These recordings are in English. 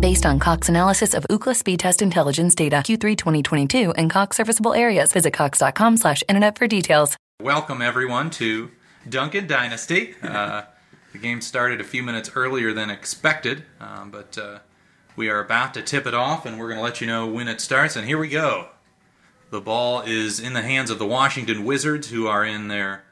Based on Cox analysis of Ookla speed test intelligence data Q3 2022 and Cox serviceable areas, visit cox.com slash internet for details. Welcome everyone to Duncan Dynasty. Uh, the game started a few minutes earlier than expected, um, but uh, we are about to tip it off, and we're going to let you know when it starts. And here we go. The ball is in the hands of the Washington Wizards, who are in their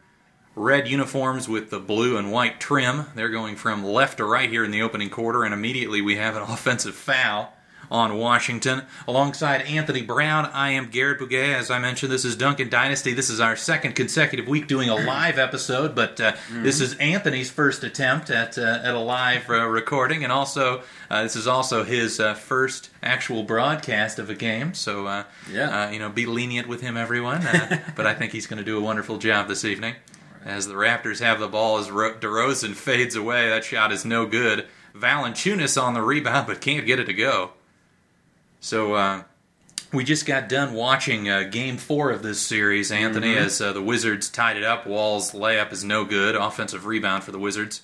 red uniforms with the blue and white trim. They're going from left to right here in the opening quarter, and immediately we have an offensive foul on Washington. Alongside Anthony Brown, I am Garrett Bouguet. As I mentioned, this is Duncan Dynasty. This is our second consecutive week doing a live episode, but uh, this is Anthony's first attempt at, uh, at a live uh, recording, and also uh, this is also his uh, first actual broadcast of a game. So, uh, Yeah. uh, you know, be lenient with him, everyone. Uh, but I think he's going to do a wonderful job this evening. As the Raptors have the ball as Ro- DeRozan fades away, that shot is no good. Valanciunas on the rebound, but can't get it to go. So uh, we just got done watching uh, Game Four of this series, Anthony, as uh, the Wizards tied it up. Wall's layup is no good. Offensive rebound for the Wizards.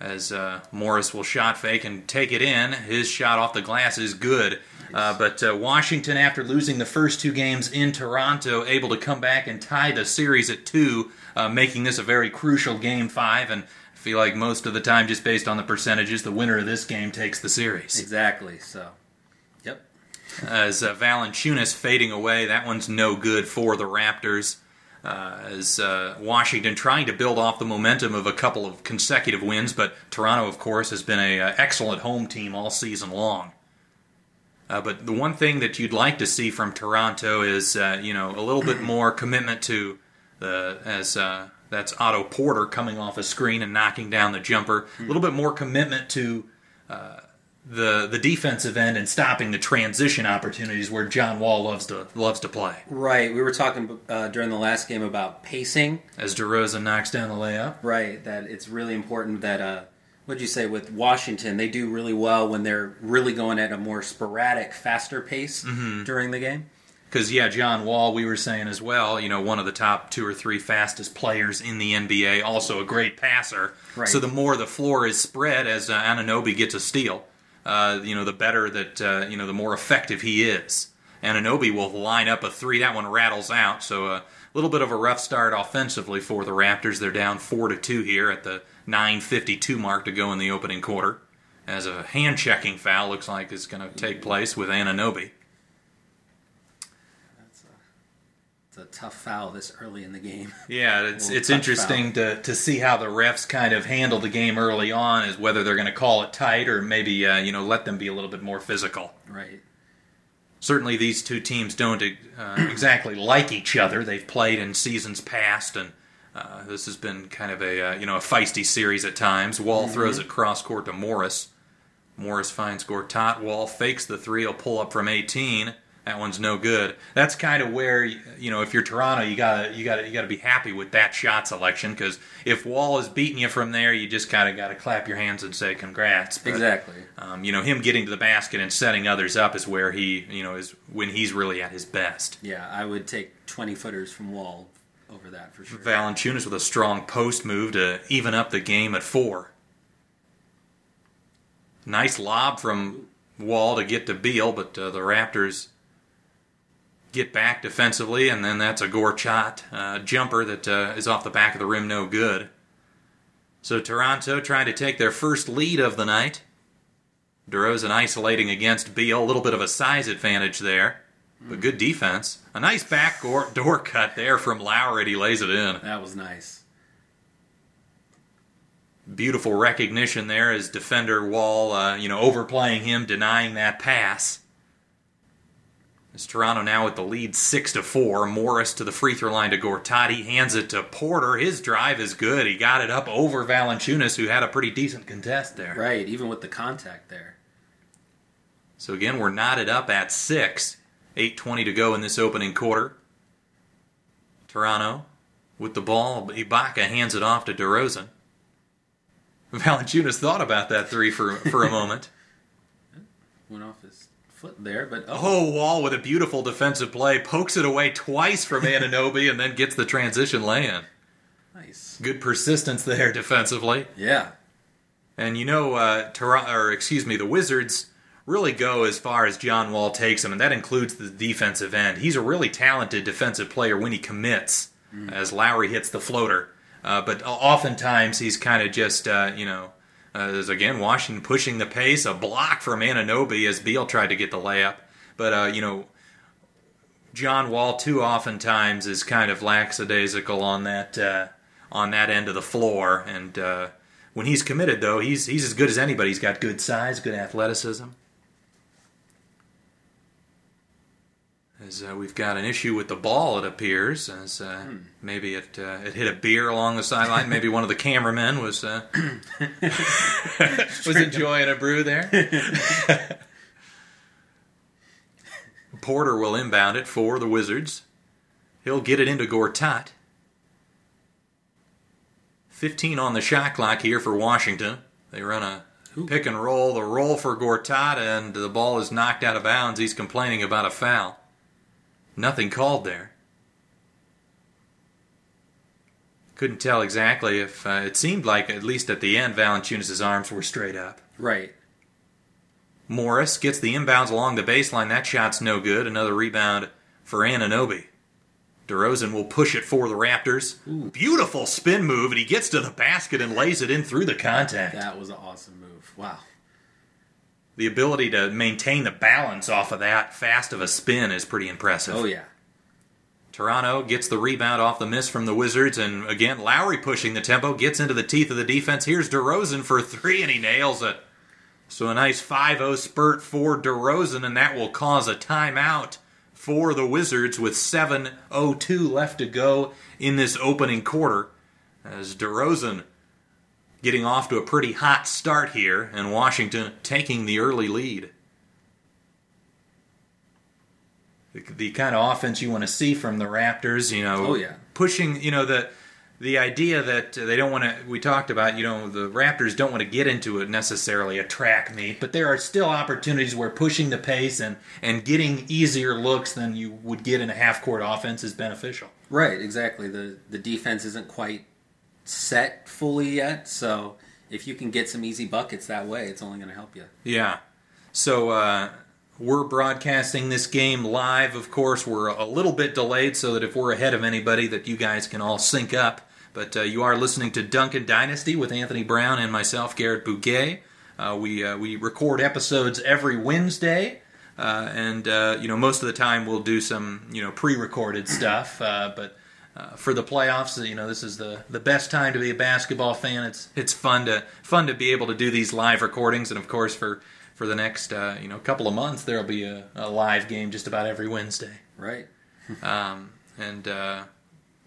As uh, Morris will shot fake and take it in, his shot off the glass is good. Uh, but uh, Washington, after losing the first two games in Toronto, able to come back and tie the series at two, uh, making this a very crucial game five. And I feel like most of the time, just based on the percentages, the winner of this game takes the series Exactly. So, yep. as uh, Valanciunas fading away. That one's no good for the Raptors. Uh, as uh, Washington trying to build off the momentum of a couple of consecutive wins, but Toronto, of course, has been a uh, excellent home team all season long. Uh, but the one thing that you'd like to see from Toronto is, uh, you know, a little bit more commitment to the as uh, that's Otto Porter coming off a screen and knocking down the jumper. A little bit more commitment to uh, the the defensive end and stopping the transition opportunities where John Wall loves to loves to play. Right. We were talking uh, during the last game about pacing. As DeRozan knocks down the layup. Right. That it's really important that, uh, what'd you say, with Washington, they do really well when they're really going at a more sporadic, faster pace Mm-hmm. during the game. Because yeah, John Wall, we were saying as well. You know, one of the top two or three fastest players in the NBA, also a great passer. Right. So the more the floor is spread, as uh, Anunoby gets a steal, uh, you know, the better that uh, you know, the more effective he is. Anunoby will line up a three. That one rattles out. So a little bit of a rough start offensively for the Raptors. They're down four to two here at the 9:52 mark to go in the opening quarter. As a hand checking foul looks like is going to take place with Anunoby. It's a tough foul this early in the game. Yeah, it's it's interesting to, to see how the refs kind of handle the game early on, is whether they're going to call it tight or maybe uh, you know let them be a little bit more physical. Right. Certainly, these two teams don't uh, exactly like each other. They've played in seasons past, and uh, this has been kind of a uh, you know a feisty series at times. Wall throws it cross court to Morris. Morris finds Gortat. Wall fakes the three. He'll pull up from 18. That one's no good. That's kind of where you know if you're Toronto, you gotta you gotta you gotta be happy with that shot selection because if Wall is beating you from there, you just kind of got to clap your hands and say congrats. But, Exactly. Um, you know him getting to the basket and setting others up is where he you know is when he's really at his best. Yeah, I would take 20 footers from Wall over that for sure. Valanciunas with a strong post move to even up the game at four. Nice lob from Wall to get to Beal, but uh, the Raptors get back defensively, and then that's a Gortat uh, jumper that uh, is off the back of the rim, no good. So Toronto trying to take their first lead of the night. DeRozan isolating against Beal, a little bit of a size advantage there. But good defense. A nice back door, door cut there from Lowry. He lays it in. That was nice. Beautiful recognition there as defender Wall, uh, you know, overplaying him, denying that pass. As Toronto now with the lead six to four. Morris to the free throw line to Gortati, hands it to Porter. His drive is good. He got it up over Valanciunas, who had a pretty decent contest there. Right, even with the contact there. So again, we're knotted up at six. 8.20 to go in this opening quarter. Toronto with the ball. Ibaka hands it off to DeRozan. Valanciunas thought about that three for, for a moment. Went off his foot there, but Oh, Wall with a beautiful defensive play. Pokes it away twice from Anunoby and then gets the transition lay-in. nice. Good persistence there defensively. Yeah, And you know, uh, Toronto, or excuse me, the Wizards really go as far as John Wall takes him, and that includes the defensive end. He's a really talented defensive player when he commits, as Lowry hits the floater. Uh, but oftentimes he's kind of just, uh, you know, uh, there's again Washington pushing the pace, a block from Anunoby as Beal tried to get the layup. But uh, you know, John Wall too oftentimes is kind of lackadaisical on that uh, on that end of the floor, and uh, when he's committed though, he's he's as good as anybody. He's got good size, good athleticism. As uh, we've got an issue with the ball, it appears, as uh, maybe it uh, it hit a beer along the sideline. maybe one of the cameramen was uh, was enjoying a brew there. Porter will inbound it for the Wizards. He'll get it into Gortat. 15 on the shot clock here for Washington. They run a pick and roll, the roll for Gortat, and the ball is knocked out of bounds. He's complaining about a foul. Nothing called there. Couldn't tell exactly if uh, it seemed like, at least at the end, Valanciunas' arms were straight up. right. Morris gets the inbounds along the baseline. That shot's no good. Another rebound for Anunoby. DeRozan will push it for the Raptors. Beautiful spin move, and he gets to the basket and lays it in through the contact. That was an awesome move. Wow. The ability to maintain the balance off of that fast of a spin is pretty impressive. Oh yeah. Toronto gets the rebound off the miss from the Wizards, and again, Lowry pushing the tempo, gets into the teeth of the defense. Here's DeRozan for three, and he nails it. So a nice 5 0 spurt for DeRozan, and that will cause a timeout for the Wizards with 7.02 left to go in this opening quarter. As DeRozan getting off to a pretty hot start here, and Washington taking the early lead. The, the kind of offense you want to see from the Raptors, you know, Oh, yeah. pushing, you know, the the idea that they don't want to. We talked about, you know, the Raptors don't want to get into it necessarily a track meet, but there are still opportunities where pushing the pace and and getting easier looks than you would get in a half court offense is beneficial. Right. Exactly. The the defense isn't quite set fully yet, so if you can get some easy buckets that way, it's only going to help you. Yeah. So uh, we're broadcasting this game live. Of course, we're a little bit delayed, so that if we're ahead of anybody, that you guys can all sync up. But uh, you are listening to Duncan Dynasty with Anthony Brown and myself, Garrett Bouguet. Uh, we uh, we record episodes every Wednesday. Uh, and uh, you know, most of the time we'll do some you know pre-recorded stuff. But uh, for the playoffs, you know, this is the, the best time to be a basketball fan. It's it's fun to fun to be able to do these live recordings, and of course for for the next uh, you know couple of months there'll be a, a live game just about every Wednesday. Right. Um, and uh,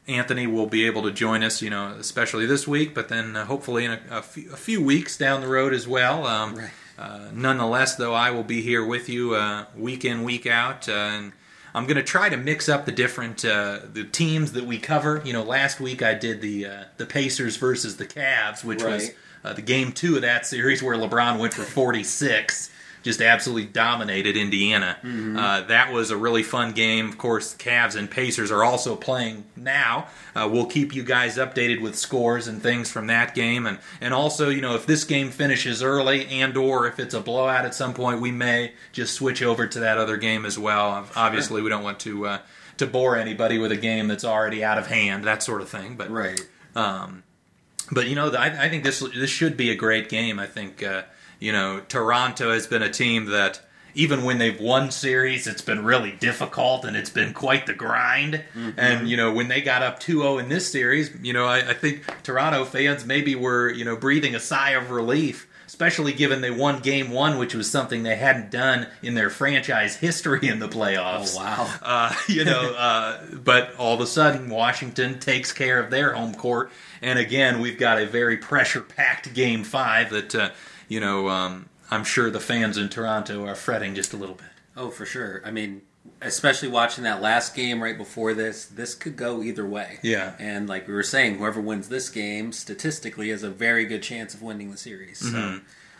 Anthony will be able to join us, you know, especially this week, but then uh, hopefully in a, a, few, a few weeks down the road as well. Um, Right. uh, nonetheless, though, I will be here with you uh, week in, week out, uh, and I'm going to try to mix up the different uh, the teams that we cover. You know, last week I did the uh, the Pacers versus the Cavs, which was uh, the game two of that series where LeBron went for 46. Just absolutely dominated Indiana. Uh, that was a really fun game. Of course, Cavs and Pacers are also playing now. Uh, we'll keep you guys updated with scores and things from that game, and and also, you know, if this game finishes early and or if it's a blowout at some point, we may just switch over to that other game as well. Obviously, we don't want to uh, to bore anybody with a game that's already out of hand, that sort of thing. But Right. but you know, I, I think this this should be a great game. I think uh, you know Toronto has been a team that even when they've won series, it's been really difficult and it's been quite the grind. And, you know, when they got up 2 0 in this series, you know, I, I think Toronto fans maybe were, you know, breathing a sigh of relief, especially given they won game one, which was something they hadn't done in their franchise history in the playoffs. Oh, wow. Uh, you know, uh, but all of a sudden, Washington takes care of their home court. And again, we've got a very pressure packed game five that, uh, you know, um, I'm sure the fans in Toronto are fretting just a little bit. Oh, for sure. I mean, especially watching that last game right before this, this could go either way. Yeah. And like we were saying, whoever wins this game statistically has a very good chance of winning the series. So, Mm-hmm.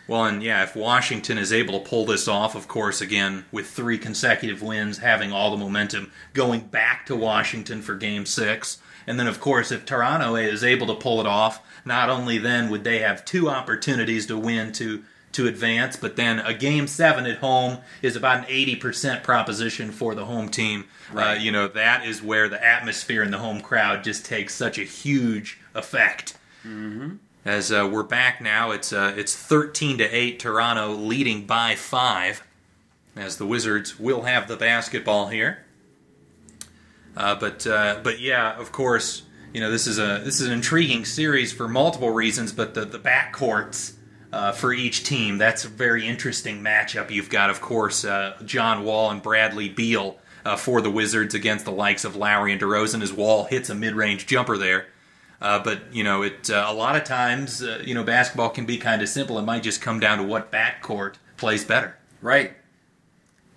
Well, and yeah, if Washington is able to pull this off, of course, again, with three consecutive wins, having all the momentum going back to Washington for game six. And then, of course, if Toronto is able to pull it off, not only then would they have two opportunities to win to to advance, but then a game seven at home is about an 80% proposition for the home team. Uh, Right. you know, that is where the atmosphere in the home crowd just takes such a huge effect. As uh, we're back now, it's uh, it's 13 to 8, Toronto leading by five. As the Wizards will have the basketball here. Uh, but uh, but yeah, of course, you know this is a this is an intriguing series for multiple reasons. But the the backcourts uh, for each team that's a very interesting matchup. You've got, of course, uh, John Wall and Bradley Beal uh, for the Wizards against the likes of Lowry and DeRozan. As Wall hits a mid range jumper there. Uh, but you know, it a lot of times, you know, basketball can be kind of simple. It might just come down to what backcourt plays better. right.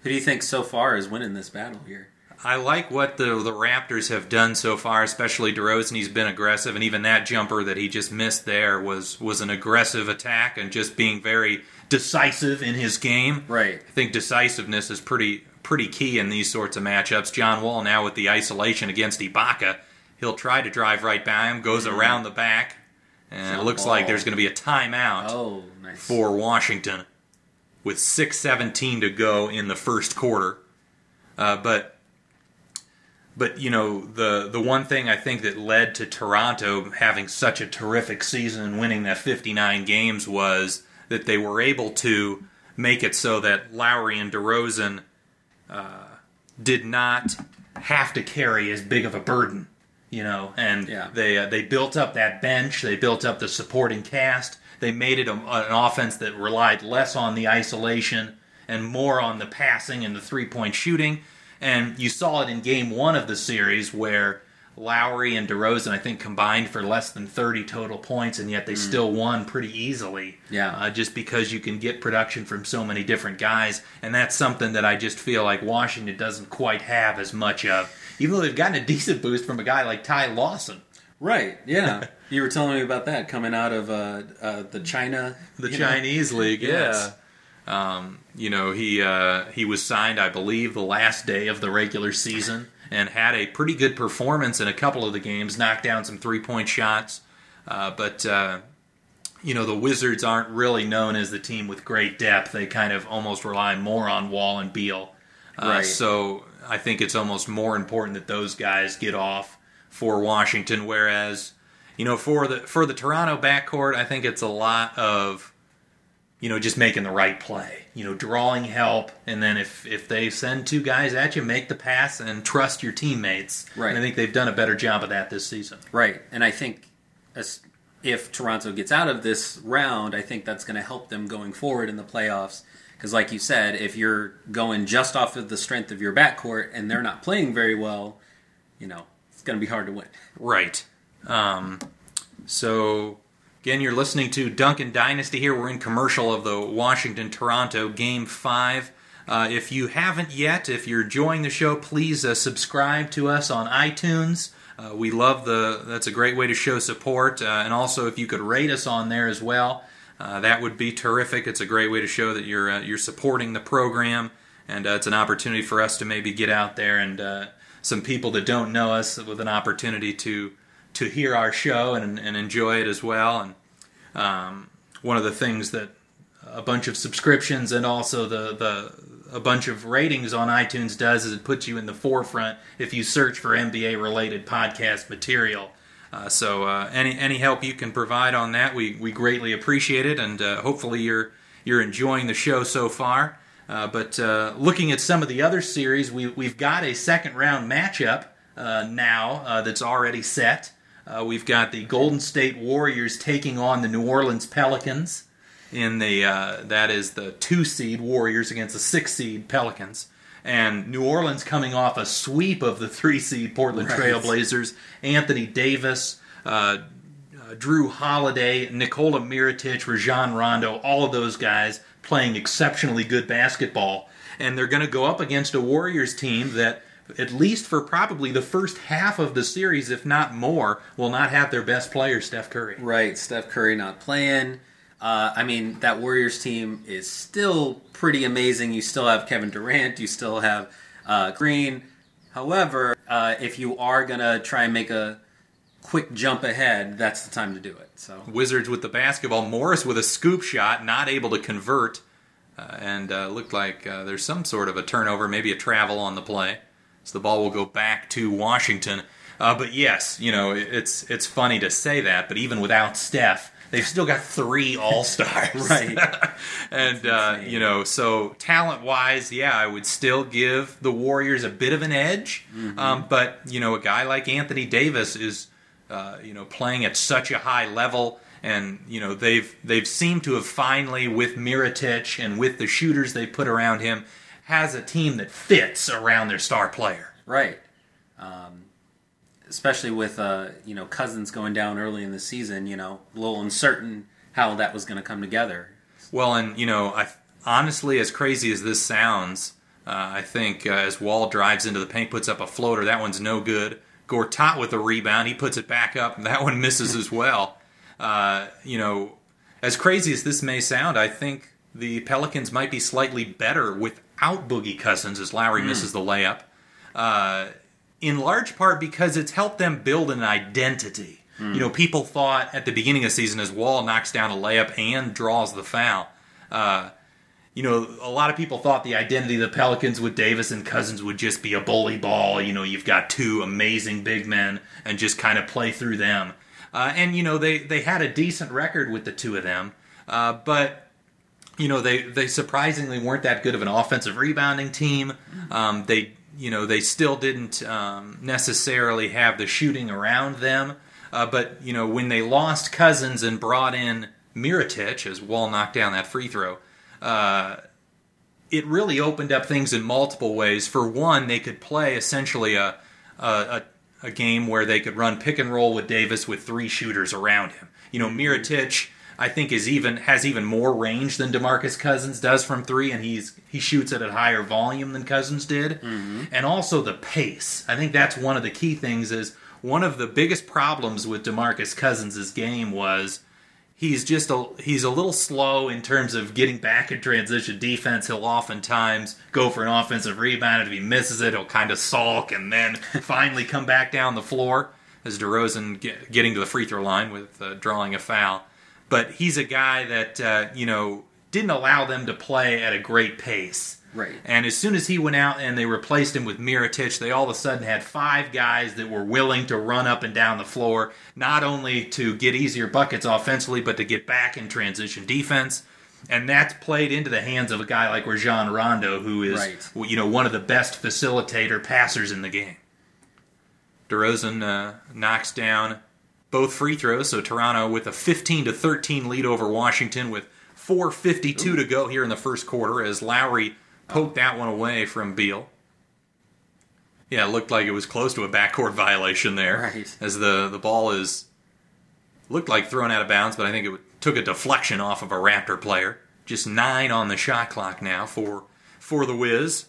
Who do you think so far is winning this battle here? I like what the the Raptors have done so far, especially DeRozan. He's been aggressive, and even that jumper that he just missed there was was an aggressive attack and just being very decisive in his game. Right. I think decisiveness is pretty pretty key in these sorts of matchups. John Wall now with the isolation against Ibaka, he'll try to drive right by him, goes around the back, and it Jump looks like there's going to be a timeout Oh, nice. for Washington with 6:17 to go in the first quarter. Uh, but but you know the the one thing I think that led to Toronto having such a terrific season and winning that 59 games was that they were able to make it so that Lowry and DeRozan uh, did not have to carry as big of a burden, you know, and Yeah. they uh, they built up that bench, they built up the supporting cast, they made it a, an offense that relied less on the isolation and more on the passing and the three point shooting, and you saw it in Game One of the series where. Lowry and DeRozan, I think, combined for less than 30 total points, and yet they still won pretty easily. Yeah. Uh, just because you can get production from so many different guys, and that's something that I just feel like Washington doesn't quite have as much of. Even though they've gotten a decent boost from a guy like Ty Lawson, Right. Yeah. you were telling me about that coming out of uh, uh, the China. the you know? Chinese league. Yes. Um, you know he uh, he was signed, I believe, the last day of the regular season, and had a pretty good performance in a couple of the games. Knocked down some three point shots, uh, but. Uh, you know the Wizards aren't really known as the team with great depth. They kind of almost rely more on Wall and Beal. Uh, Right. So I think it's almost more important that those guys get off for Washington. Whereas, you know, for the for the Toronto backcourt, I think it's a lot of, you know, just making the right play. You know, drawing help, and then if if they send two guys at you, make the pass and trust your teammates. Right. And I think they've done a better job of that this season. Right. And I think as, if Toronto gets out of this round, I think that's going to help them going forward in the playoffs. Because, like you said, if you're going just off of the strength of your backcourt and they're not playing very well, you know, it's going to be hard to win. Right. Um, so, again, you're listening to Duncan Dynasty here. We're in commercial of the Washington Toronto Game 5. Uh, if you haven't yet, if you're enjoying the show, please uh, subscribe to us on iTunes. Uh, we love the, that's a great way to show support. Uh, and also, if you could rate us on there as well, uh, that would be terrific. It's a great way to show that you're, uh, you're supporting the program. And it's an opportunity for us to maybe get out there and some people that don't know us with an opportunity to to hear our show and, and enjoy it as well. And um, one of the things that a bunch of subscriptions and also the, the a bunch of ratings on iTunes does is it puts you in the forefront if you search for NBA related podcast material. Uh, so uh, any any help you can provide on that, we, we greatly appreciate it, and uh, hopefully you're you're enjoying the show so far. Uh, but uh, looking at some of the other series, we, we've got a second round matchup uh, now that's already set. Uh, we've got the Golden State Warriors taking on the New Orleans Pelicans in the uh, that is the two seed Warriors against the six seed Pelicans. And New Orleans coming off a sweep of the three seed Portland Right. Trailblazers. Anthony Davis, uh, uh, Jrue Holiday, Nikola Mirotic, Rajon Rondo, all of those guys playing exceptionally good basketball. And they're going to go up against a Warriors team that, at least for probably the first half of the series, if not more, will not have their best player, Steph Curry. Right, Steph Curry not playing. Uh, I mean, that Warriors team is still pretty amazing. You still have Kevin Durant, you still have uh, Green. However, uh, if you are going to try and make a quick jump ahead, that's the time to do it. So, Wizards with the basketball. Morris with a scoop shot, not able to convert, uh, and uh, looked like uh, there's some sort of a turnover, maybe a travel on the play. So the ball will go back to Washington. Uh, but yes, you know it's it's funny to say that, but even without Steph, they've still got three All Stars, Right. and uh, you know, so talent wise, yeah, I would still give the Warriors a bit of an edge. Um, but you know, a guy like Anthony Davis is, uh, you know, playing at such a high level, and you know they've they've seemed to have finally, with Mirotic and with the shooters they put around him, has a team that fits around their star player. right. Um, especially with, uh, you know, Cousins going down early in the season, you know, a little uncertain how that was going to come together. Well, and you know, I honestly, as crazy as this sounds, uh, I think uh, as Wall drives into the paint, puts up a floater. That one's no good. Gortat with a rebound, he puts it back up, and that one misses as well. Uh, you know, as crazy as this may sound, I think the Pelicans might be slightly better without Boogie Cousins as Lowry misses the layup. Uh, in large part because it's helped them build an identity. You know, people thought at the beginning of the season as Wall knocks down a layup and draws the foul. Uh, you know, a lot of people thought the identity of the Pelicans with Davis and Cousins would just be a bully ball. You know, you've got two amazing big men and just kind of play through them. Uh, and you know, they they had a decent record with the two of them, uh, but you know they they surprisingly weren't that good of an offensive rebounding team. Um, they you know they still didn't um, necessarily have the shooting around them. Uh, but you know when they lost Cousins and brought in Mirotic as Wall knocked down that free throw, uh, it really opened up things in multiple ways. For one, they could play essentially a a, a, game where they could run pick and roll with Davis with three shooters around him. You know, Mirotic, I think, is even has even more range than DeMarcus Cousins does from three, and he's he shoots it at a higher volume than Cousins did, and also the pace. I think that's one of the key things. Is one of the biggest problems with DeMarcus Cousins' game was he's just a he's a little slow in terms of getting back in transition defense. He'll oftentimes go for an offensive rebound, and if he misses it, he'll kind of sulk and then finally come back down the floor as DeRozan get, getting to the free throw line with uh, drawing a foul. But he's a guy that uh, you know didn't allow them to play at a great pace. Right. And as soon as he went out and they replaced him with Mirotic, they all of a sudden had five guys that were willing to run up and down the floor, not only to get easier buckets offensively, but to get back in transition defense. And that's played into the hands of a guy like Rajon Rondo, who is Right. you know one of the best facilitator passers in the game. DeRozan uh, knocks down both free throws, so Toronto with a 15 to 13 lead over Washington with 4:52 to go here in the first quarter as Lowry poked that one away from Beal. Yeah, it looked like it was close to a backcourt violation there, Right. as the the ball is looked like thrown out of bounds, but I think it took a deflection off of a Raptor player. Just nine on the shot clock now for for the Wiz.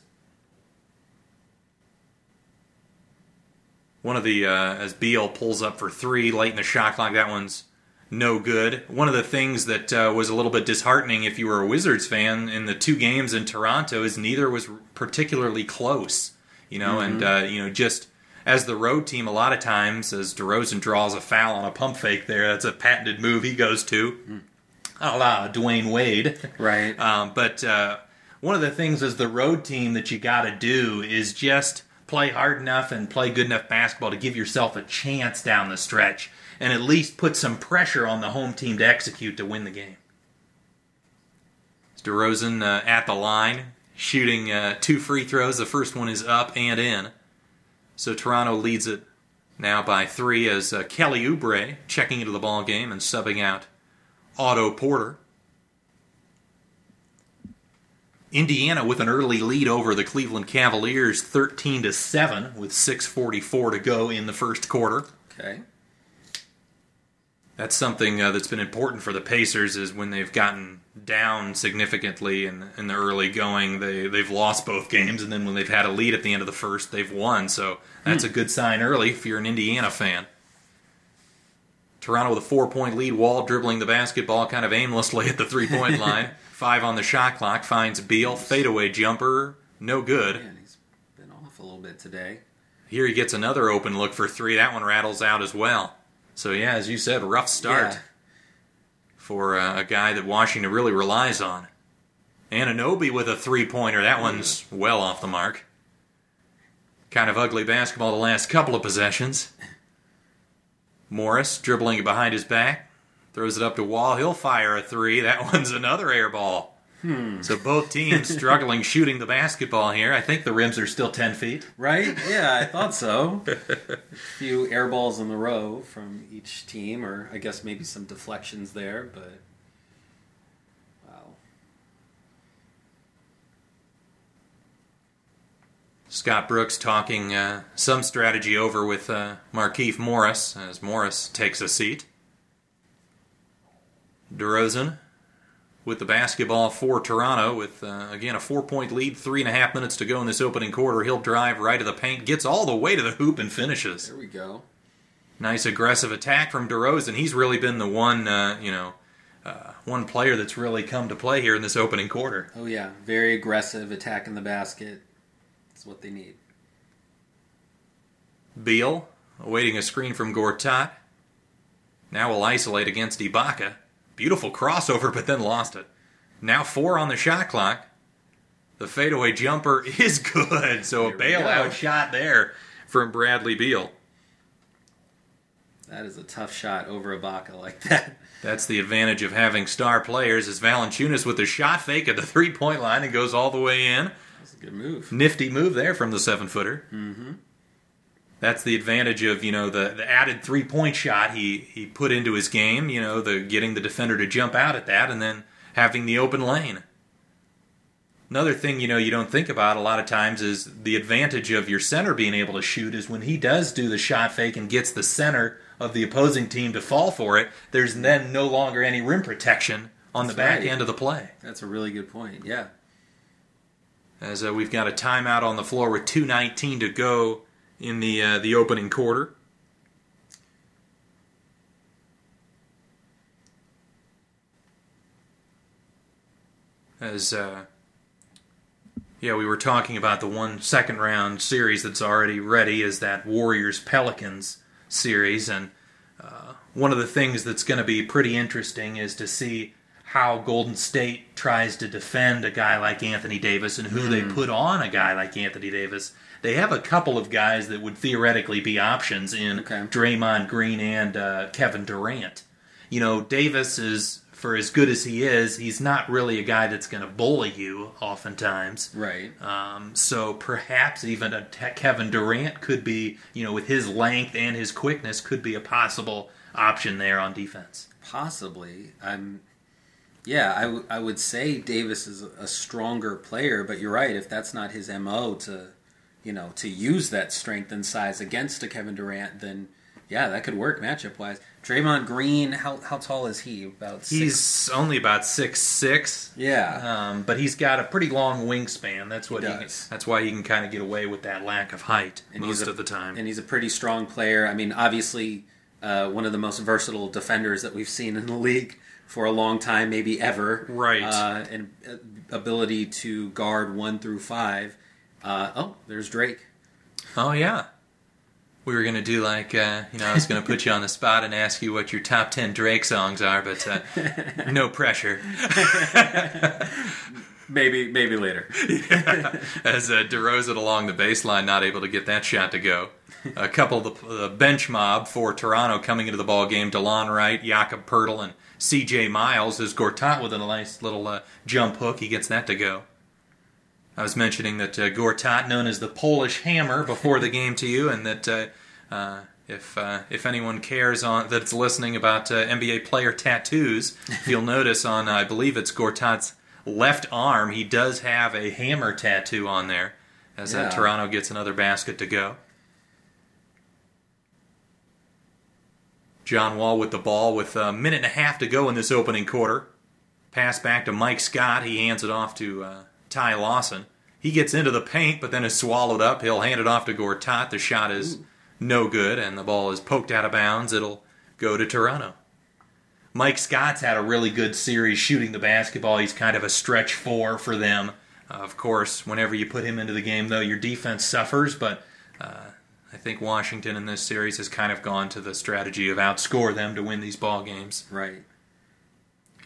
One of the uh, as Beal pulls up for three late in the shot clock, that one's no good. One of the things that uh, was a little bit disheartening if you were a Wizards fan in the two games in Toronto is neither was particularly close. You know, and uh, you know just as the road team, a lot of times as DeRozan draws a foul on a pump fake, there that's a patented move he goes to, a la Dwyane Wade. Right. Um, but uh, one of the things as the road team that you got to do is just play hard enough and play good enough basketball to give yourself a chance down the stretch and at least put some pressure on the home team to execute to win the game. It's DeRozan uh, at the line, shooting uh, two free throws. The first one is up and in. So Toronto leads it now by three as uh, Kelly Oubre checking into the ball game and subbing out Otto Porter. Indiana with an early lead over the Cleveland Cavaliers, 13 to 7 with 6:44 to go in the first quarter. Okay. That's something uh, that's been important for the Pacers is when they've gotten down significantly in, in the early going, they they've lost both games, and then when they've had a lead at the end of the first, they've won. So that's a good sign early if you're an Indiana fan. Toronto with a four point lead, Wall dribbling the basketball kind of aimlessly at the three point line. Five on the shot clock, finds Beal, fadeaway jumper, no good. Man, he's been off a little bit today. Here he gets another open look for three. That one rattles out as well. So, yeah, as you said, rough start Yeah. for uh, a guy that Washington really relies on. Anunoby with a three pointer. That one's well off the mark. Kind of ugly basketball the last couple of possessions. Morris dribbling it behind his back, throws it up to Wall. He'll fire a three. That one's another air ball. So both teams struggling shooting the basketball here. I think the rims are still 10 feet. Right? Yeah, I thought so. a few air balls in the row from each team, or I guess maybe some deflections there, but wow. Scott Brooks talking uh, some strategy over with uh, Markieff Morris as Morris takes a seat. DeRozan with the basketball for Toronto with, uh, again, a four point lead, three and a half minutes to go in this opening quarter. He'll drive right to the paint, gets all the way to the hoop, and finishes. There we go. Nice aggressive attack from DeRozan. He's really been the one, uh, you know, uh, one player that's really come to play here in this opening quarter. Oh yeah, very aggressive, attack in the basket. That's what they need. Beal awaiting a screen from Gortat. Now will isolate against Ibaka. Beautiful crossover, but then lost it. Now four on the shot clock. The fadeaway jumper is good, so a we go. bailout shot there from Bradley Beal. That is a tough shot over Ibaka like that. That's the advantage of having star players. Is Valanciunas with a shot fake at the three point line and goes all the way in. That's a good move. Nifty move there from the seven footer. Mm-hmm. That's the advantage of you know the, the added three point shot he he put into his game. You know the getting the defender to jump out at that and then having the open lane. Another thing you know you don't think about a lot of times is the advantage of your center being able to shoot is when he does do the shot fake and gets the center of the opposing team to fall for it. There's then no longer any rim protection on the That's back right. end of the play. That's a really good point. Yeah. as uh, we've got a timeout on the floor with 2:19 to go in the uh, the opening quarter. As uh, yeah, we were talking about the one second round series that's already ready is that Warriors Pelicans series, and uh, one of the things that's going to be pretty interesting is to see how Golden State tries to defend a guy like Anthony Davis and who they put on a guy like Anthony Davis. They have a couple of guys that would theoretically be options in Okay. Draymond Green and uh, Kevin Durant. You know, Davis is, for as good as he is, he's not really a guy that's going to bully you oftentimes. Right. Um, so perhaps even a te- Kevin Durant could be, you know, with his length and his quickness, could be a possible option there on defense. Possibly. I'm. Yeah, I, w- I would say Davis is a- a stronger player, but you're right. If that's not his mo to, you know, to use that strength and size against a Kevin Durant, then yeah, that could work matchup wise. Draymond Green, how how tall is he? About six. He's only about six six, yeah. um, but he's got a pretty long wingspan. That's what He he. that's why he can kind of get away with that lack of height And most a- of the time. and he's a pretty strong player. I mean, obviously, uh, one of the most versatile defenders that we've seen in the league for a long time, maybe ever. Right. Uh, and uh, ability to guard one through five. Uh, oh, there's Drake. oh yeah, we were gonna do like uh, you know I was gonna put you on the spot and ask you what your top ten Drake songs are, but uh, no pressure. Maybe, maybe later. as uh, DeRozan along the baseline, not able to get that shot to go. A couple of the, the bench mob for Toronto coming into the ball game: Delon Wright, Jakob Poeltl, and C.J. Miles. As Gortat with a nice little uh, jump hook, he gets that to go. I was mentioning that uh, Gortat, known as the Polish Hammer, before the game to you, and that uh, uh, if uh, if anyone cares on that's listening about uh, NBA player tattoos, you'll notice on I believe it's Gortat's left arm, he does have a hammer tattoo on there. As uh, Yeah. Toronto gets another basket to go. John Wall with the ball with a minute and a half to go in this opening quarter. Pass back to Mike Scott. He hands it off to uh, Ty Lawson. He gets into the paint, but then is swallowed up. He'll hand it off to Gortat. The shot is no good, and the ball is poked out of bounds. It'll go to Toronto. Mike Scott's had a really good series shooting the basketball. He's kind of a stretch four for them. Uh, of course, whenever you put him into the game, though, your defense suffers, but uh, I think Washington in this series has kind of gone to the strategy of outscore them to win these ball games. Right.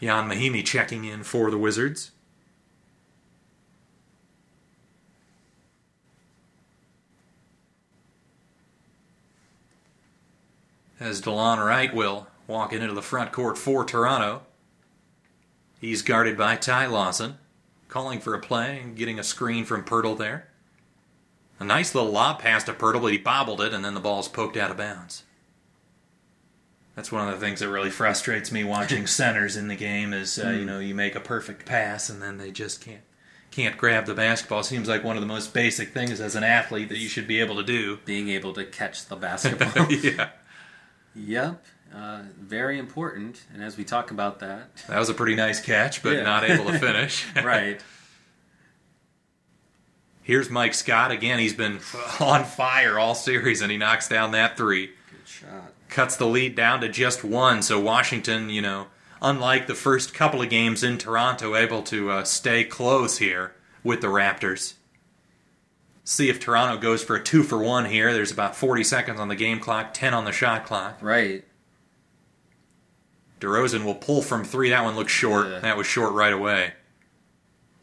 Ian Mahinmi checking in for the Wizards. As Delon Wright will walk into the front court for Toronto. He's guarded by Ty Lawson, calling for a play and getting a screen from Poeltl there. A nice little lob pass to Poeltl, but he bobbled it, and then the ball's poked out of bounds. That's one of the things that really frustrates me watching centers in the game is uh, you know you make a perfect pass and then they just can't can't grab the basketball. Seems like one of the most basic things as an athlete that you should be able to do. Being able to catch the basketball. yeah, yep. Uh, very important. And as we talk about that, that was a pretty nice catch, but Yeah. not able to finish. right. Here's Mike Scott again. He's been on fire all series, and he knocks down that three. Good shot. cuts the lead down to just one. So Washington, you know, unlike the first couple of games in Toronto, able to uh, stay close here with the Raptors. See if Toronto goes for a two for one here. There's about 40 seconds on the game clock, 10 on the shot clock. Right. DeRozan will pull from three. That one looks short. Yeah. That was short right away.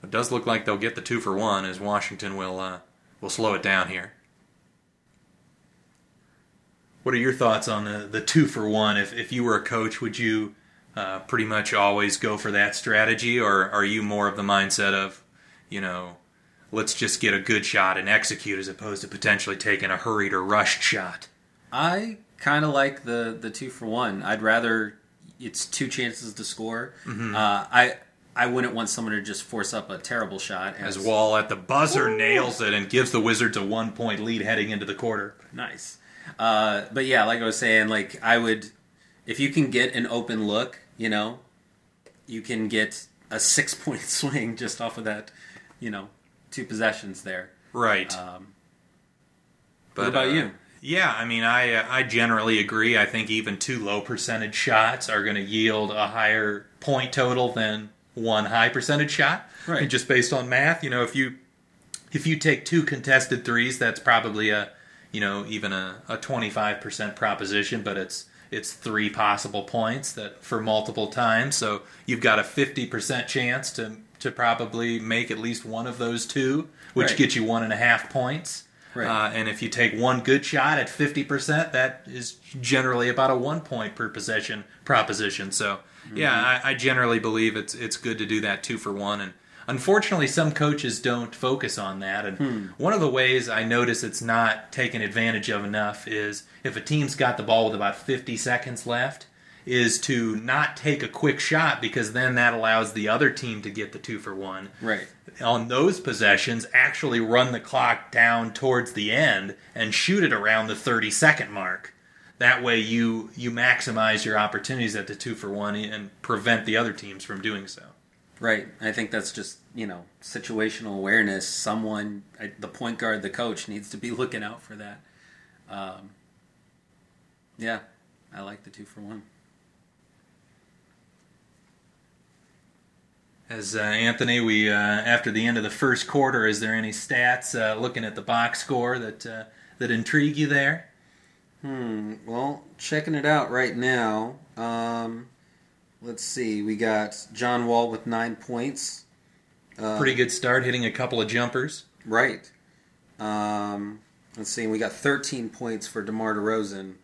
It does look like they'll get the two for one as Washington will uh, will slow it down here. What are your thoughts on the, the two for one? If, if you were a coach, would you uh, pretty much always go for that strategy, or are you more of the mindset of, you know, let's just get a good shot and execute as opposed to potentially taking a hurried or rushed shot? I kind of like the the two for one. I'd rather it's two chances to score. Mm-hmm. Uh, I I wouldn't want someone to just force up a terrible shot. As Wall at the buzzer nails it and gives the Wizards a one point lead heading into the quarter. Nice. Uh, but yeah, like I was saying, like I would, if you can get an open look, you know, you can get a six point swing just off of that, you know, two possessions there. Right. Um, but what about uh, you? Yeah, I mean, I uh, I generally agree. I think even two low percentage shots are going to yield a higher point total than one high percentage shot. Right. And just based on math, you know, if you if you take two contested threes, that's probably a you know even a a twenty five percent proposition, but it's it's three possible points that for multiple times. So you've got a fifty percent chance to to probably make at least one of those two, which Right. gets you one and a half points. Right. Uh, and if you take one good shot at 50%, that is generally about a one point per possession proposition. So, yeah, I, I generally believe it's it's good to do that two for one. And unfortunately, some coaches don't focus on that. And one of the ways I notice it's not taken advantage of enough is if a team's got the ball with about 50 seconds left, is to not take a quick shot because then that allows the other team to get the two for one Right. on those possessions actually run the clock down towards the end and shoot it around the 30 second mark that way you you maximize your opportunities at the two for one and prevent the other teams from doing so Right. I think that's just you know situational awareness. Someone, the point guard, the coach, needs to be looking out for that. Um, yeah, I like the two for one. As uh, anthony we uh, after the end of the first quarter is there any stats uh, looking at the box score that uh, that intrigue you there Hmm. Well, checking it out right now. Um, let's see. We got John Wall with nine points. Uh, pretty good start hitting a couple of jumpers Right. Um, let's see. We got 13 points for DeMar DeRozan.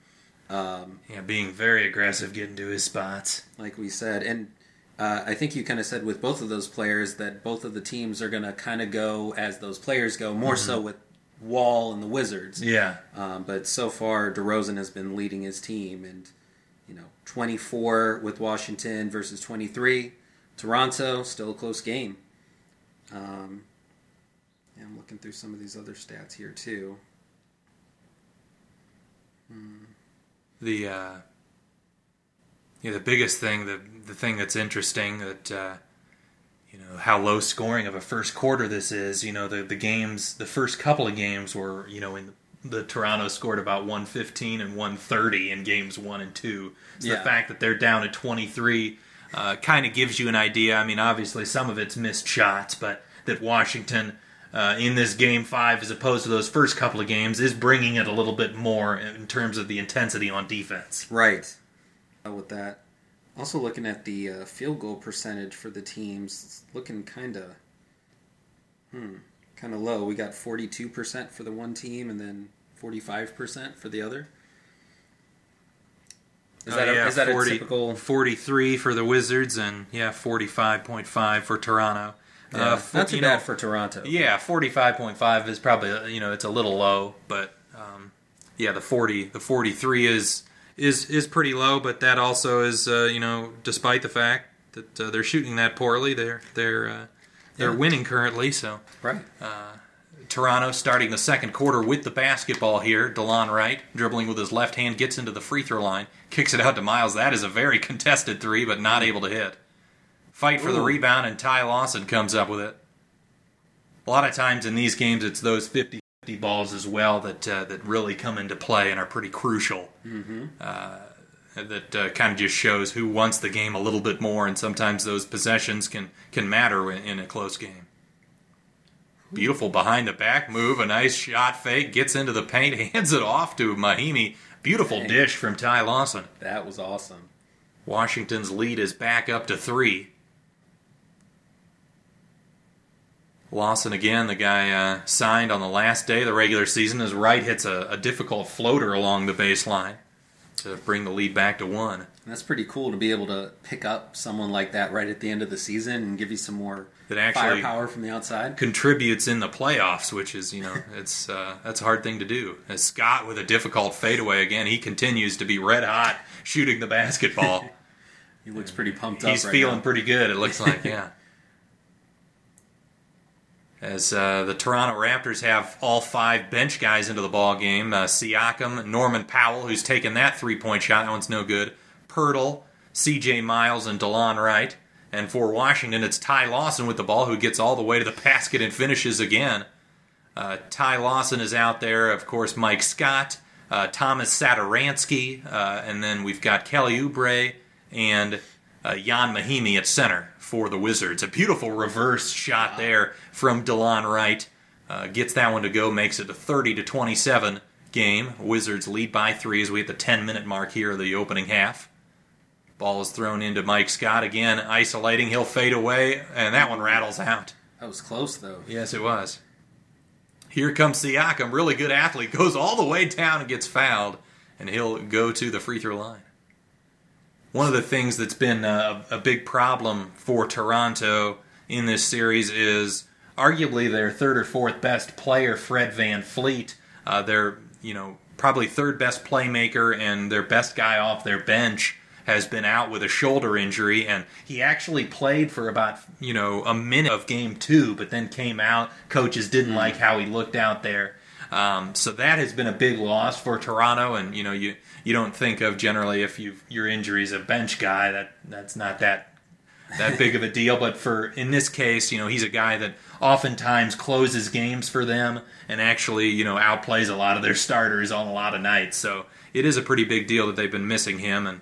Um, yeah being very aggressive getting to his spots like we said, and uh, I think you kind of said with both of those players that both of the teams are going to kind of go as those players go, more so with Wall and the Wizards. Yeah. Um, but so far, DeRozan has been leading his team, and you know, 24 with Washington versus 23. Toronto, still a close game. Um, yeah, I'm looking through some of these other stats here too. the uh, yeah the biggest thing the the thing that's interesting that uh, you know how low scoring of a first quarter this is you know the the games the first couple of games were you know in the Toronto scored about 115 and 130 in games 1 and 2 so Yeah. the fact that they're down at 23 uh, kind of gives you an idea I mean obviously some of it's missed shots but that Washington uh, in this game five, as opposed to those first couple of games, is bringing it a little bit more in terms of the intensity on defense. Right. With that, also looking at the uh, field goal percentage for the teams, it's looking kind of, hmm, kind of low. We got forty-two percent for the one team, and then forty-five percent for the other. Is Oh, that, yeah, a, is that 40 a typical? 43 for the Wizards and yeah, 45.5 for Toronto. Yeah, Uh, fo- not too bad know, for Toronto. Yeah, 45.5 is probably uh, you know it's a little low, but um, yeah, the 40 the 43 is is is pretty low, but that also is uh, you know despite the fact that uh, they're shooting that poorly, they're they're uh, they're Yeah. winning currently, so Right. Toronto starting the second quarter with the basketball here. Delon Wright dribbling with his left hand gets into the free throw line, kicks it out to Miles. That is a very contested three, but not able to hit. Fight for the rebound, and Ty Lawson comes up with it. A lot of times in these games, it's those 50 50 balls as well that uh, that really come into play and are pretty crucial. Mm-hmm. Uh, that uh, kind of just shows who wants the game a little bit more, and sometimes those possessions can can matter in, in a close game. Beautiful behind the back move, a nice shot fake, gets into the paint, hands it off to Mahinmi. Beautiful Dang. dish from Ty Lawson. That was awesome. Washington's lead is back up to three. Lawson again, the guy uh, signed on the last day of the regular season. His right hits a, a difficult floater along the baseline to bring the lead back to one. And that's pretty cool to be able to pick up someone like that right at the end of the season and give you some more That actually- firepower from the outside. Contributes in the playoffs, which is you know it's uh, that's a hard thing to do. As Scott with a difficult fadeaway again, he continues to be red hot shooting the basketball. He looks pretty pumped He's up. right feeling now. pretty good. It looks like, yeah. As uh, the Toronto Raptors have all five bench guys into the ball game, uh, Siakam, Norman Powell, who's taken that three-point shot, that one's no good. Poeltl, C.J. Miles, and Delon Wright. And for Washington, it's Ty Lawson with the ball, who gets all the way to the basket and finishes again. Uh, Ty Lawson is out there, of course. Mike Scott, uh, Tomas Satoransky, uh, and then we've got Kelly Oubre and uh, Ian Mahinmi at center for the Wizards. A beautiful reverse shot there from Delon Wright. Uh, gets that one to go, makes it a 30 to 27 game. Wizards lead by three as we hit the 10 minute mark here of the opening half. Ball is thrown into Mike Scott again, isolating. He'll fade away, and that one rattles out. That was close though. Yes, it was. Here comes Siakam, really good athlete, goes all the way down and gets fouled, and he'll go to the free throw line. One of the things that's been a, a big problem for Toronto in this series is arguably their third or fourth best player, Fred VanVleet. Uh, their, you know, probably third best playmaker and their best guy off their bench has been out with a shoulder injury, and he actually played for about you know a minute of game two, but then came out. Coaches didn't like how he looked out there, um, so that has been a big loss for Toronto. And you know you you don't think of generally if you your injury is a bench guy that that's not that that big of a deal. But for in this case, you know, he's a guy that oftentimes closes games for them and actually, you know, outplays a lot of their starters on a lot of nights. So it is a pretty big deal that they've been missing him, and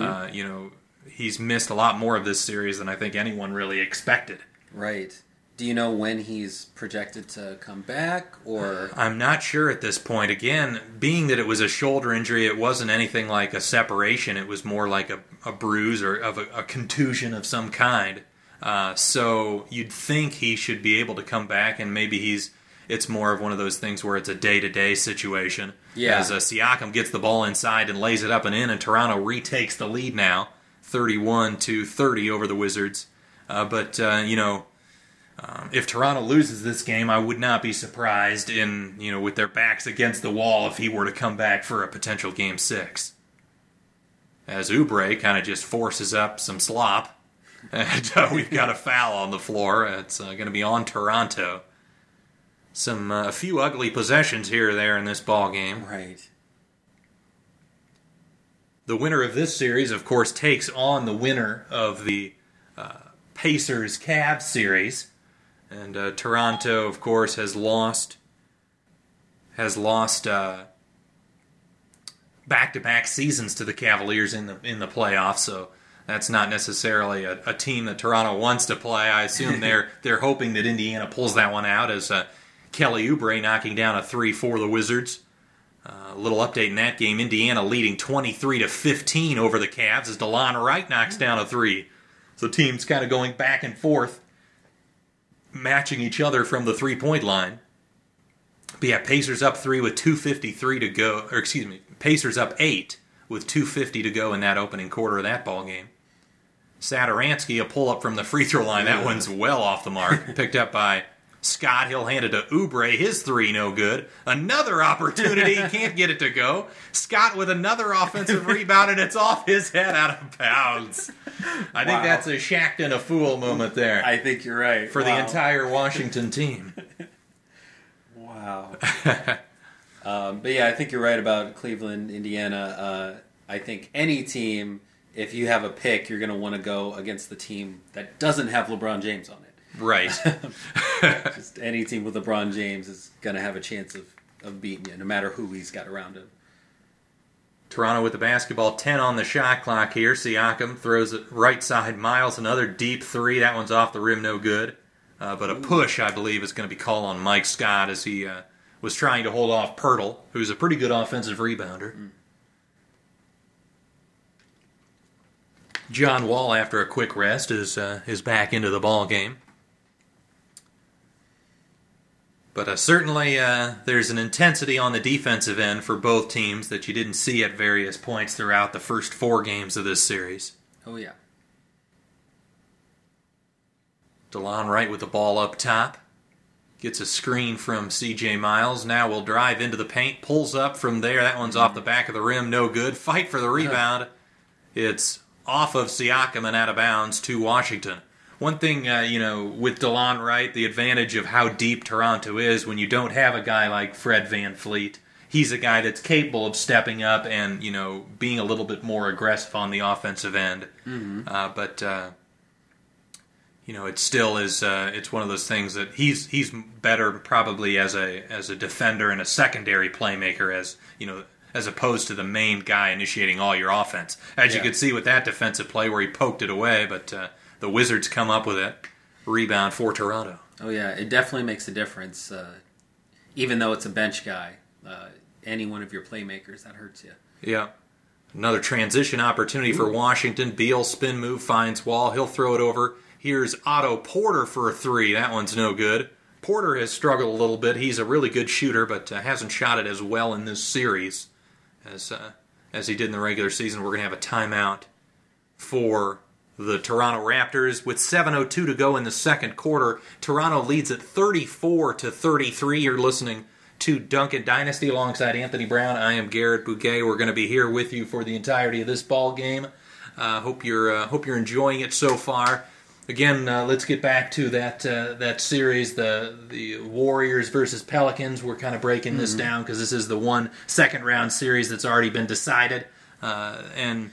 uh, you know, he's missed a lot more of this series than I think anyone really expected. Right. Do you know when he's projected to come back or I'm not sure at this point. Again, being that it was a shoulder injury, it wasn't anything like a separation. It was more like a, a bruise or of a, a contusion of some kind. Uh, so you'd think he should be able to come back, and maybe he's. It's more of one of those things where it's a day to day situation. Yeah. As uh, Siakam gets the ball inside and lays it up and in, and Toronto retakes the lead now, 31 to 30 over the Wizards. Uh, but uh, you know, um, if Toronto loses this game, I would not be surprised in you know with their backs against the wall if he were to come back for a potential game six. As Oubre kind of just forces up some slop, and uh, we've got a foul on the floor. It's uh, going to be on Toronto. Some uh, a few ugly possessions here or there in this ball game. Right. The winner of this series, of course, takes on the winner of the uh, Pacers Cavs series, and uh, Toronto, of course, has lost has lost back to back seasons to the Cavaliers in the in the playoffs. So that's not necessarily a, a team that Toronto wants to play. I assume they're they're hoping that Indiana pulls that one out as uh, Kelly Oubre knocking down a three for the Wizards. Uh, a little update in that game: Indiana leading 23 to 15 over the Cavs as Delon Wright knocks down a three. So teams kind of going back and forth, matching each other from the three point line. But yeah, Pacers up three with 2:53 to go, or excuse me, Pacers up eight with 2:50 to go in that opening quarter of that ball game. Satoransky, a pull up from the free throw line, that one's well off the mark. Picked up by Scott. He'll hand it to Oubre. His three, no good. Another opportunity, can't get it to go. Scott with another offensive rebound, and it's off his head out of bounds. I think that's a Shaqtin' a Fool moment there I think you're right. for the entire Washington team. Wow. um, but yeah, I think you're right about Cleveland, Indiana. Uh, I think any team, if you have a pick, you're going to want to go against the team that doesn't have LeBron James on it. Right. Just any team with LeBron James is going to have a chance of, of beating you, no matter who he's got around him. Toronto with the basketball, 10 on the shot clock here. Siakam throws it right side. Miles, another deep three. That one's off the rim, no good. Uh, but a push, I believe, is going to be called on Mike Scott as he uh, was trying to hold off Poeltl, who's a pretty good offensive rebounder. John Wall, after a quick rest, is uh, is back into the ball game. But uh, certainly, uh, there's an intensity on the defensive end for both teams that you didn't see at various points throughout the first four games of this series. Oh, yeah. Delon Wright with the ball up top. Gets a screen from CJ Miles. Now will drive into the paint. Pulls up from there. That one's off the back of the rim. No good. Fight for the rebound. It's off of Siakam and out of bounds to Washington. One thing, uh, you know, with Delon Wright, the advantage of how deep Toronto is when you don't have a guy like Fred VanVleet. He's a guy that's capable of stepping up and, you know, being a little bit more aggressive on the offensive end. Uh, but, uh, you know, it still is. Uh, it's one of those things that he's he's better probably as a as a defender and a secondary playmaker as you know as opposed to the main guy initiating all your offense. As you Yeah. could see with that defensive play where he poked it away, but uh, the Wizards come up with it. Rebound for Toronto. Oh, yeah. It definitely makes a difference. Uh, even though it's a bench guy, uh, any one of your playmakers, that hurts you. Yeah. Another transition opportunity for Washington. Beal spin move finds Wall. He'll throw it over. Here's Otto Porter for a three. That one's no good. Porter has struggled a little bit. He's a really good shooter, but uh, hasn't shot it as well in this series as uh, as he did in the regular season. We're going to have a timeout for the Toronto Raptors with 7:02 to go in the second quarter. Toronto leads at 34 to 33. You're listening to Duncan Dynasty alongside Anthony Brown. I am Garrett Bouquet. We're going to be here with you for the entirety of this ball game. Uh, hope you're uh, hope you're enjoying it so far. Again, uh, let's get back to that uh, that series, the the Warriors versus Pelicans. We're kind of breaking this down because this is the one second round series that's already been decided, uh, and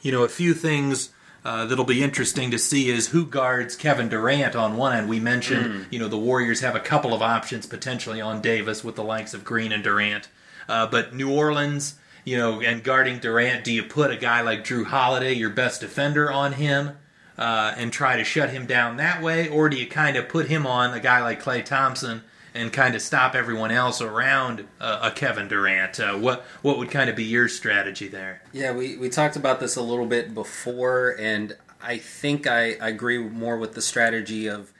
you know a few things uh, that'll be interesting to see is who guards Kevin Durant on one end. We mentioned, you know, the Warriors have a couple of options potentially on Davis with the likes of Green and Durant, uh, but New Orleans, you know, and guarding Durant, do you put a guy like Jrue Holiday, your best defender, on him? Uh, and try to shut him down that way, or do you kind of put him on a guy like Klay Thompson and kind of stop everyone else around uh, a Kevin Durant? Uh, what what would kind of be your strategy there? Yeah, we, we talked about this a little bit before, and I think I, I agree more with the strategy of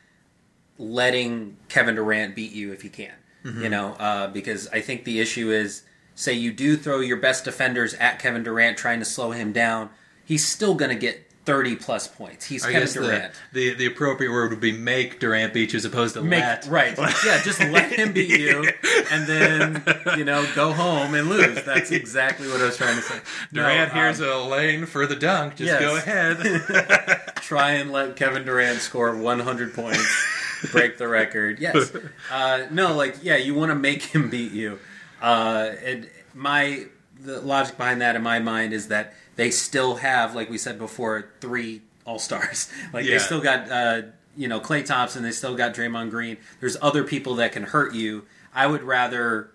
letting Kevin Durant beat you if you can. You know, uh, because I think the issue is say you do throw your best defenders at Kevin Durant trying to slow him down. he's still going to get 30 plus points. He's I Kevin guess the, Durant. the the appropriate word would be make Durant beat you as opposed to Make, let. right. Yeah, just let him beat you and then, you know, go home and lose. That's exactly what I was trying to say. No, Durant, um, here's a lane for the dunk. Just yes. go ahead. try and let Kevin Durant score 100 points, break the record. Yes. Uh, no, like yeah, you want to make him beat you. Uh, and my the logic behind that in my mind is that they still have, like we said before, three All Stars. Like Yeah. they still got uh, you know Klay Thompson. They still got Draymond Green. There's other people that can hurt you. I would rather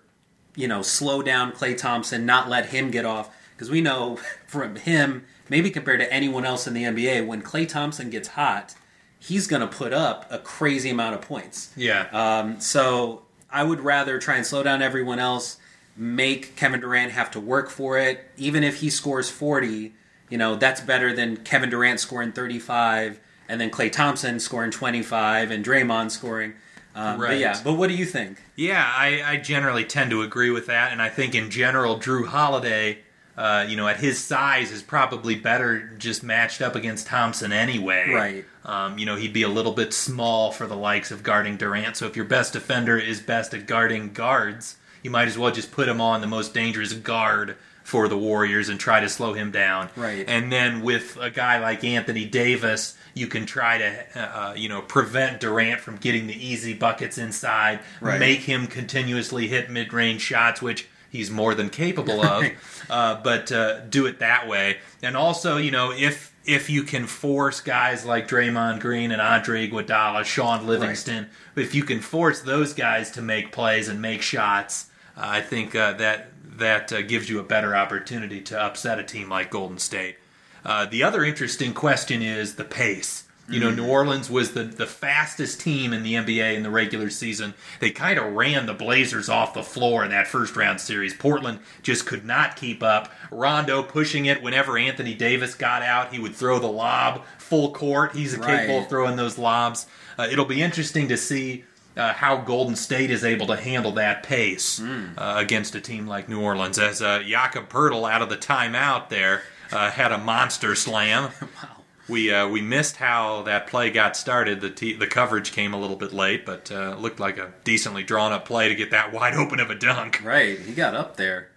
you know, slow down Klay Thompson, not let him get off. Because we know from him, maybe compared to anyone else in the NBA, when Klay Thompson gets hot, he's going to put up a crazy amount of points. yeah. Um, so I would rather try and slow down everyone else, make Kevin Durant have to work for it. Even if he scores 40, you know, that's better than Kevin Durant scoring 35 and then Klay Thompson scoring 25 and Draymond scoring. Um, But Right. yeah, but what do you think? Yeah, I, I generally tend to agree with that, and I think in general, Jrue Holiday, uh, you know, at his size, is probably better just matched up against Thompson anyway. Right. Um, you know, he'd be a little bit small for the likes of guarding Durant. So if your best defender is best at guarding guards, you might as well just put him on the most dangerous guard for the Warriors and try to slow him down. Right. And then with a guy like Anthony Davis, you can try to, uh, you know, prevent Durant from getting the easy buckets inside, Right. make him continuously hit mid-range shots, which he's more than capable of. uh, but uh, do it that way, and also, you know, if if you can force guys like Draymond Green and Andre Iguodala, Shaun Livingston, if you can force those guys to make plays and make shots, uh, I think uh, that that uh, gives you a better opportunity to upset a team like Golden State. Uh, the other interesting question is the pace. You know, New Orleans was the, the fastest team in the NBA in the regular season. They kind of ran the Blazers off the floor in that first round series. Portland just could not keep up. Rondo pushing it whenever Anthony Davis got out, he would throw the lob full court. He's capable of throwing those lobs. Uh, it'll be interesting to see uh, how Golden State is able to handle that pace uh, against a team like New Orleans. As uh, Jakob Poeltl out of the timeout there uh, had a monster slam. Wow. We uh, we missed how that play got started. The t- the coverage came a little bit late, but uh, it looked like a decently drawn up play to get that wide open of a dunk. Right, he got up there.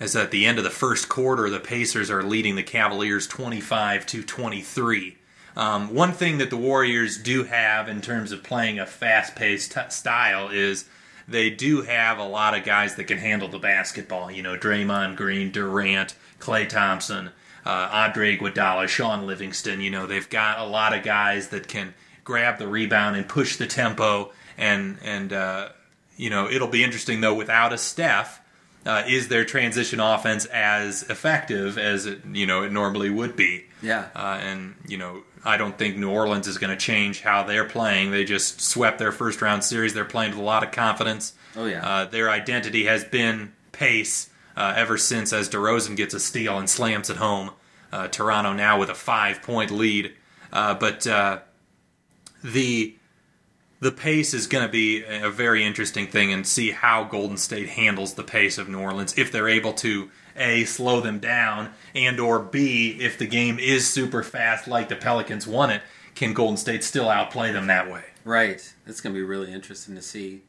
As at the end of the first quarter, the Pacers are leading the Cavaliers 25 to 23. Um, one thing that the Warriors do have in terms of playing a fast paced t- style is they do have a lot of guys that can handle the basketball. You know, Draymond Green, Durant, Klay Thompson, uh, Andre Iguodala, Shaun Livingston. You know, they've got a lot of guys that can grab the rebound and push the tempo. And, and uh, you know, it'll be interesting, though, without a Steph uh, is their transition offense as effective as it you know it normally would be? Yeah. Uh, and you know I don't think New Orleans is going to change how they're playing. They just swept their first round series. They're playing with a lot of confidence. Oh, yeah. Uh, their identity has been pace uh, ever since as DeRozan gets a steal and slams it home. Uh, Toronto now with a five point lead, uh, but uh, the the pace is going to be a very interesting thing and see how Golden State handles the pace of New Orleans if they're able to a slow them down and or b if the game is super fast like the Pelicans won it can Golden State still outplay them that way Right. It's going to be really interesting to see.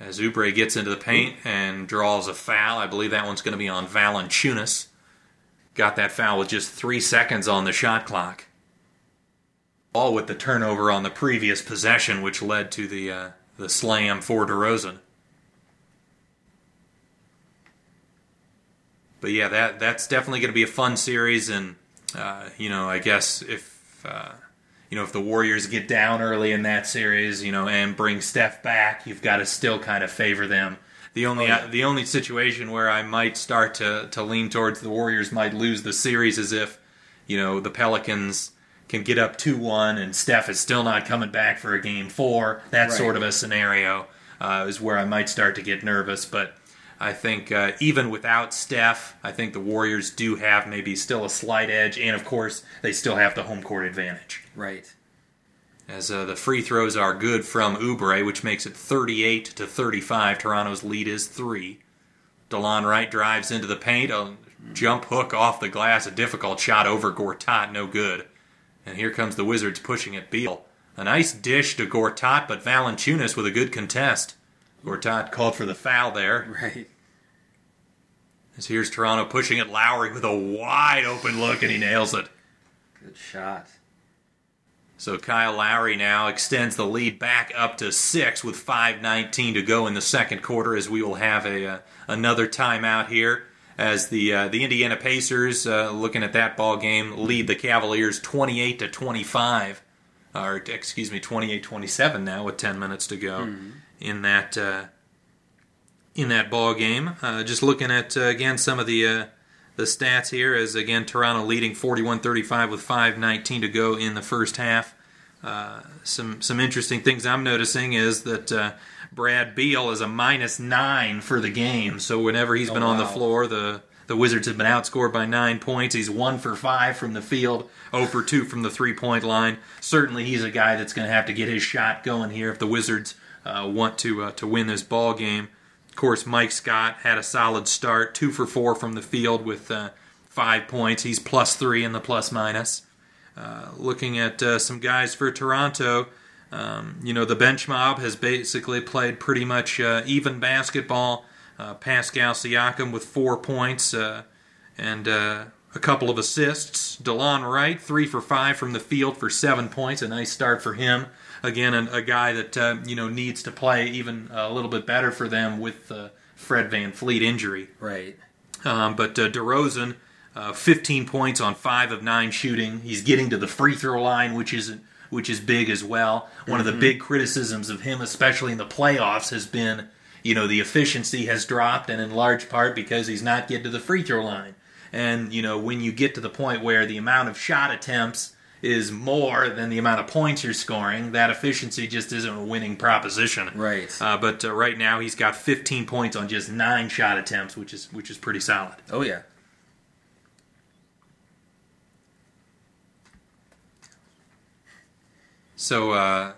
as Oubre gets into the paint and draws a foul I believe that one's going to be on Valanciunas got that foul with just 3 seconds on the shot clock all with the turnover on the previous possession, which led to the uh, the slam for DeRozan. But yeah, that that's definitely going to be a fun series, and uh, you know, I guess if uh, you know if the Warriors get down early in that series, you know, and bring Steph back, you've got to still kind of favor them. The only Oh, yeah. the only situation where I might start to to lean towards the Warriors might lose the series is if you know the Pelicans can get up 2-1 and Steph is still not coming back for a game 4 that Right. sort of a scenario uh, is where I might start to get nervous but I think uh, even without Steph I think the Warriors do have maybe still a slight edge and of course they still have the home court advantage Right. as uh, the free throws are good from Oubre which makes it 38 to 35 Toronto's lead is 3 Delon Wright drives into the paint, a jump hook off the glass, a difficult shot over Gortat, no good. And here comes the Wizards pushing at Beal. A nice dish to Gortat, but Valanciunas with a good contest. Gortat called for the foul there. Right. As here's Toronto pushing at Lowry with a wide open look, and he nails it. Good shot. So Kyle Lowry now extends the lead back up to six with 5:19 to go in the second quarter, as we will have a uh, another timeout here. As the uh, the Indiana Pacers, uh, looking at that ball game, lead the Cavaliers 28 to 25, or excuse me, 28-27 now with 10 minutes to go in that uh, in that ball game. Uh, just looking at uh, again some of the uh, the stats here as again Toronto leading 41-35 with 5:19 to go in the first half. Uh, some some interesting things I'm noticing is that uh, Brad Beal is a minus nine for the game. So whenever he's Oh, been on the floor, the the Wizards have been outscored by nine points. He's one for five from the field, 0 for two from the three point line. Certainly, he's a guy that's going to have to get his shot going here if the Wizards want to uh, to win this ball game. Of course, Mike Scott had a solid start, two for four from the field with uh, five points. He's plus three in the plus minus. Uh, looking at uh, some guys for Toronto, um, you know, the bench mob has basically played pretty much uh, even basketball. Uh, Pascal Siakam with four points uh, and uh, a couple of assists. Delon Wright, three for five from the field for seven points. A nice start for him. Again, a, a guy that uh, you know needs to play even a little bit better for them with the Fred VanVleet injury. Right. Um, but uh, DeRozan, uh, 15 points on five of nine shooting. He's getting to the free throw line, which is which is big as well. One of the big criticisms of him, especially in the playoffs, has been you know the efficiency has dropped, and in large part because he's not getting to the free throw line. And you know when you get to the point where the amount of shot attempts is more than the amount of points you're scoring, that efficiency just isn't a winning proposition. Right. Uh, but uh, right now he's got 15 points on just nine shot attempts, which is which is pretty solid. Oh yeah. So uh,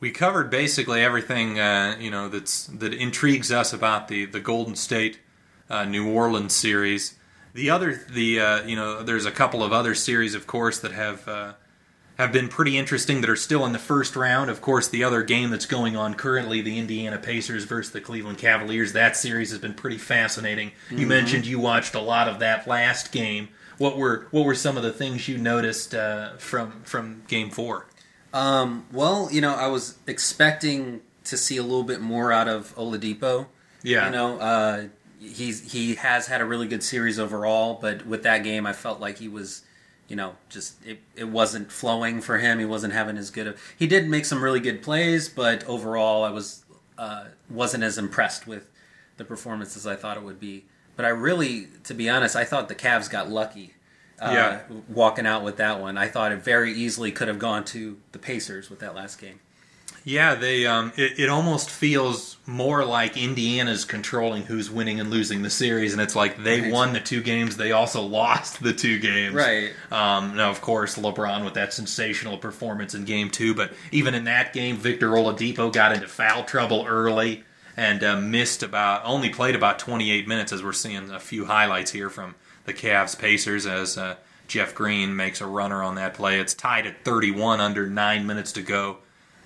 we covered basically everything uh, you know that's that intrigues us about the the Golden State uh, New Orleans series. The other the uh, you know there's a couple of other series, of course, that have. Uh, have been pretty interesting that are still in the first round. Of course, the other game that's going on currently, the Indiana Pacers versus the Cleveland Cavaliers, that series has been pretty fascinating. You mentioned you watched a lot of that last game. What were what were some of the things you noticed uh, from from Game Four? Um, well, you know, I was expecting to see a little bit more out of Oladipo. Yeah. You know, uh, he's he has had a really good series overall, but with that game, I felt like he was, you know, just it, it wasn't flowing for him. He wasn't having as good of. He did make some really good plays, but overall, I was uh, wasn't as impressed with the performance as I thought it would be. But I really, to be honest, I thought the Cavs got lucky. Uh, Yeah. walking out with that one, I thought it very easily could have gone to the Pacers with that last game. Yeah, they. Um, it, it almost feels more like Indiana's controlling who's winning and losing the series, and it's like they Right. won the two games, they also lost the two games. Right. Um, now, of course, LeBron with that sensational performance in Game Two, but even in that game, Victor Oladipo got into foul trouble early and uh, missed about only played about 28 minutes. As we're seeing a few highlights here from the Cavs Pacers as uh, Jeff Green makes a runner on that play. It's tied at 31 under nine minutes to go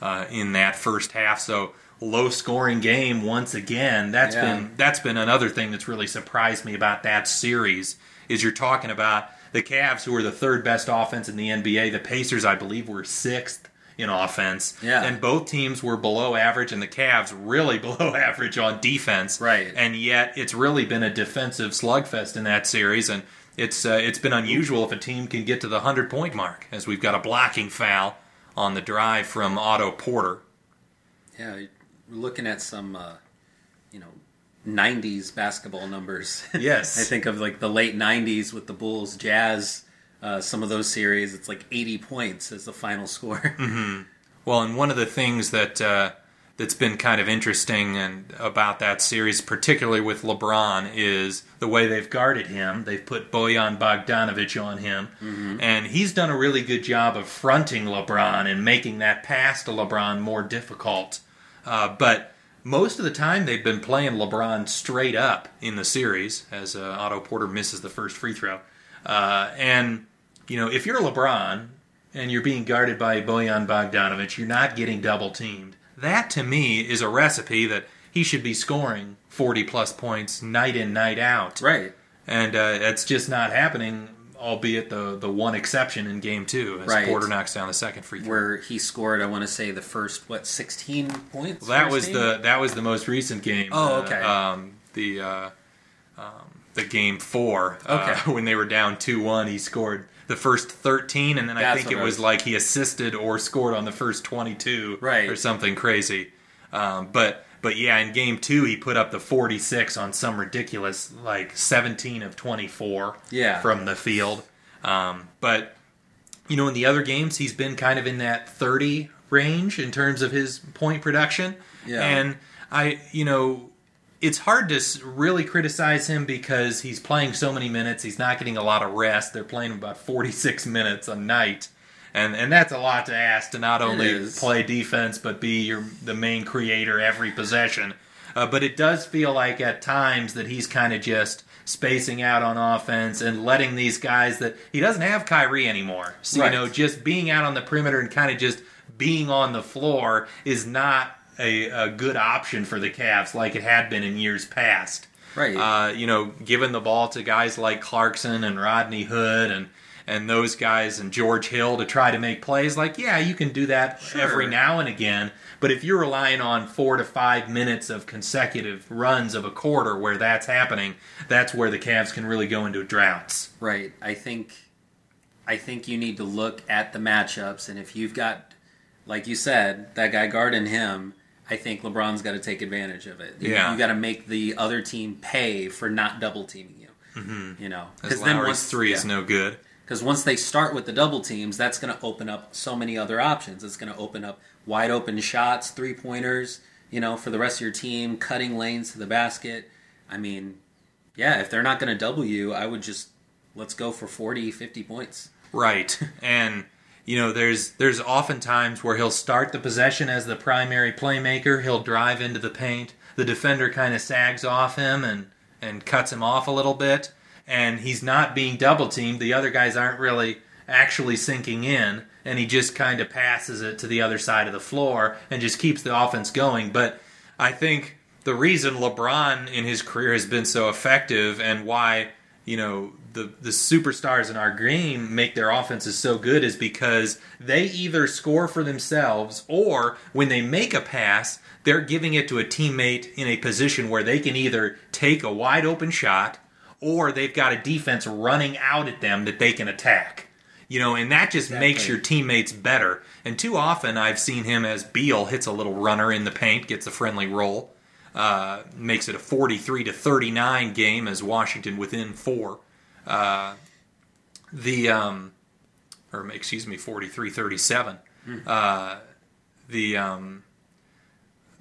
uh, in that first half. So low scoring game once again. That's Yeah. been that's been another thing that's really surprised me about that series. Is you're talking about the Cavs, who are the third best offense in the NBA. The Pacers, I believe, were sixth in offense. Yeah. And both teams were below average, and the Cavs really below average on defense. Right. And yet, it's really been a defensive slugfest in that series, and it's uh, it's been unusual if a team can get to the hundred point mark, as we've got a blocking foul on the drive from Otto Porter. Yeah, we're looking at some, uh, you know, '90s basketball numbers. Yes. I think of like the late '90s with the Bulls, Jazz. Uh, some of those series, it's like 80 points as the final score. Well, and one of the things that uh, that's been kind of interesting and about that series, particularly with LeBron, is the way they've guarded him. They've put Bojan Bogdanovic on him, and he's done a really good job of fronting LeBron and making that pass to LeBron more difficult. Uh, but most of the time they've been playing LeBron straight up in the series as uh, Otto Porter misses the first free throw. Uh, and, you know, if you're LeBron and you're being guarded by Bojan Bogdanovic, you're not getting double teamed. That to me is a recipe that he should be scoring 40 plus points night in, night out. Right. And uh, it's just not happening, albeit the, the one exception in game two as Right. Porter knocks down the second free throw. Where he scored, I want to say the first what sixteen points. That was team? the that was the most recent game. Oh, Uh, okay. um, the uh, um, the game four. Uh, Okay. when they were down two one, he scored the first thirteen, and then I think it was was- like he assisted or scored on the first twenty two, Right. or something crazy. Um, but but yeah, in game two, he put up the forty six on some ridiculous like seventeen of twenty four. Yeah. from the field. Um, but you know, in the other games, he's been kind of in that 30 range in terms of his point production. Yeah. And I, you know, it's hard to really criticize him because he's playing so many minutes. He's not getting a lot of rest. They're playing about 46 minutes a night. And, and that's a lot to ask to not only play defense but be your the main creator every possession. Uh, but it does feel like at times that he's kind of just spacing out on offense and letting these guys that he doesn't have Kyrie anymore. So Right. you know, just being out on the perimeter and kind of just being on the floor is not a, a good option for the Cavs like it had been in years past. Right. Uh, you know, giving the ball to guys like Clarkson and Rodney Hood and and those guys and George Hill to try to make plays. Like, yeah, you can do that Sure. every now and again. But if you're relying on four to five minutes of consecutive runs of a quarter where that's happening, that's where the Cavs can really go into droughts. Right. I think I think you need to look at the matchups and if you've got like you said, that guy guarding him, I think LeBron's got to take advantage of it. You, Yeah. you got to make the other team pay for not double teaming you. Mm-hmm. You know, Because Lowry's three is no good. because once they start with the double teams, that's going to open up so many other options. It's going to open up wide open shots, three pointers, you know, for the rest of your team, cutting lanes to the basket. I mean, yeah, if they're not going to double you, I would just let's go for 40, 50 points. Right. And you know, there's there's often times where he'll start the possession as the primary playmaker. He'll drive into the paint. The defender kind of sags off him and and cuts him off a little bit, and he's not being double teamed. The other guys aren't really actually sinking in, and he just kind of passes it to the other side of the floor and just keeps the offense going. But I think the reason LeBron in his career has been so effective and why you know the the superstars in our game make their offenses so good is because they either score for themselves or when they make a pass they're giving it to a teammate in a position where they can either take a wide open shot or they've got a defense running out at them that they can attack. You know and that just makes your teammates better. And too often i've seen him as beal hits a little runner in the paint gets a friendly roll uh, makes it a 43 to 39 game as Washington within four. Uh, the um, or excuse me, 43 37. Uh, the um,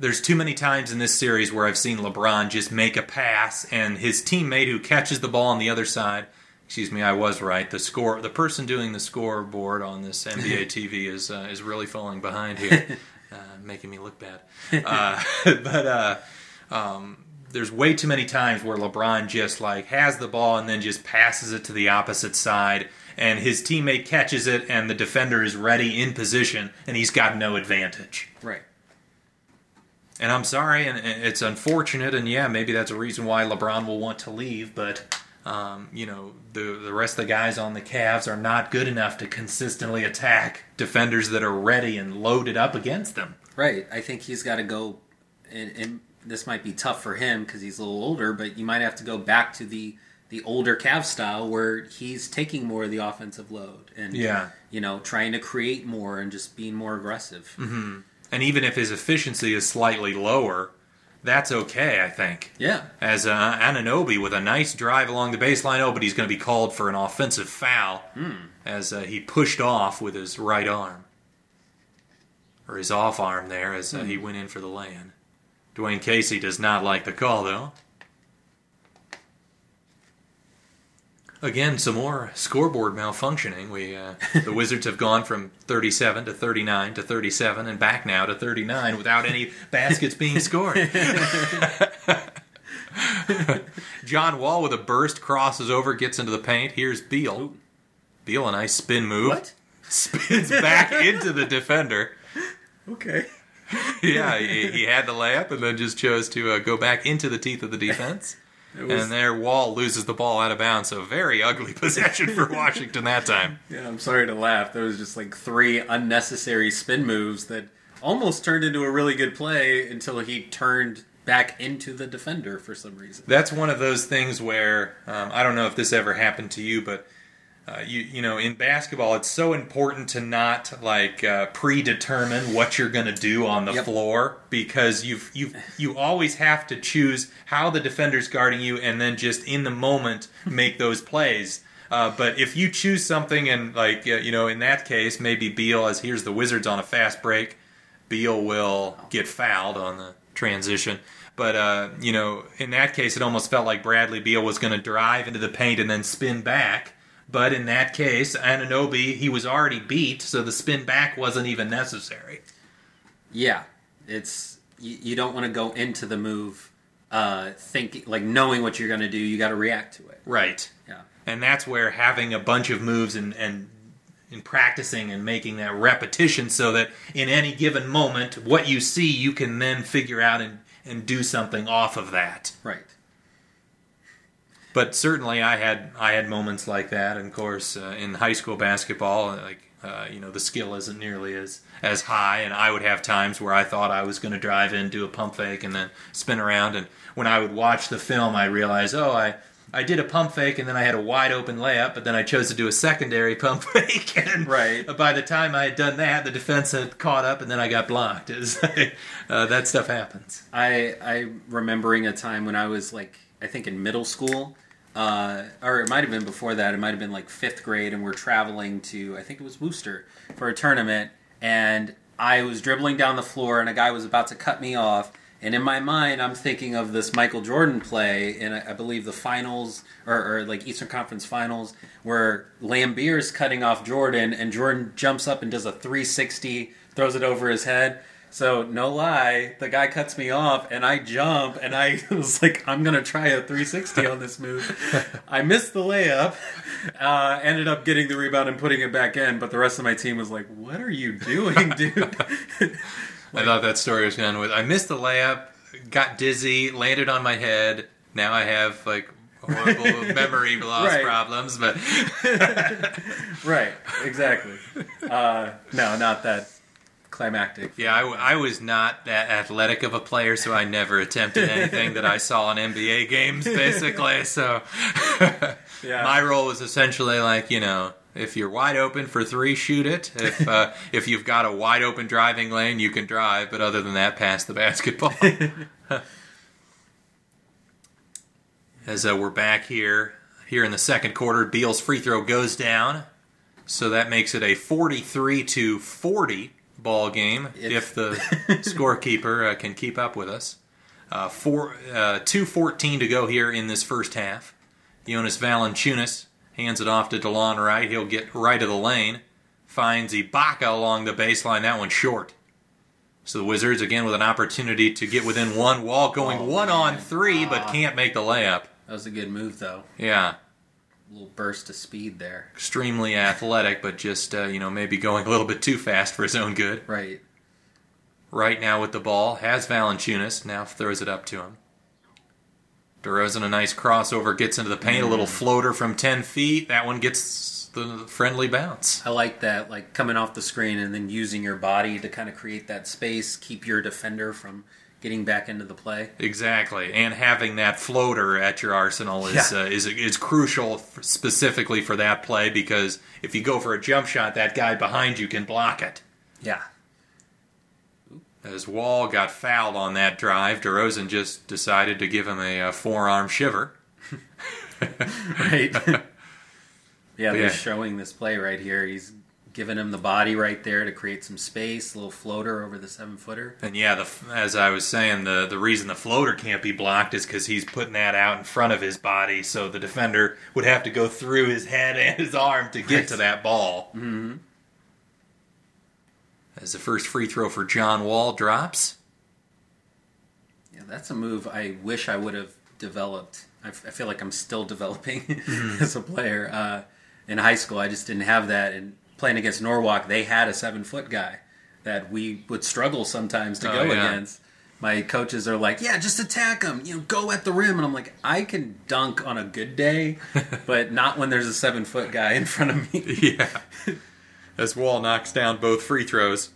there's too many times in this series where I've seen LeBron just make a pass and his teammate who catches the ball on the other side. Excuse me, I was right. The score, the person doing the scoreboard on this NBA TV is uh, is really falling behind here, uh, making me look bad. Uh, but uh, um, there's way too many times where LeBron just like has the ball and then just passes it to the opposite side, and his teammate catches it, and the defender is ready in position, and he's got no advantage. Right. And I'm sorry, and it's unfortunate, and yeah, maybe that's a reason why LeBron will want to leave, but. Um, you know, the the rest of the guys on the Cavs are not good enough to consistently attack defenders that are ready and loaded up against them. Right. I think he's got to go, and, and this might be tough for him because he's a little older, but you might have to go back to the the older Cav style where he's taking more of the offensive load and Yeah. you know trying to create more and just being more aggressive. And even if his efficiency is slightly lower, that's okay, I think. Yeah. As uh, Anunoby with a nice drive along the baseline, oh, but he's going to be called for an offensive foul as uh, he pushed off with his right arm. Or his off arm there as uh, he went in for the lay in. Dwane Casey does not like the call, though. Again, some more scoreboard malfunctioning. We uh, the Wizards have gone from 37 to 39 to 37 and back now to 39 without any baskets being scored. John Wall with a burst crosses over, gets into the paint. Here's Beal. Beal a nice spin move. What? Spins back into the defender. Okay. Yeah, he, he had the layup and then just chose to uh, go back into the teeth of the defense. Was, And there, Wall loses the ball out of bounds. So very ugly possession for Washington that time. yeah, I'm sorry to laugh. There was just like three unnecessary spin moves that almost turned into a really good play until he turned back into the defender for some reason. That's one of those things where um, I don't know if this ever happened to you, but uh, you you know in basketball it's so important to not like uh, predetermine what you're going to do on the Yep. floor because you've you you always have to choose how the defender's guarding you and then just in the moment make those plays. Uh, but if you choose something and like uh, you know in that case maybe Beal as here's the Wizards on a fast break, Beal will get fouled on the transition. But uh, you know, in that case, it almost felt like Bradley Beal was going to drive into the paint and then spin back. But in that case, Anunoby he was already beat, so the spin back wasn't even necessary. Yeah, it's you, you don't want to go into the move uh, thinking like knowing what you're going to do. You got to react to it. Right. Yeah. And that's where having a bunch of moves and and in practicing and making that repetition so that in any given moment what you see you can then figure out and, and do something off of that. Right. But certainly I had I had moments like that, and of course uh, in high school basketball, like uh, you know the skill isn't nearly as as high, and I would have times where I thought I was going to drive in, do a pump fake, and then spin around, and when I would watch the film, I realized, oh, I. I did a pump fake and then I had a wide open layup, but then I chose to do a secondary pump fake. And Right. by the time I had done that, the defense had caught up and then I got blocked. Like, uh, that stuff happens. I I remembering a time when I was like I think in middle school, uh, or it might have been before that. It might have been like fifth grade, and we're traveling to I think it was Worcester for a tournament, and I was dribbling down the floor, and a guy was about to cut me off. And in my mind, I'm thinking of this Michael Jordan play in, I believe, the finals or, or like Eastern Conference Finals, where Laimbeer's cutting off Jordan, and Jordan jumps up and does a 360, throws it over his head. So no lie, the guy cuts me off, and I jump, and I was like, I'm gonna try a 360 on this move. I missed the layup, uh, ended up getting the rebound and putting it back in, but the rest of my team was like, "What are you doing, dude?" I thought that story was going with I missed the layup, got dizzy, landed on my head. Now I have like horrible memory loss Right. problems, but right, exactly. Uh, no, not that climactic. yeah, I was not that athletic of a player, so I never attempted anything that I saw in NBA games, basically. So Yeah. my role was essentially like you know. If you're wide open for three, shoot it. If uh, if you've got a wide open driving lane, you can drive. But other than that, pass the basketball. As uh, we're back here, here in the second quarter, Beal's free throw goes down, so that makes it a 43 to 40 ball game if, If- the scorekeeper uh, can keep up with us. Uh, four, uh, 2.14 to go here in this first half. Jonas Valanciunas hands it off to Delon Wright. He'll get right of the lane. Finds Ibaka along the baseline. That one short. So the Wizards again with an opportunity to get within one wall, going Oh, one man. on three, but can't make the layup. That was a good move, though. Yeah, little burst of speed there. extremely athletic, but just uh, you know maybe going a little bit too fast for his own good. Right. Right now with the ball has Valanciunas. Now throws it up to him. DeRozan a nice crossover gets into the paint, a little floater from ten feet. That one gets the friendly bounce. I like that, like coming off the screen and then using your body to kind of create that space, keep your defender from getting back into the play. Exactly, and having that floater at your arsenal is Yeah. uh, is is crucial f- specifically for that play because if you go for a jump shot, that guy behind you can block it. Yeah. As Wall got fouled on that drive, DeRozan just decided to give him a, uh forearm shiver. Right. yeah, they're Yeah. showing this play right here. He's giving him the body right there to create some space, a little floater over the seven footer. And yeah, the, as I was saying, the the reason the floater can't be blocked is because he's putting that out in front of his body, so the defender would have to go through his head and his arm to get to that ball. Mm-hmm. As the first free throw for John Wall drops. Yeah, that's a move I wish I would have developed. I, f- I feel like I'm still developing as a player. Uh, in high school, I just didn't have that. And playing against Norwalk, they had a seven foot guy that we would struggle sometimes to Oh, go yeah. against. My coaches are like, "Yeah, just attack him. You know, go at the rim." And I'm like, "I can dunk on a good day, but not when there's a seven foot guy in front of me." Yeah. As Wall knocks down both free throws.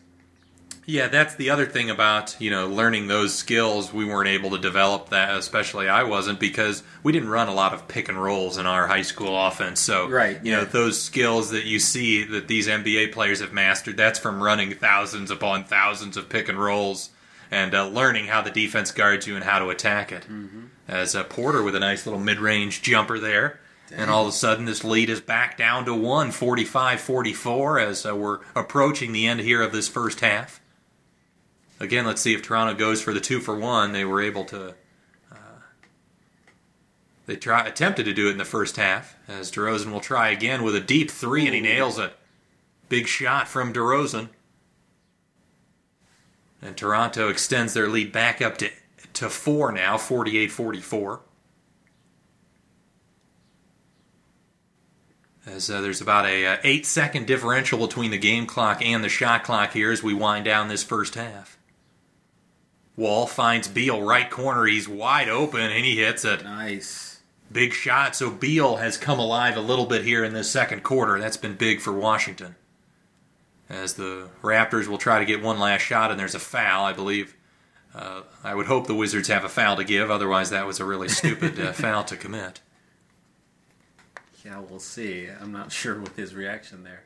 Yeah, that's the other thing about, you know, learning those skills. We weren't able to develop that, especially I wasn't, because we didn't run a lot of pick and rolls in our high school offense. So, Right, you know, those skills that you see that these NBA players have mastered, that's from running thousands upon thousands of pick and rolls and uh, learning how the defense guards you and how to attack it. Mm-hmm. As uh, Porter with a nice little mid range jumper there. And all of a sudden, this lead is back down to one, 45 44, as uh, we're approaching the end here of this first half. Again, let's see if Toronto goes for the two for one. They were able to. Uh, they try attempted to do it in the first half, as DeRozan will try again with a deep three, and he nails it. Big shot from DeRozan. And Toronto extends their lead back up to, to four now, 48 44. As uh, there's about a uh, eight second differential between the game clock and the shot clock here as we wind down this first half. Wall finds Beal right corner. He's wide open and he hits it. Nice. Big shot. So Beal has come alive a little bit here in this second quarter. That's been big for Washington. As the Raptors will try to get one last shot, and there's a foul, I believe. Uh, I would hope the Wizards have a foul to give. Otherwise, that was a really stupid uh, foul to commit. Yeah, we'll see. I'm not sure with his reaction there.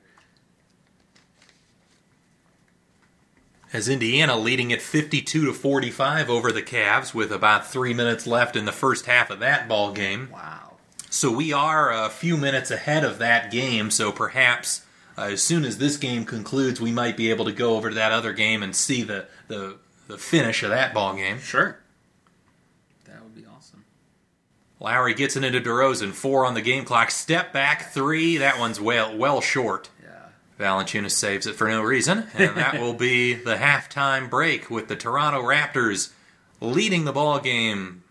As Indiana leading at 52 to 45 over the Cavs with about 3 minutes left in the first half of that ball game. Wow. So we are a few minutes ahead of that game, so perhaps uh, as soon as this game concludes we might be able to go over to that other game and see the the, the finish of that ball game. Sure. That would be awesome. Lowry gets it into DeRozan, 4 on the game clock, step back 3, that one's well well short. Yeah. Valanciunas saves it for no reason, and that will be the halftime break with the Toronto Raptors leading the ball game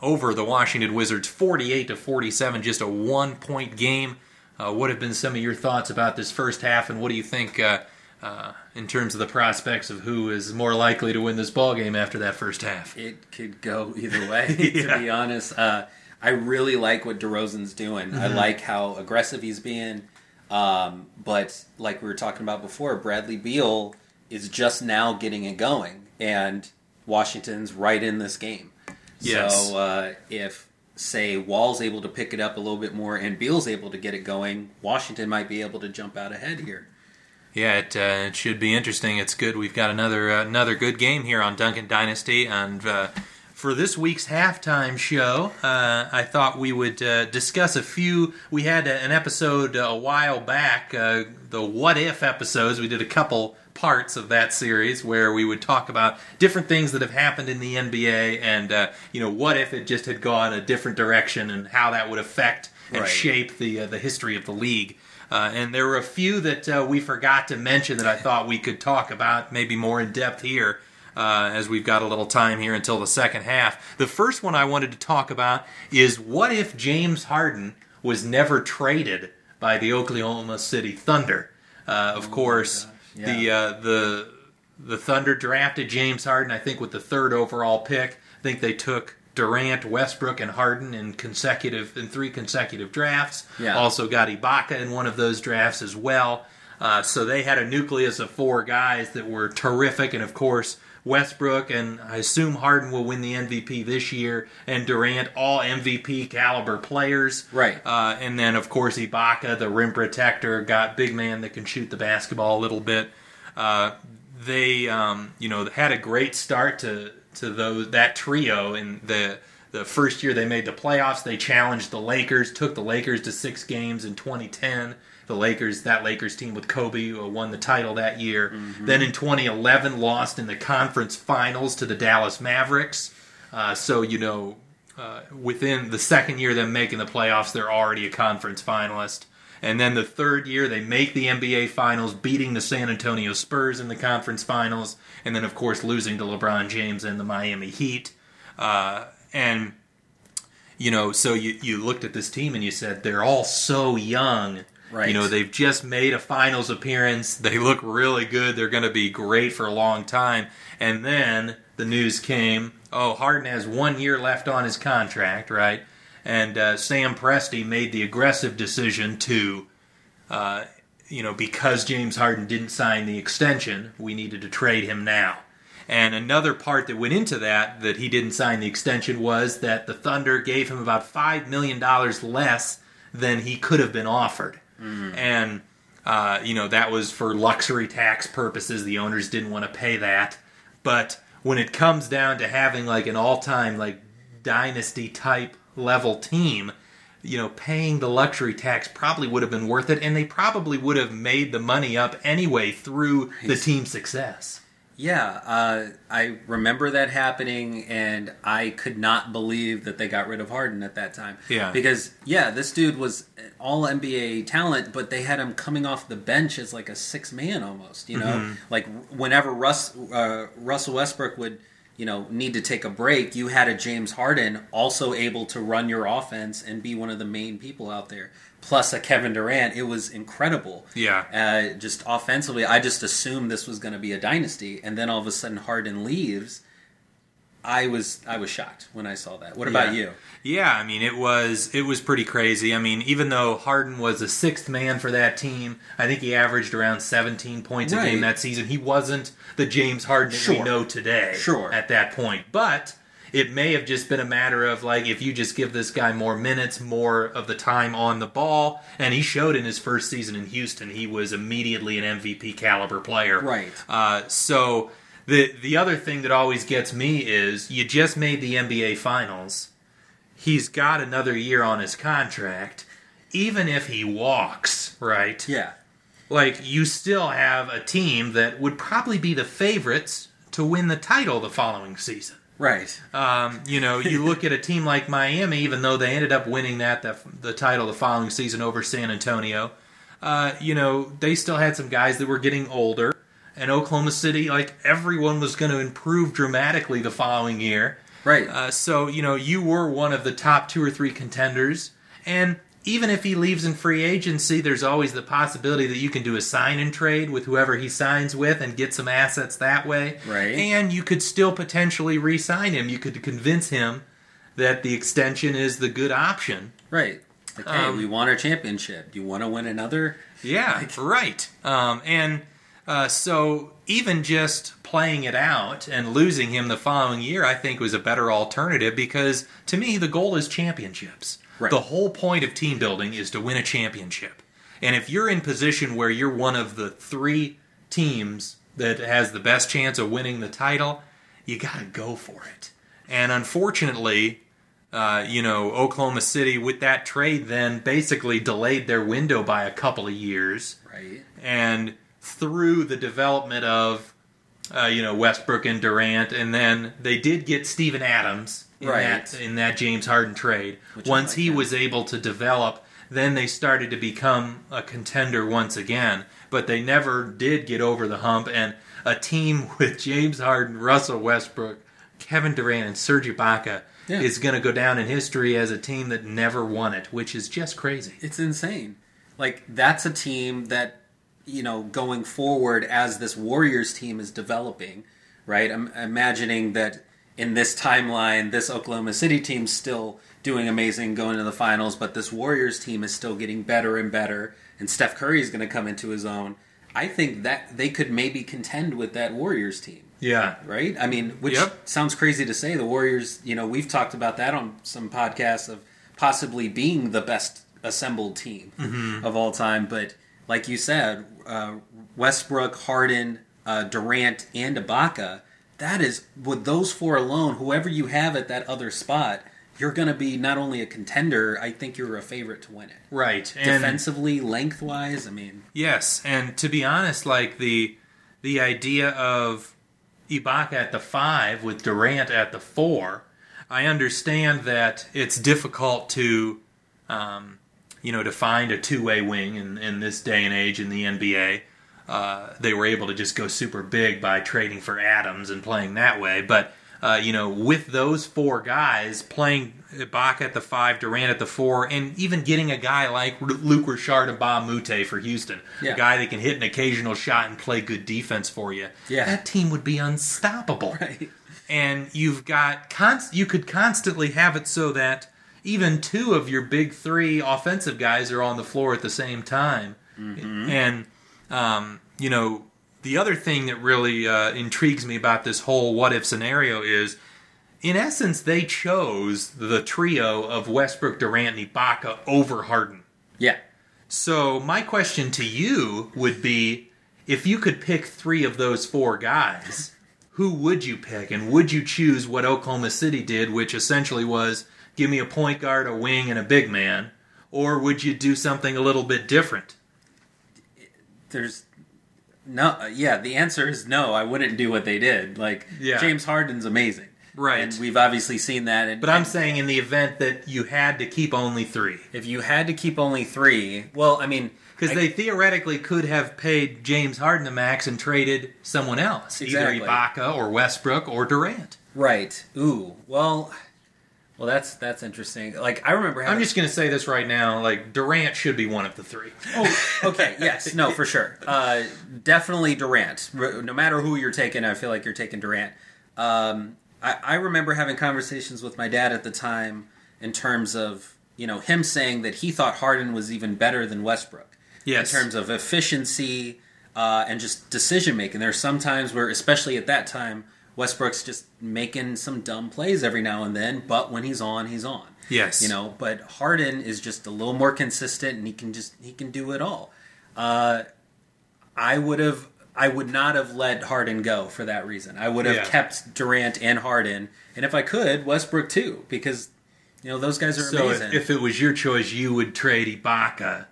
over the Washington Wizards 48 to 47, just a one-point game. Uh, what have been some of your thoughts about this first half, and what do you think uh, uh, in terms of the prospects of who is more likely to win this ball game after that first half? It could go either way, to be honest. Uh, I really like what DeRozan's doing. I like how aggressive he's being. Um, but like we were talking about before, Bradley Beal is just now getting it going, and Washington's right in this game. Yes. So uh, if say Wall's able to pick it up a little bit more and Beal's able to get it going, Washington might be able to jump out ahead here. Yeah, it, uh, it should be interesting. It's good. We've got another uh, another good game here on Duncan Dynasty, and uh, for this week's halftime show, uh, I thought we would uh, discuss a few. We had a- an episode a while back, uh, the What If episodes. We did a couple parts of that series where we would talk about different things that have happened in the NBA, and uh, you know, what if it just had gone a different direction, and how that would affect and Right. shape the uh, the history of the league. Uh, and there were a few that uh, we forgot to mention that I thought we could talk about maybe more in depth here, uh, as we've got a little time here until the second half. The first one I wanted to talk about is what if James Harden was never traded by the Oklahoma City Thunder? Uh, of course, Yeah. the uh, the the Thunder drafted James Harden, I think, with the third overall pick. I think they took Durant, Westbrook, and Harden in consecutive in three consecutive drafts. Yeah. Also got Ibaka in one of those drafts as well. Uh, so they had a nucleus of four guys that were terrific, and of course Westbrook and I assume Harden will win the MVP this year, and Durant all MVP caliber players. Right. Uh, and then of course Ibaka, the rim protector, got big man that can shoot the basketball a little bit. Uh, they um, you know had a great start to to those that trio and the the first year they made the playoffs, they challenged the Lakers, took the Lakers to six games in 2010. The Lakers, that Lakers team with Kobe, won the title that year. Then in 2011, lost in the conference finals to the Dallas Mavericks. Uh, so you know, uh, within the second year of them making the playoffs, they're already a conference finalist. And then the third year, they make the NBA Finals, beating the San Antonio Spurs in the conference finals, and then, of course, losing to LeBron James and the Miami Heat. Uh, and, you know, so you, you looked at this team and you said, they're all so young. Right. You know, they've just made a finals appearance. They look really good. They're going to be great for a long time. And then the news came oh, Harden has one year left on his contract, right? And uh, Sam Presti made the aggressive decision to, uh, you know, because James Harden didn't sign the extension, we needed to trade him now. And another part that went into that, that he didn't sign the extension, was that the Thunder gave him about $5 million less than he could have been offered. And, uh, you know, that was for luxury tax purposes. The owners didn't want to pay that. But when it comes down to having like an all time, like, dynasty type level team, you know, paying the luxury tax probably would have been worth it, and they probably would have made the money up anyway through the team's success. Yeah, uh, I remember that happening, and I could not believe that they got rid of Harden at that time. Yeah. because yeah, this dude was all NBA talent, but they had him coming off the bench as like a six man almost. You know, Mm-hmm. like whenever Russ uh, Russell Westbrook would you know need to take a break, you had a James Harden also able to run your offense and be one of the main people out there. Plus a Kevin Durant, it was incredible. Yeah. Uh, just offensively, I just assumed this was going to be a dynasty, and then all of a sudden Harden leaves. I was I was shocked when I saw that. What about Yeah. you? Yeah, I mean it was it was pretty crazy. I mean, even though Harden was the sixth man for that team, I think he averaged around 17 points a game that season. He wasn't the James Harden that we know today. Sure. At that point, but it may have just been a matter of like if you just give this guy more minutes, more of the time on the ball, and he showed in his first season in Houston, he was immediately an MVP caliber player. Right. Uh, so the the other thing that always gets me is you just made the NBA Finals. He's got another year on his contract. Even if he walks, right? Yeah, Like you still have a team that would probably be the favorites to win the title the following season. Right. Um, you know, you look at a team like Miami, even though they ended up winning that the, the title the following season over San Antonio. Uh, you know, they still had some guys that were getting older, and Oklahoma City, like everyone was going to improve dramatically the following year. Right. Uh, so you know, you were one of the top two or three contenders, and even if he leaves in free agency, there's always the possibility that you can do a sign and trade with whoever he signs with and get some assets that way. Right. And you could still potentially re-sign him. You could convince him that the extension is the good option. right. Like, hey, um, we won our championship. Do you want to win another? Yeah, right. Um, and uh, so even just playing it out and losing him the following year, I think was a better alternative because to me the goal is championships. Right. The whole point of team building is to win a championship. And if you're in position where you're one of the three teams that has the best chance of winning the title, you got to go for it. And unfortunately, uh, you know, Oklahoma City with that trade then basically delayed their window by a couple of years. Right. And through the development of, uh, you know, Westbrook and Durant, and then they did get Steven Adams in Right. that in that James Harden trade. Which Once like he that. was able to develop, then they started to become a contender once again. But they never did get over the hump. And a team with James Harden, Russell Westbrook, Kevin Durant, and Serge Ibaka Yeah. is going to go down in history as a team that never won it, which is just crazy. It's insane. Like that's a team that you know going forward as this Warriors team is developing, right? I'm imagining that in this timeline, this Oklahoma City team's still doing amazing, going to the finals, but this Warriors team is still getting better and better, and Steph Curry is going to come into his own. I think that they could maybe contend with that Warriors team Yeah. right? I mean, which Yep. sounds crazy to say. The Warriors, you know, we've talked about that on some podcasts of possibly being the best assembled team of all time. But like you said, uh, Westbrook, Harden, uh, Durant, and Ibaka. That is with those four alone. Whoever you have at that other spot, you're going to be not only a contender, I think you're a favorite to win it. Right. And Defensively, lengthwise, I mean, yes, and to be honest, like the the idea of Ibaka at the five with Durant at the four, I understand that it's difficult to, um, you know, to find a two way wing in, in this day and age in the NBA. Uh, they were able to just go super big by trading for Adams and playing that way, but. Uh, you know, with those four guys playing Ibaka at the five, Durant at the four, and even getting a guy like Luc Richard Mbah a Moute for Houston, Yeah. a guy that can hit an occasional shot and play good defense for you, Yeah. that team would be unstoppable. Right. And you've got const- you could constantly have it so that even two of your big three offensive guys are on the floor at the same time, and um, you know the other thing that really uh, intrigues me about this whole what if scenario is in essence they chose the trio of Westbrook, Durant, and Ibaka over Harden. yeah. So my question to you would be if you could pick 3 of those 4 guys, who would you pick and would you choose what Oklahoma City did which essentially was give me a point guard, a wing and a big man or would you do something a little bit different? There's no, yeah. The answer is no. I wouldn't do what they did. Like Yeah. James Harden's amazing, Right. And we've obviously seen that. And, But I'm saying in the event that you had to keep only 3 if you had to keep only three, well, I mean, Because they theoretically could have paid James Harden the max and traded someone else, Exactly. either Ibaka or Westbrook or Durant. right. Ooh, well, well, that's that's interesting. Like I remember having. I'm just going to say this right now: like Durant should be one of the three. Oh, okay. Yes. No, for sure. Uh, definitely Durant. No matter who you're taking, I feel like you're taking Durant. Um, I, I remember having conversations with my dad at the time in terms of you know him saying that he thought Harden was even better than Westbrook. Yes. In terms of efficiency uh, and just decision making, there's some times where, especially at that time, Westbrook's just making some dumb plays every now and then. But when he's on, he's on. Yes. You know, but Harden is just a little more consistent, and he can just he can do it all. Uh, I would have I would not have let Harden go for that reason. I would have Yeah. kept Durant and Harden, and if I could, Westbrook too, because you know those guys are So amazing. if, if it was your choice, you would trade Ibaka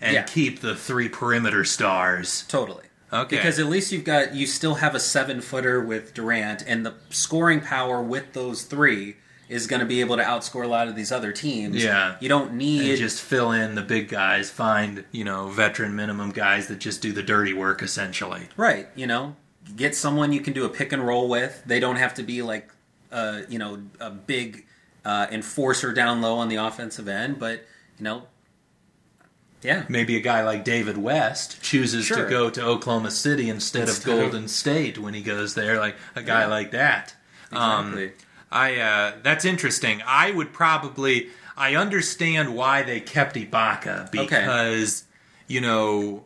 and Yeah. keep the three perimeter stars. totally. Okay. Because at least you've got you still have a seven footer with Durant, and the scoring power with those three is going to be able to outscore a lot of these other teams. Yeah. you don't need and just fill in the big guys. Find you know veteran minimum guys that just do the dirty work essentially. Right, you know, get someone you can do a pick and roll with. They don't have to be like, uh, you know, a big uh, enforcer down low on the offensive end, but you know, yeah, Maybe a guy like David West chooses Sure. to go to Oklahoma City instead, of Instead of- Golden State when he goes there. Like a guy Yeah. like that. Um, exactly. I uh, that's interesting. I would probably I understand why they kept Ibaka because you know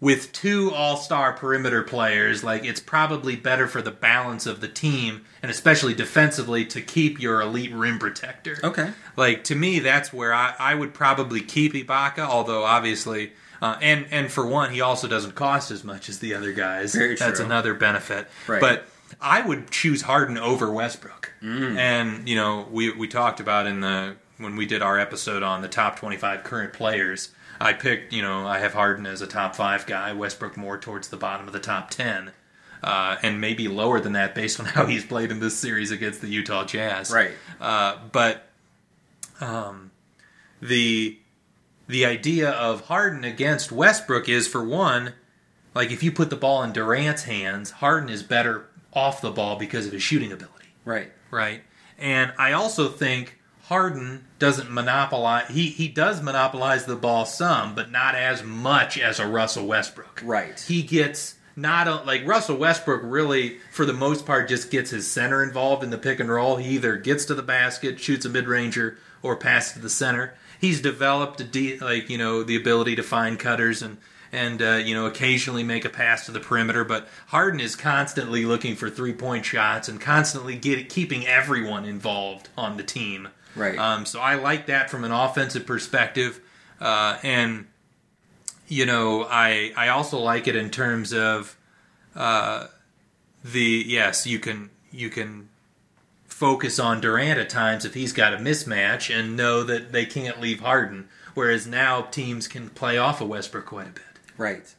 with two all-star perimeter players, like it's probably better for the balance of the team and especially defensively to keep your elite rim protector. Okay. Like to me, that's where I, I would probably keep Ibaka. Although obviously, uh, and and for one, he also doesn't cost as much as the other guys. Very true. That's another benefit. Right. But I would choose Harden over Westbrook. Mm. And you know, we we talked about in the when we did our episode on the top twenty five current players. I picked, you know, I have Harden as a top five guy, Westbrook more towards the bottom of the top ten, uh, and maybe lower than that based on how he's played in this series against the Utah Jazz. Right. Uh, but um, the the idea of Harden against Westbrook is for one, like if you put the ball in Durant's hands, Harden is better off the ball because of his shooting ability, Right. right? And I also think Harden doesn't monopolize. He he does monopolize the ball some, but not as much as a Russell Westbrook. Right. He gets not a, like Russell Westbrook really for the most part just gets his center involved in the pick and roll. He either gets to the basket, shoots a mid ranger, or passes to the center. He's developed a de- like you know the ability to find cutters and and uh, you know occasionally make a pass to the perimeter. But Harden is constantly looking for three point shots and constantly get, keeping everyone involved on the team. Right. Um, so I like that from an offensive perspective, uh, and you know I I also like it in terms of uh, the yes you can you can focus on Durant at times if he's got a mismatch and know that they can't leave Harden. Whereas now teams can play off of Westbrook quite a bit. Right.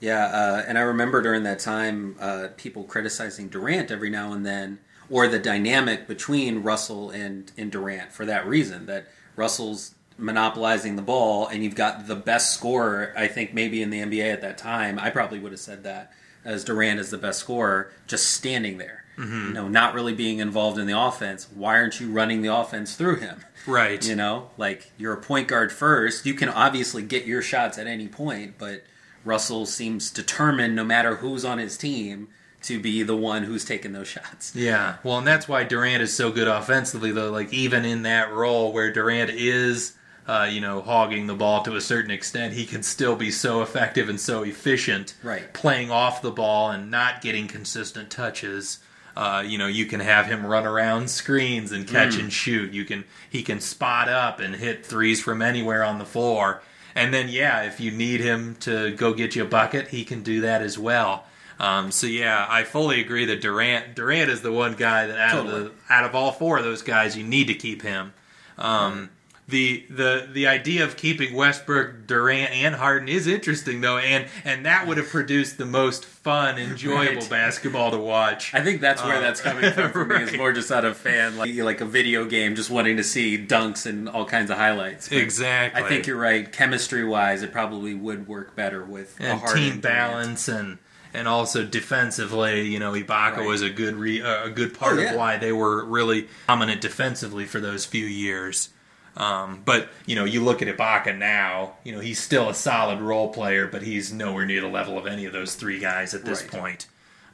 Yeah, uh, and I remember during that time uh, people criticizing Durant every now and then, or the dynamic between Russell and, and Durant for that reason that Russell's monopolizing the ball, and you've got the best scorer, I think, maybe in the NBA at that time. I probably would have said that as Durant is the best scorer, just standing there. Mm-hmm. You know, not really being involved in the offense. Why aren't you running the offense through him? Right. You know, like you're a point guard first. You can obviously get your shots at any point, but Russell seems determined, no matter who's on his team, to be the one who's taking those shots. Yeah, well, and that's why Durant is so good offensively, though. Like even in that role where Durant is, uh, you know, hogging the ball to a certain extent, he can still be so effective and so efficient, Right. Playing off the ball and not getting consistent touches. Uh, you know, you can have him run around screens and catch and shoot. You can he can spot up and hit threes from anywhere on the floor. And then, yeah, if you need him to go get you a bucket, he can do that as well. Um, so yeah, I fully agree that Durant Durant is the one guy that out of the out of all four of those guys, you need to keep him. Um, the the the idea of keeping Westbrook, Durant, and Harden is interesting though, and and that would have produced the most fun, enjoyable Right. basketball to watch. I think that's where Uh, that's coming from for me. Is right. more just out of fan, like like a video game, just wanting to see dunks and all kinds of highlights. But Exactly. I think you're right. Chemistry wise, it probably would work better with a and team balance and and also defensively, you know, Ibaka Right. was a good re, uh, a good part Oh, yeah. of why they were really dominant defensively for those few years. Um, but you know, you look at Ibaka now, you know, he's still a solid role player, but he's nowhere near the level of any of those three guys at this Right. point.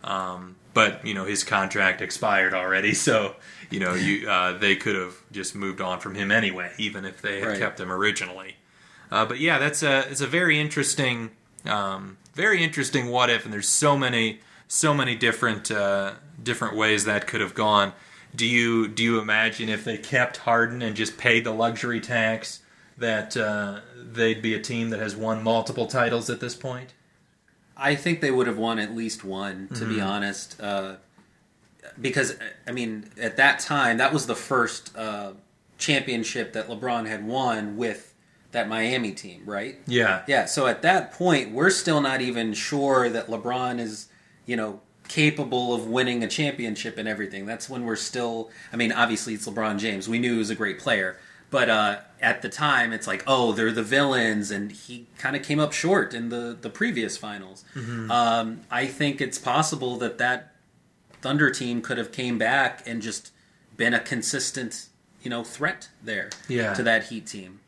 Um, but you know, his contract expired already, so you know, you uh, they could have just moved on from him anyway, even if they had Right. kept him originally. Uh, but yeah, that's a it's a very interesting, um, very interesting what if, and there's so many so many different uh, different ways that could have gone. Do you do you imagine if they kept Harden and just paid the luxury tax that uh, they'd be a team that has won multiple titles at this point? I think they would have won at least one, to Mm-hmm. be honest. Uh, because I mean, at that time, that was the first uh, championship that LeBron had won with that Miami team, right? Yeah, Yeah. So at that point, we're still not even sure that LeBron is, you know, capable of winning a championship and everything. That's when we're still. I mean, obviously it's LeBron James. We knew he was a great player, but uh, at the time, it's like, oh, they're the villains, and he kind of came up short in the the previous finals. Um, I think it's possible that that Thunder team could have came back and just been a consistent, you know, threat there Yeah. to that Heat team.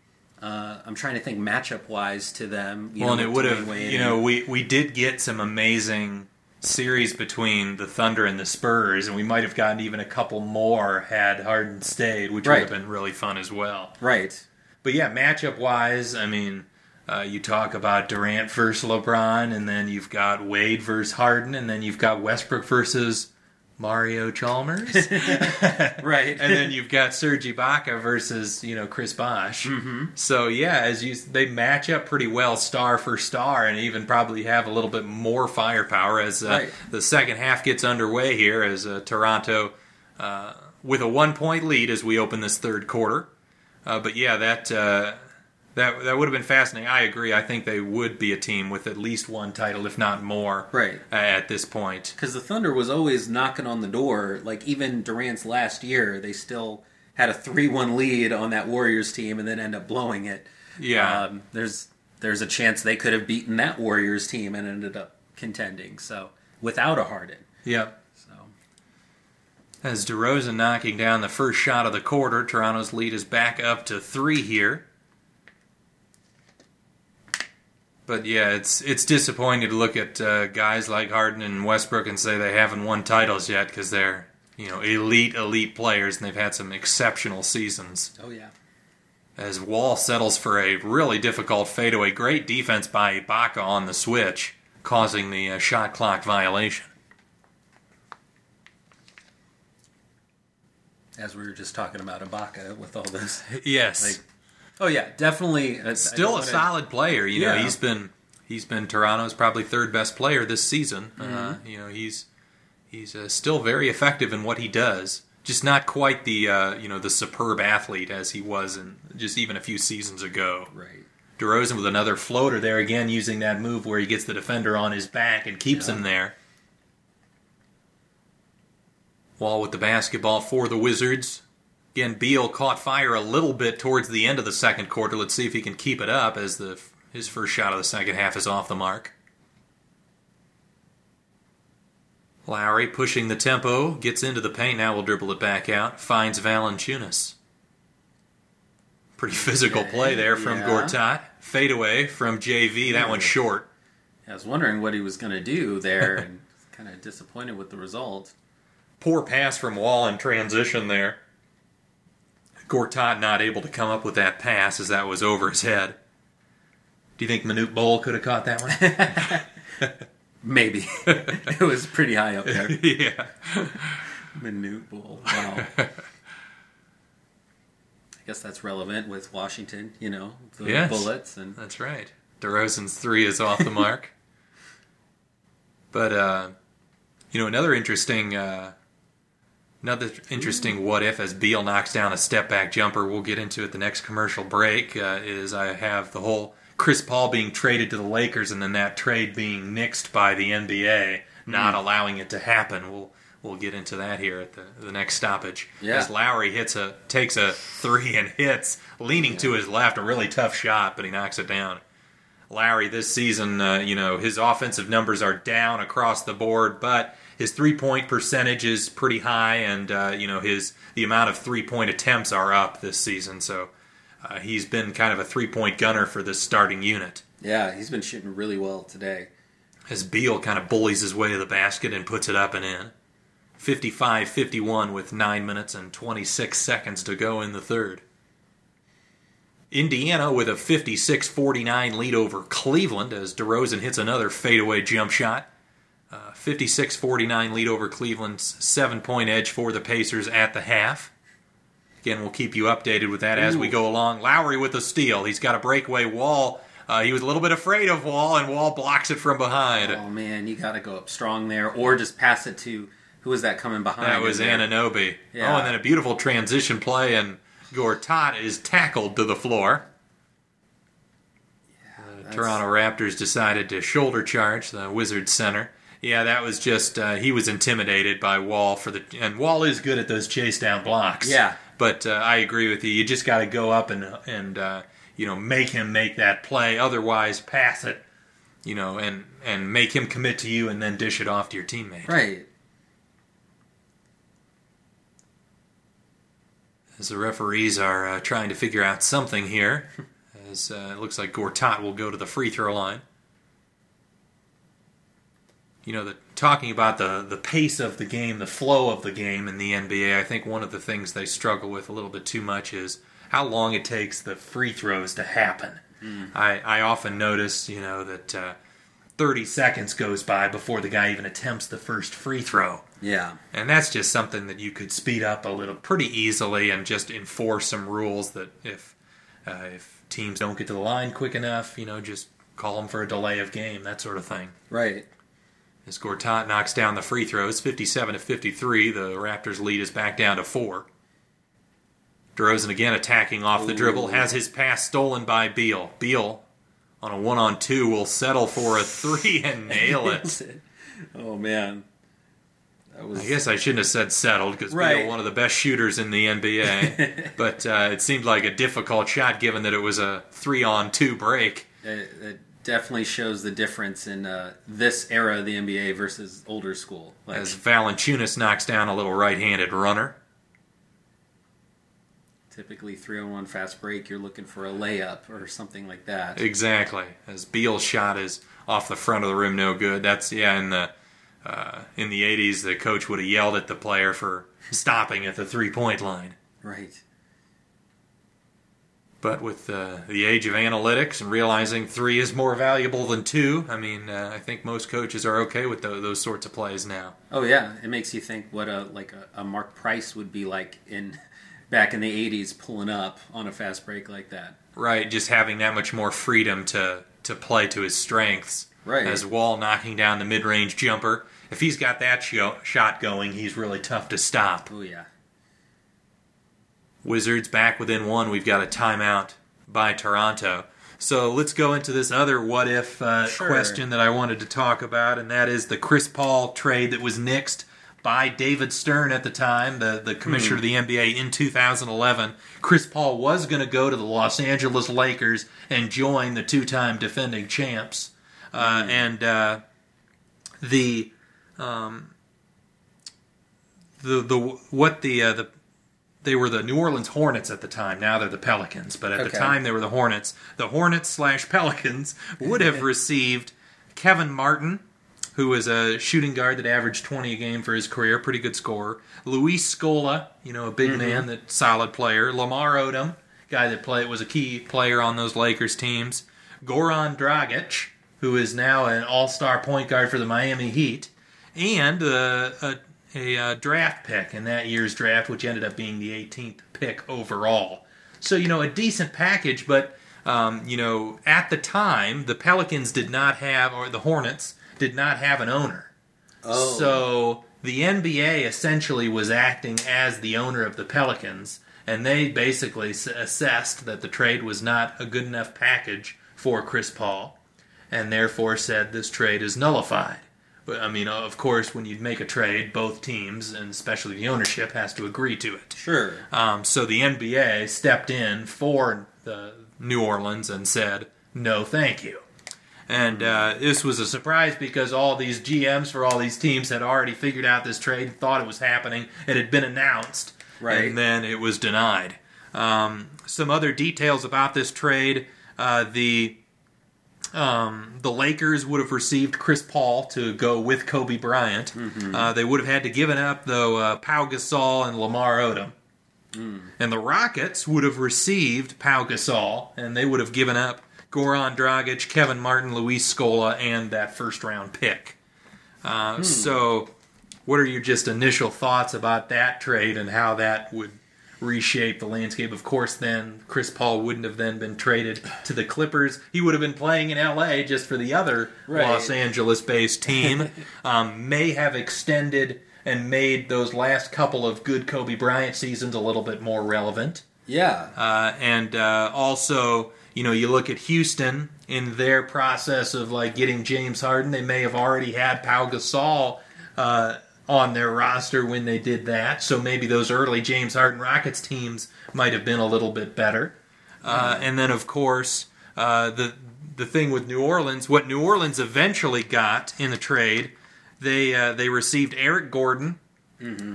Uh, I'm trying to think matchup wise to them. You well, know, and it would have, you and- know, we we did get some amazing series between the Thunder and the Spurs, and we might have gotten even a couple more had Harden stayed, which would have been really fun as well. right. But yeah, matchup wise, I mean, uh, you talk about Durant versus LeBron, and then you've got Wade versus Harden, and then you've got Westbrook versus Mario Chalmers, Right. and then you've got Serge Ibaka versus you know Chris Bosh. Mm-hmm. So yeah, as you they match up pretty well, star for star, and even probably have a little bit more firepower as uh, Right. the second half gets underway here. As uh, Toronto uh, with a one point lead as we open this third quarter. Uh, but yeah, that uh, that that would have been fascinating. I agree. I think they would be a team with at least one title, if not more, Right. at this point. Because the Thunder was always knocking on the door. Like even Durant's last year, they still had a three-one lead on that Warriors team, and then end up blowing it. Yeah. Um, there's there's a chance they could have beaten that Warriors team and ended up contending. So without a Harden. Yep. So As DeRozan knocking down the first shot of the quarter, Toronto's lead is back up to three here. But yeah, it's it's disappointing to look at uh, guys like Harden and Westbrook and say they haven't won titles yet because they're you know elite elite players and they've had some exceptional seasons. oh yeah. As Wall settles for a really difficult fadeaway, great defense by Ibaka on the switch, causing the uh, shot clock violation. As we were just talking about Ibaka with all this. Yes. Like, oh yeah, definitely. I- I still a solid player. You know, Yeah. he's been he's been Toronto's probably third best player this season. Uh, Mm-hmm. you know, he's he's uh, still very effective in what he does. just not quite the uh, you know the superb athlete as he was in just even a few seasons ago. Right. DeRozan with another floater there again, using that move where he gets the defender on his back and keeps him there. Wall with the basketball for the Wizards. Again, Beal caught fire a little bit towards the end of the second quarter. Let's see if he can keep it up as the his first shot of the second half is off the mark. Lowry pushing the tempo, gets into the paint. Now will dribble it back out. Finds Valanciunas. Pretty physical play there from yeah. Gortat. Fadeaway from JV. That one's short. I was wondering what he was going to do there, and kind of disappointed with the result. Poor pass from Wall in transition there. Gortat not able to come up with that pass as that was over his head. Do you think Manute Bol could have caught that one? Maybe it was pretty high up there. yeah. Manute Bol. Wow. I guess that's relevant with Washington. You know, the Yes. bullets and That's right. DeRozan's three is off the mark. But uh, you know, another interesting, uh, another interesting what if as Beal knocks down a step back jumper. We'll get into it the next commercial break. Uh, is I have the whole Chris Paul being traded to the Lakers and then that trade being nixed by the NBA, not allowing it to happen. We'll we'll get into that here at the the next stoppage. Yeah. As Lowry hits a takes a three and hits, leaning to his left, a really tough shot, but he knocks it down. Lowry this season, uh, you know, his offensive numbers are down across the board, but his three point percentage is pretty high, and uh, you know his the amount of three point attempts are up this season. So uh, he's been kind of a three point gunner for this starting unit. yeah, he's been shooting really well today. As Beal kind of bullies his way to the basket and puts it up and in. 55 51 with 9 minutes and 26 seconds to go in the third. Indiana with a 56 49 lead over Cleveland as DeRozan hits another fadeaway jump shot. 56 49 lead over Cleveland's seven point edge for the Pacers at the half. Again, we'll keep you updated with that as we go along. Lowry with the steal. He's got a breakaway wall. Uh, he was a little bit afraid of Wall, and Wall blocks it from behind. Oh man, you got to go up strong there, or just pass it to who was that coming behind? That was? Anunoby. Yeah. Oh, and then a beautiful transition play, and Gortat is tackled to the floor. the that's- Toronto Raptors decided to shoulder charge the Wizards center. Yeah, that was just uh, he was intimidated by Wall for the and Wall is good at those chase down blocks. Yeah. but uh, I agree with you. You just got to go up and and uh, you know make him make that play. Otherwise, pass it. You know, and and make him commit to you, and then dish it off to your teammate. Right. as the referees are uh, trying to figure out something here. As uh, it looks like Gortat will go to the free throw line. You know, the, talking about the, the pace of the game, the flow of the game in the NBA, I think one of the things they struggle with a little bit too much is how long it takes the free throws to happen. I, I often notice, you know, that uh, 30 seconds goes by before the guy even attempts the first free throw. Yeah. And that's just something that you could speed up a little pretty easily and just enforce some rules that if uh, if teams don't get to the line quick enough, you know, just call them for a delay of game, that sort of thing. Right. As Gortat knocks down the free throws, 57 to 53, the Raptors' lead is back down to four. DeRozan again attacking off the dribble, has his pass stolen by Beal. Beal on a one on two will settle for a three and nail it. oh man. That was I guess I shouldn't have said settled because Right. Beal one of the best shooters in the NBA. but uh, it seemed like a difficult shot given that it was a three on two break. it, it definitely shows the difference in uh, this era of the NBA versus older school. Like, As Valanciunas knocks down a little right handed runner. typically 301 fast break, you're looking for a layup or something like that. Exactly. As Beal's shot is off the front of the rim, no good. That's yeah. In the uh, in the '80s, the coach would have yelled at the player for stopping at the three point line. Right. But with uh, the age of analytics and realizing three is more valuable than two, I mean, uh, I think most coaches are okay with tho- those sorts of plays now. Oh yeah, it makes you think what a like a, a Mark Price would be like in back in the 80s pulling up on a fast break like that. Right, just having that much more freedom to to play to his strengths. Right. As Wall knocking down the mid range jumper. If he's got that sho- shot going, he's really tough to stop. Oh yeah. Wizards back within one. We've got a timeout by Toronto. So let's go into this other what if uh, Sure. question that I wanted to talk about, and that is the Chris Paul trade that was nixed by David Stern at the time, the, the commissioner of the NBA in 2011. Chris Paul was going to go to the Los Angeles Lakers and join the two time defending champs. Uh, and uh, the um, the the what the uh, the they were the New Orleans Hornets at the time. Now they're the Pelicans, but at the time they were the Hornets. The Hornets slash Pelicans would have received Kevin Martin, who was a shooting guard that averaged 20 a game for his career, pretty good scorer. Luis Scola, you know, a big man, that solid player. Lamar Odom, guy that play was a key player on those Lakers teams. Goran Dragic, who is now an All-Star point guard for the Miami Heat, and uh, a, a, uh draft pick in that year's draft, which ended up being the 18th pick overall. So you know, a decent package, but um, you know, at the time, the Pelicans did not have, or the Hornets did not have an owner. Oh, So the NBA essentially was acting as the owner of the Pelicans, and they basically s- assessed that the trade was not a good enough package for Chris Paul, and therefore said this trade is nullified. But I mean, of course, when you make a trade, both teams, and especially the ownership, has to agree to it. sure. Um, so the NBA stepped in for the New Orleans and said, "No, thank you." And uh, this was a surprise because all these GMs for all these teams had already figured out this trade, and thought it was happening. It had been announced, Right. And then it was denied. Um, some other details about this trade: uh, the um, the Lakers would have received Chris Paul to go with Kobe Bryant. Uh, they would have had to give it up though uh, Pau Gasol and Lamar Odom. And the Rockets would have received Pau Gasol, and they would have given up Goran Dragic, Kevin Martin, Luis Scola, and that first round pick. Uh, So, what are your just initial thoughts about that trade and how that would reshape the landscape? Of course, then Chris Paul wouldn't have then been traded to the Clippers. He would have been playing in LA just for the other Right. Los Angeles based team. um, may have extended and made those last couple of good Kobe Bryant seasons a little bit more relevant. Yeah. Uh, and uh, also, you know, you look at Houston in their process of like getting James Harden. They may have already had Pau Gasol uh, on their roster when they did that. So maybe those early James Harden Rockets teams might have been a little bit better. Uh, and then, of course, uh, the the thing with New Orleans, what New Orleans eventually got in the trade, they uh, they received Eric Gordon,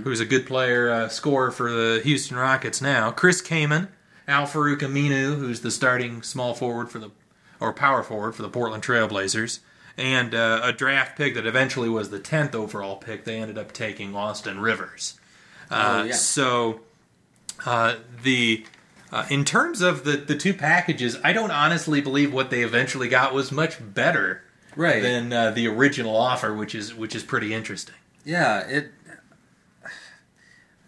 who's a good player, uh, scorer for the Houston Rockets now. Chris Kaman, Al-Farouq Aminu, who's the starting small forward for the or power forward for the Portland Trailblazers, and uh, a draft pick that eventually was the tenth overall pick. They ended up taking Austin Rivers. Uh, Oh, yeah. So uh, the uh, in terms of the the two packages, I don't honestly believe what they eventually got was much better Right. than uh, the original offer, which is which is pretty interesting. Yeah, it.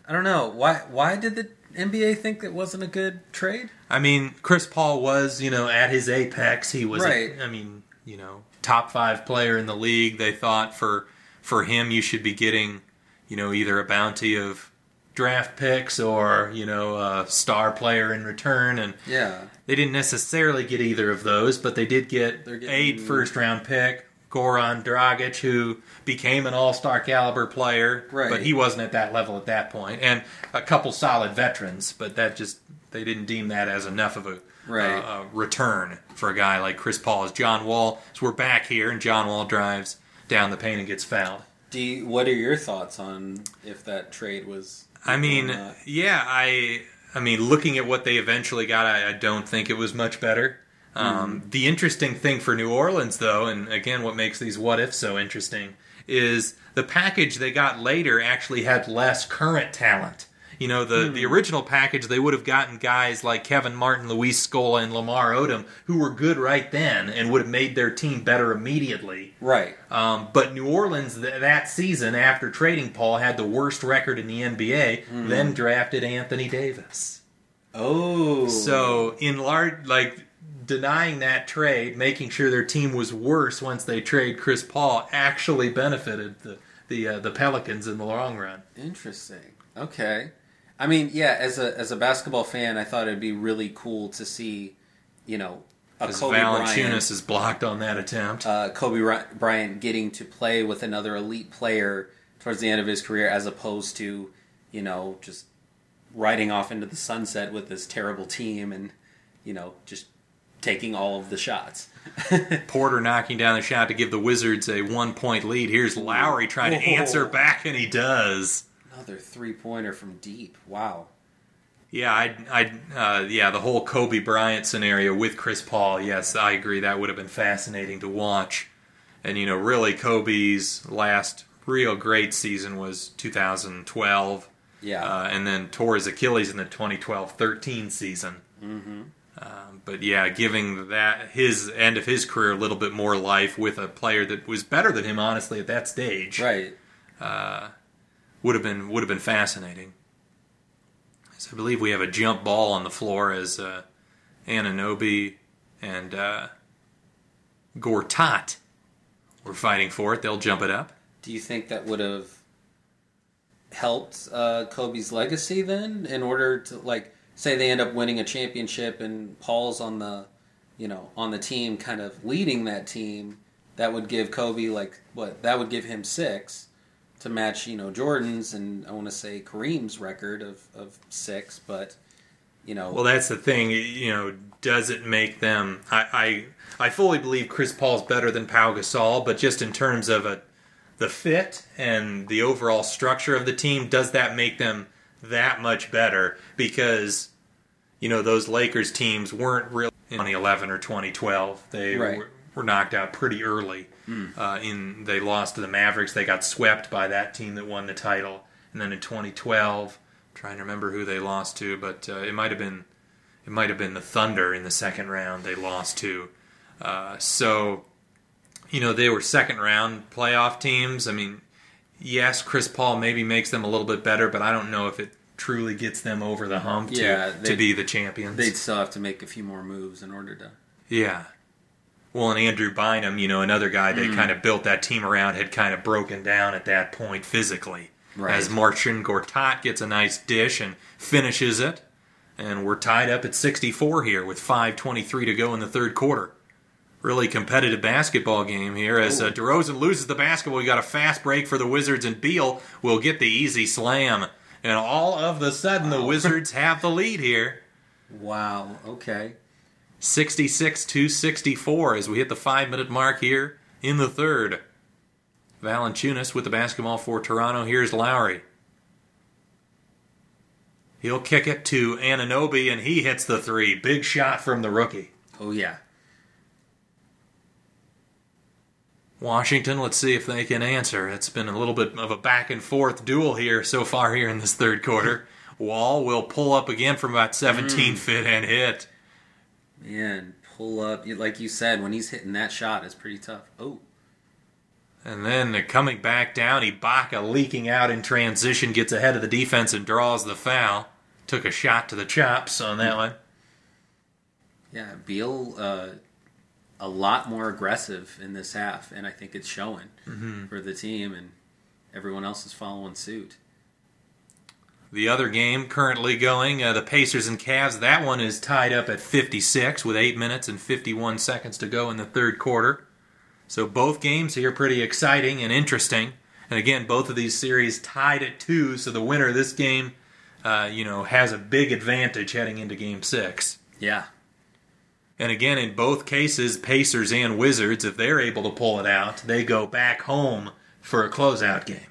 I don't know why. Why did the NBA think it wasn't a good trade? I mean, Chris Paul was, you know, at his apex. He was, Right. I mean, you know, top five player in the league. They thought for for him, you should be getting, you know, either a bounty of draft picks or you know a star player in return, and Yeah, they didn't necessarily get either of those, but they did get a first round pick. Goran Dragic, who became an all star caliber player, Right. but he wasn't at that level at that point, and a couple solid veterans, but that just they didn't deem that as enough of a, Right. uh, a return for a guy like Chris Paul. As John Wall, so we're back here, and John Wall drives down the paint and gets fouled. Do you, what are your thoughts on if that trade was? I mean, yeah, I, I mean, looking at what they eventually got, I, I don't think it was much better. Um, The interesting thing for New Orleans, though, and again, what makes these what ifs so interesting, is the package they got later actually had less current talent. You know, the, the original package, they would have gotten guys like Kevin Martin, Luis Scola, and Lamar Odom, who were good right then and would have made their team better immediately. right. Um, but New Orleans th- that season, after trading Paul, had the worst record in the NBA. Then drafted Anthony Davis. Oh, So in large, like denying that trade, making sure their team was worse once they trade Chris Paul, actually benefited the the uh, the Pelicans in the long run. interesting. Okay, I mean, yeah, as a as a basketball fan, I thought it'd be really cool to see, you know, a Kobe Valanciunas Bryant, is blocked on that attempt. uh, Kobe Bryant getting to play with another elite player towards the end of his career, as opposed to, you know, just riding off into the sunset with this terrible team and, you know, just taking all of the shots. Porter knocking down the shot to give the Wizards a one point lead. Here's Lowry trying to answer back, and he does. Another three pointer from deep. Wow. Yeah, I, I, uh, yeah, the whole Kobe Bryant scenario with Chris Paul. Yes, I agree. That would have been fascinating to watch. And you know, really, Kobe's last real great season was 2012, Yeah. uh, and then tore his Achilles in the 2012-13 season. Mm-hmm. Um, but yeah, giving that his end of his career a little bit more life with a player that was better than him, honestly, at that stage right. Would have been would have been fascinating. I believe we have a jump ball on the floor as uh, Anunoby and uh, Gortat were fighting for it. They'll jump it up. Do you think that would have helped uh, Kobe's legacy then, in order to like say they end up winning a championship and Paul's on the, you know, on the team, kind of leading that team? That would give Kobe like what? That would give him six to match, you know, Jordan's and I want to say Kareem's record of of six, but you know, Well, that's the thing. You know, does it make them? I I, I fully believe Chris Paul's better than Pau Gasol, but just in terms of a the fit and the overall structure of the team, does that make them that much better? Because you know those Lakers teams weren't really in 2011 or 2012. They Right. were, were knocked out pretty early. Uh, in they lost to the Mavericks. They got swept by that team that won the title. And then in 2012, I'm trying to remember who they lost to, but uh, it might have been it might have been the Thunder in the second round they lost to. Uh, so, you know, they were second round playoff teams. I mean, yes, Chris Paul maybe makes them a little bit better, but I don't know if it truly gets them over the hump to, Yeah, to they- be the champions. they'd still have to make a few more moves in order to. Yeah. Well, and Andrew Bynum, you know, another guy they kind of built that team around, had kind of broken down at that point physically. Right. As Marcin Gortat gets a nice dish and finishes it, and we're tied up at 64 here with 5:23 to go in the third quarter. Really competitive basketball game here. As uh, DeRozan loses the basketball, we got a fast break for the Wizards, and Beal will get the easy slam. And all of a sudden, the Wizards have the lead here. Wow. Okay. 66 to 64 as we hit the five minute mark here in the third. Valanciunas with the basketball for Toronto. Here's Lowry. He'll kick it to Anunoby and he hits the three. Big shot from the rookie. Oh yeah. Washington, let's see if they can answer. It's been a little bit of a back and forth duel here so far here in this third quarter. Wall will pull up again from about 17 mm. feet and hit. Man, pull up. Like you said, when he's hitting that shot, it's pretty tough. Oh. And then coming back down, Ibaka leaking out in transition, gets ahead of the defense and draws the foul. Took a shot to the chops on that one. Yeah, Beal, uh, a lot more aggressive in this half, and I think it's showing for the team, and everyone else is following suit. The other game currently going, uh, the Pacers and Cavs, that one is tied up at 56 with 8 minutes and 51 seconds to go in the third quarter. So both games here pretty exciting and interesting. And again, both of these series tied at 2, so the winner of this game, uh, you know, has a big advantage heading into game 6. Yeah, And again, in both cases, Pacers and Wizards, if they're able to pull it out, they go back home for a closeout game.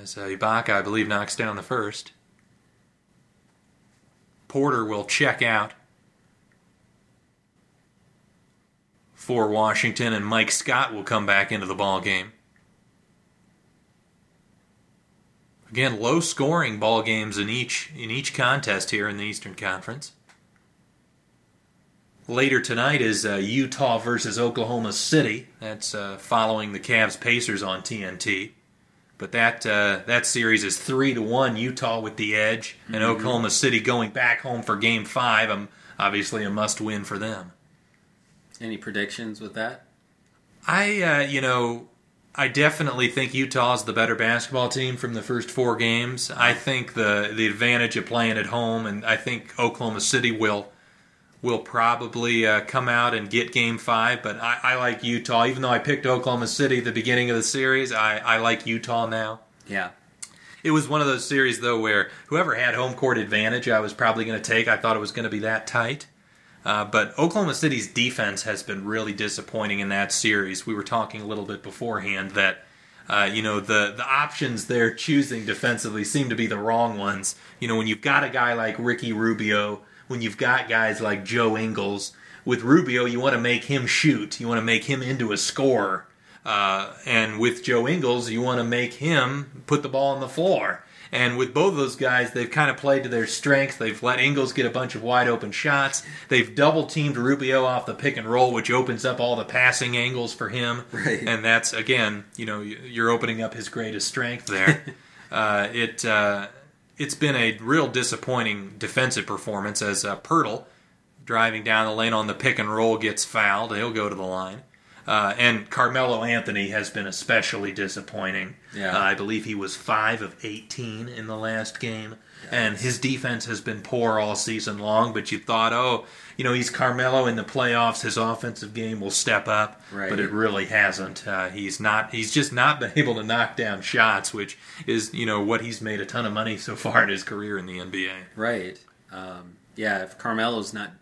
As uh, Ibaka, I believe, knocks down the first. Porter will check out for Washington, and Mike Scott will come back into the ball game. Again, low scoring ball games in each in each contest here in the Eastern Conference. Later tonight is uh, Utah versus Oklahoma City. That's uh, following the Cavs Pacers on TNT. But that uh, that series is three to one. Utah with the edge, and Oklahoma City going back home for Game Five. Um, obviously a must win for them. any predictions with that? I, uh, you know, I definitely think Utah's the better basketball team from the first four games. I think the the advantage of playing at home, and I think Oklahoma City will will probably uh, come out and get Game Five. But I, I like Utah, even though I picked Oklahoma City at the beginning of the series. I, I like Utah now. Yeah. It was one of those series though where whoever had home court advantage, I was probably going to take. I thought it was going to be that tight. Uh, but Oklahoma City's defense has been really disappointing in that series. We were talking a little bit beforehand that uh, you know the the options they're choosing defensively seem to be the wrong ones. You know when you've got a guy like Ricky Rubio, when you've got guys like Joe Ingles. With Rubio, you want to make him shoot. You want to make him into a scorer. Uh, and with Joe Ingles, you want to make him put the ball on the floor. And with both of those guys, they've kind of played to their strengths. They've let Ingles get a bunch of wide open shots. They've double teamed Rubio off the pick and roll, which opens up all the passing angles for him. Right. And that's again, you know, you're opening up his greatest strength there. uh, it uh, it's been a real disappointing defensive performance as uh, Poeltl driving down the lane on the pick and roll gets fouled. He'll go to the line. Uh, and Carmelo Anthony has been especially disappointing. Yeah. Uh, I believe he was 5 of 18 in the last game. And his defense has been poor all season long, but you thought, oh, you know, he's Carmelo in the playoffs. His offensive game will step up, Right. but it really hasn't. Uh, he's not. He's just not been able to knock down shots, which is, you know, what he's made a ton of money so far in his career in the NBA. Right. Um, yeah, if Carmelo's not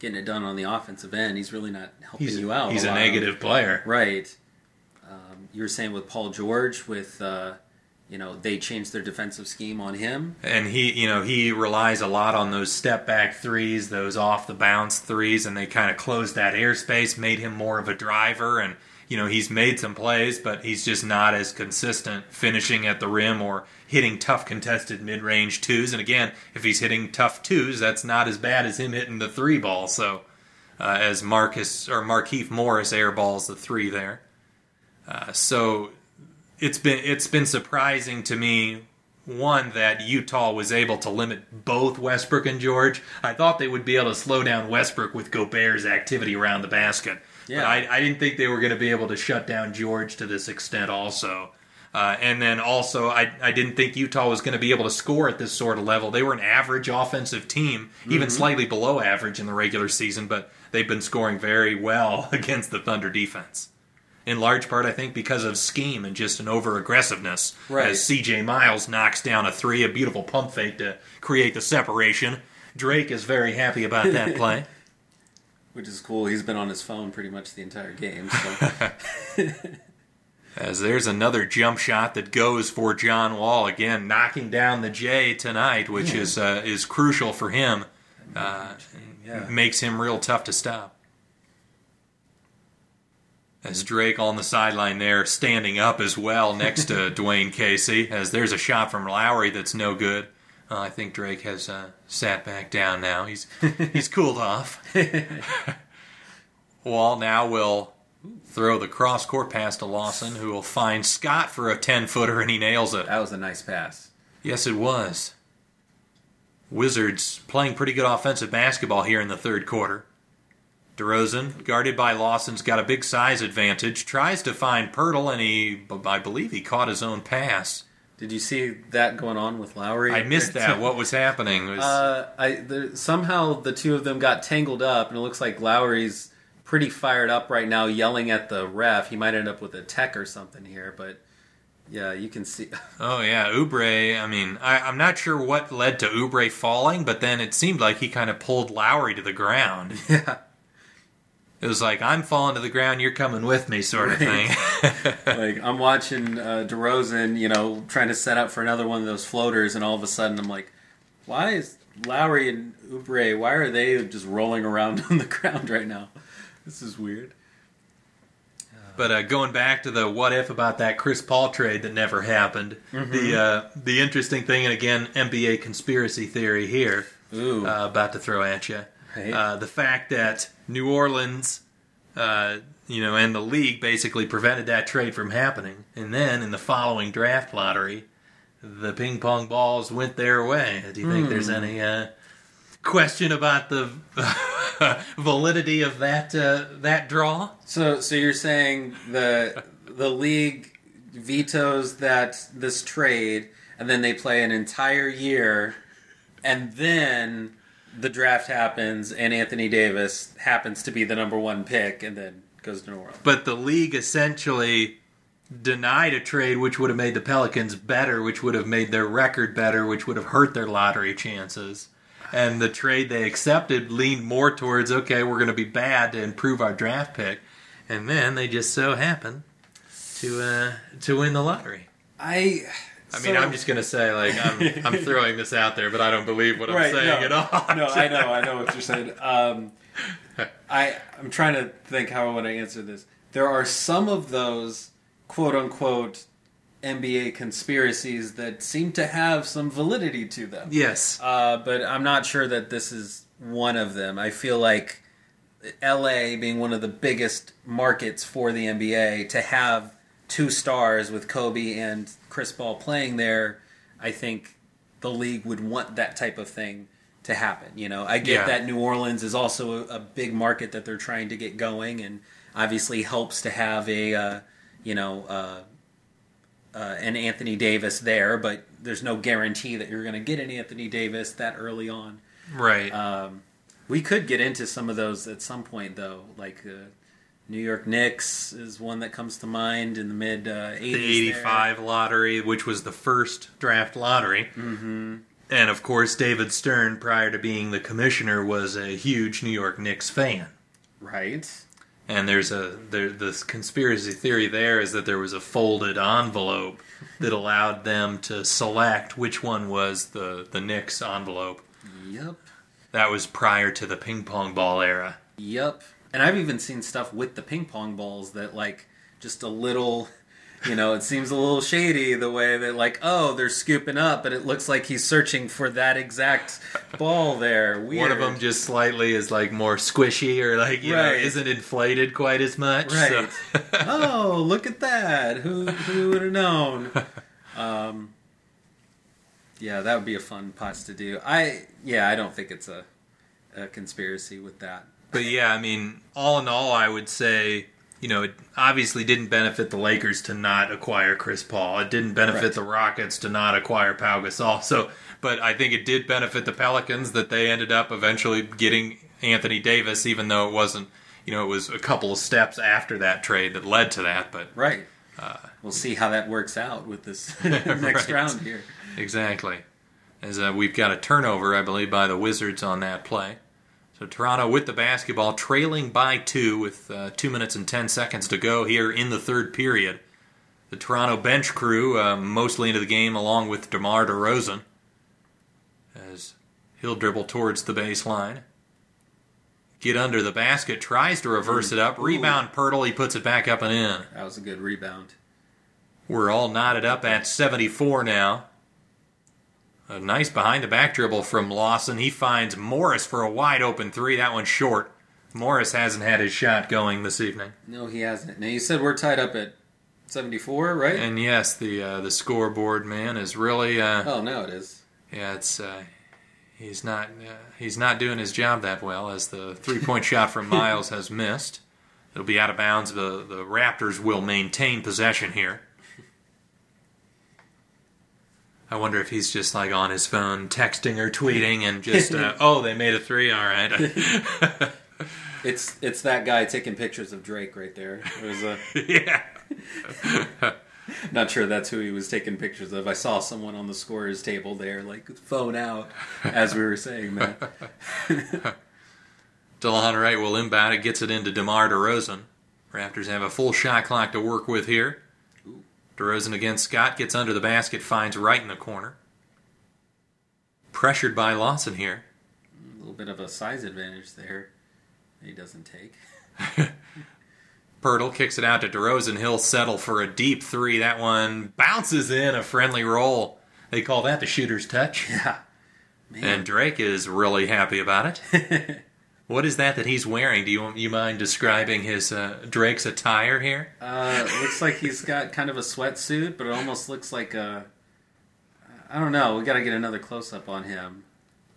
getting it done on the offensive end, he's really not helping He's, you out. he's a lot. negative player. Right. Um, you were saying with Paul George, with uh, you know they changed their defensive scheme on him. and he you know he relies a lot on those step back threes those off the bounce threes and they kind of closed that airspace made him more of a driver and you know he's made some plays but he's just not as consistent finishing at the rim or hitting tough contested mid-range twos. And again if he's hitting tough twos that's not as bad as him hitting the three ball. So uh, as Marcus or Markieff Morris airballs the three there. Uh, so it's been it's been surprising to me one that Utah was able to limit both Westbrook and George. I thought they would be able to slow down Westbrook with Gobert's activity around the basket. Yeah. But I, I didn't think they were going to be able to shut down George to this extent also. Uh, and then also, I, I didn't think Utah was going to be able to score at this sort of level. They were an average offensive team, even slightly below average in the regular season, but they've been scoring very well against the Thunder defense in large part, I think, because of scheme and just an over aggressiveness. Right. As CJ Miles knocks down a three, a beautiful pump fake to create the separation. Drake is very happy about that play. Which is cool. He's been on his phone pretty much the entire game. So As there's another jump shot that goes for John Wall again, knocking down the J tonight, which is uh, is crucial for him. Uh, yeah. makes him real tough to stop. As Drake on the sideline there, standing up as well next to Dwane Casey, as there's a shot from Lowry that's no good. Uh, I think Drake has uh, sat back down now. He's he's cooled off. Wall now will throw the cross court pass to Lawson, who will find Scott for a ten footer, and he nails it. that was a nice pass. Yes, it was. Wizards playing pretty good offensive basketball here in the third quarter. DeRozan, guarded by Lawson's got a big size advantage, tries to find Poeltl, and he, I believe he caught his own pass. Did you see that going on with Lowry? I missed that. What was happening? Was, Uh, I there, somehow the two of them got tangled up, and it looks like Lowry's pretty fired up right now, yelling at the ref. He might end up with a tech or something here, but yeah, you can see. oh yeah, Oubre. I mean, I, I'm not sure what led to Oubre falling, but then it seemed like he kind of pulled Lowry to the ground. yeah, It was like I'm falling to the ground, you're coming with me, sort of thing. like I'm watching uh, DeRozan, you know, trying to set up for another one of those floaters, and all of a sudden I'm like, why is Lowry and Oubre? Why are they just rolling around on the ground right now? This is weird. But uh, going back to the what if about that Chris Paul trade that never happened, Mm-hmm. the uh, the interesting thing, and again, NBA conspiracy theory here, Ooh, uh, about to throw at you, Right. uh, the fact that New Orleans, uh, you know, and the league basically prevented that trade from happening, and then in the following draft lottery, the ping pong balls went their way. Do you think Hmm. there's any uh, question about the validity of that uh, that draw? So, so you're saying the the league vetoes that this trade, and then they play an entire year, and then the draft happens, and Anthony Davis happens to be the number one pick, and then goes to New Orleans. But the league essentially denied a trade which would have made the Pelicans better, which would have made their record better, which would have hurt their lottery chances. And the trade they accepted leaned more towards, okay, we're going to be bad to improve our draft pick. And then they just so happen to uh, to win the lottery. I. I mean, I'm just going to say, like, I'm, I'm throwing this out there, but I don't believe what I'm saying at all. no, I know, I know what you're saying. Um, I I'm trying to think how I want to answer this. There are some of those quote unquote NBA conspiracies that seem to have some validity to them. Yes. Uh, but I'm not sure that this is one of them. I feel like LA being one of the biggest markets for the NBA to have two stars with Kobe and Chris Paul playing there, I think the league would want that type of thing to happen. You know, I get Yeah. that New Orleans is also a, a big market that they're trying to get going, and obviously helps to have a uh, you know uh, uh, an Anthony Davis there, but there's no guarantee that you're going to get an Anthony Davis that early on. Right. Um, we could get into some of those at some point, though. Like uh, New York Knicks is one that comes to mind in the mid uh, 80s. the there. 85 lottery, which was the first draft lottery. Mm-hmm. And of course, David Stern, prior to being the commissioner, was a huge New York Knicks fan. right? And there's a there, this conspiracy theory there is that there was a folded envelope that allowed them to select which one was the the Knicks envelope. Yep, That was prior to the ping pong ball era. yep. And I've even seen stuff with the ping pong balls that like just a little. You know, it seems a little shady the way that, like, oh, they're scooping up, but it looks like he's searching for that exact ball there. Weird. One of them just slightly is like more squishy or like you know isn't inflated quite as much. Right. so- oh, look at that. Who who would have known? Um, yeah, that would be a fun pots to do. I yeah, I don't think it's a, a conspiracy with that. But yeah, I mean, all in all, I would say, you know, it obviously didn't benefit the Lakers to not acquire Chris Paul. It didn't benefit Right. the Rockets to not acquire Pau Gasol. So, but I think it did benefit the Pelicans that they ended up eventually getting Anthony Davis, even though it wasn't, you know, it was a couple of steps after that trade that led to that. But Right. we'll see how that works out with this next Right. round here. Exactly. As uh, we've got a turnover, I believe, by the Wizards on that play. So Toronto with the basketball, trailing by two with uh, two minutes and ten seconds to go here in the third period. The Toronto bench crew uh, mostly into the game, along with DeMar DeRozan, as he'll dribble towards the baseline. Get under the basket, tries to reverse it up. Rebound, Poeltl, he puts it back up and in. That was a good rebound. We're all knotted up at 74 now. A nice behind the back dribble from Lawson. He finds Morris for a wide open three. That one's short. Morris hasn't had his shot going this evening. No, he hasn't. Now you said we're tied up at seventy four, right? And yes, the uh, the scoreboard man is really uh, oh, no, it is. yeah, it's uh, he's not uh, he's not doing his job that well as the three point shot from Miles has missed. It'll be out of bounds. The the Raptors will maintain possession here. I wonder if he's just like on his phone texting or tweeting and just uh, oh they made a three all right It's it's that guy taking pictures of Drake right there. It was a. yeah Not sure that's who he was taking pictures of. I saw someone on the scorer's table there, like phone out, as we were saying that. Delon Wright will inbound it gets it into DeMar DeRozan Raptors have a full shot clock to work with here DeRozan against Scott gets under the basket finds Wright in the corner pressured by Lawson here A little bit of a size advantage there. He doesn't take. Poeltl kicks it out to DeRozan. He'll settle for a deep three. That one bounces in a friendly roll. They call that the shooter's touch. Yeah, man. And Drake is really happy about it. what is that that he's wearing? Do you you mind describing his uh, Drake's attire here? Uh, looks like he's got kind of a sweatsuit, but it almost looks like a. I don't know. We got to get another close up on him.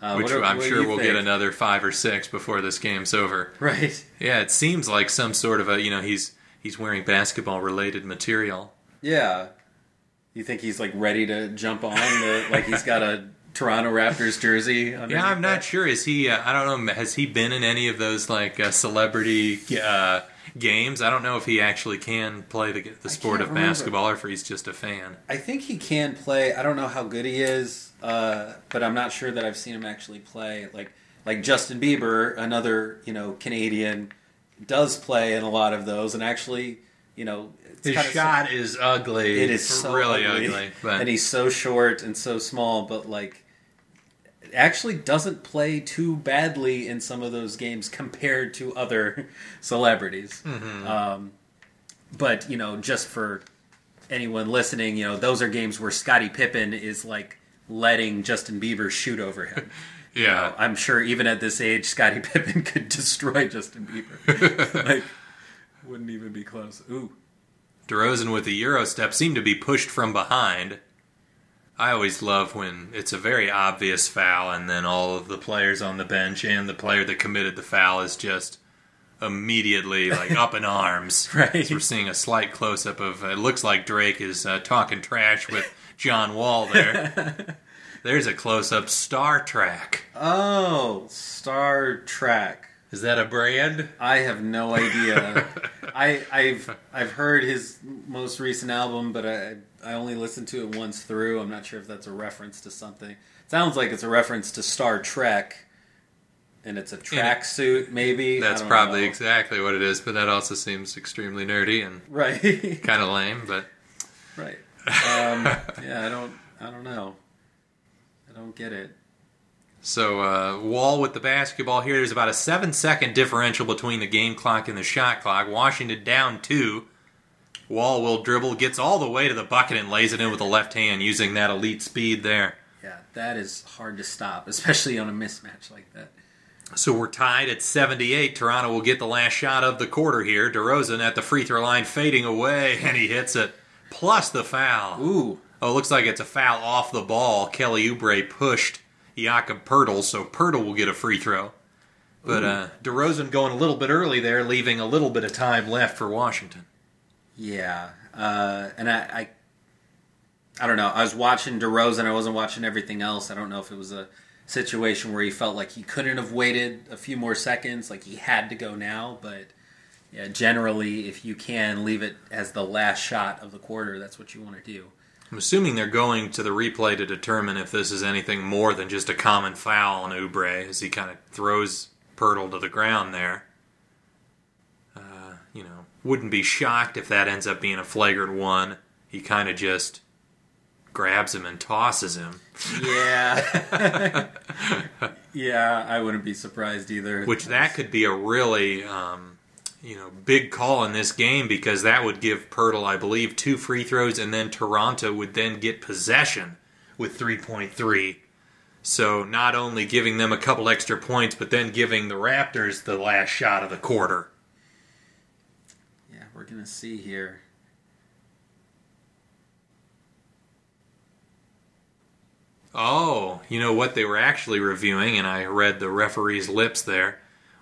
Uh, Which do- I'm sure we'll think? get another five or six before this game's over. Right. Yeah, it seems like some sort of a you know he's he's wearing basketball related material. Yeah. You think he's like ready to jump on the like he's got a Toronto Raptors jersey? Yeah, I'm not sure. Is he? Uh, I don't know. Has he been in any of those like uh, celebrity uh, games? I don't know if he actually can play the the sport of remember. basketball or if he's just a fan. I think he can play. I don't know how good he is, uh, but I'm not sure that I've seen him actually play. Like like Justin Bieber, another you know Canadian, does play in a lot of those, and actually you know it's His kinda shot is ugly. It is so really ugly, ugly. But and he's so short and so small, but like actually doesn't play too badly in some of those games compared to other celebrities. Mm-hmm. Um, but you know, just for anyone listening, you know, those are games where Scottie Pippen is like letting Justin Bieber shoot over him. yeah, I'm sure even at this age, Scottie Pippen could destroy Justin Bieber. like, wouldn't even be close. Ooh. DeRozan with the Euro step seemed to be pushed from behind. I always love when it's a very obvious foul, and then all of the players on the bench and the player that committed the foul is just immediately like up in arms. Right. So we're seeing a slight close up of. It looks like Drake is uh, talking trash with John Wall there. There's a close up. Star Trek. Oh, Star Trek. Is that a brand? I have no idea. I, I've I've heard his most recent album, but I I only listened to it once through. I'm not sure if that's a reference to something. sounds like it's a reference to Star Trek, and it's a tracksuit, maybe. That's probably know. exactly what it is, but that also seems extremely nerdy and right. kind of lame. But right. Um, yeah, I don't I don't know. I don't get it. So uh, Wall with the basketball here. There's about a seven second differential between the game clock and the shot clock. Washington down two. Wall will dribble, gets all the way to the bucket and lays it in with the left hand using that elite speed there. Yeah, that is hard to stop, especially on a mismatch like that. So we're tied at 78. Toronto will get the last shot of the quarter here. DeRozan at the free throw line fading away, and he hits it. Plus the foul. Ooh, Oh, it looks like it's a foul off the ball. Kelly Oubre pushed Jakob Poeltl, so Poeltl will get a free throw. But uh, DeRozan going a little bit early there, leaving a little bit of time left for Washington. Yeah, uh, and I, I, I don't know. I was watching DeRozan. I wasn't watching everything else. I don't know if it was a situation where he felt like he couldn't have waited a few more seconds, like he had to go now. But yeah, generally, if you can leave it as the last shot of the quarter, that's what you want to do. I'm assuming they're going to the replay to determine if this is anything more than just a common foul on Oubre as he kind of throws Poeltl to the ground there. Uh, you know, wouldn't be shocked if that ends up being a flagrant one. He kind of just grabs him and tosses him. Yeah, yeah, I wouldn't be surprised either. Which that could be a really, um, you know, big call in this game because that would give Poeltl, I believe, two free throws, and then Toronto would then get possession with 3.3. So not only giving them a couple extra points, but then giving the Raptors the last shot of the quarter. yeah, we're gonna see here. Oh, you know what they were actually reviewing, and I read the referee's lips there,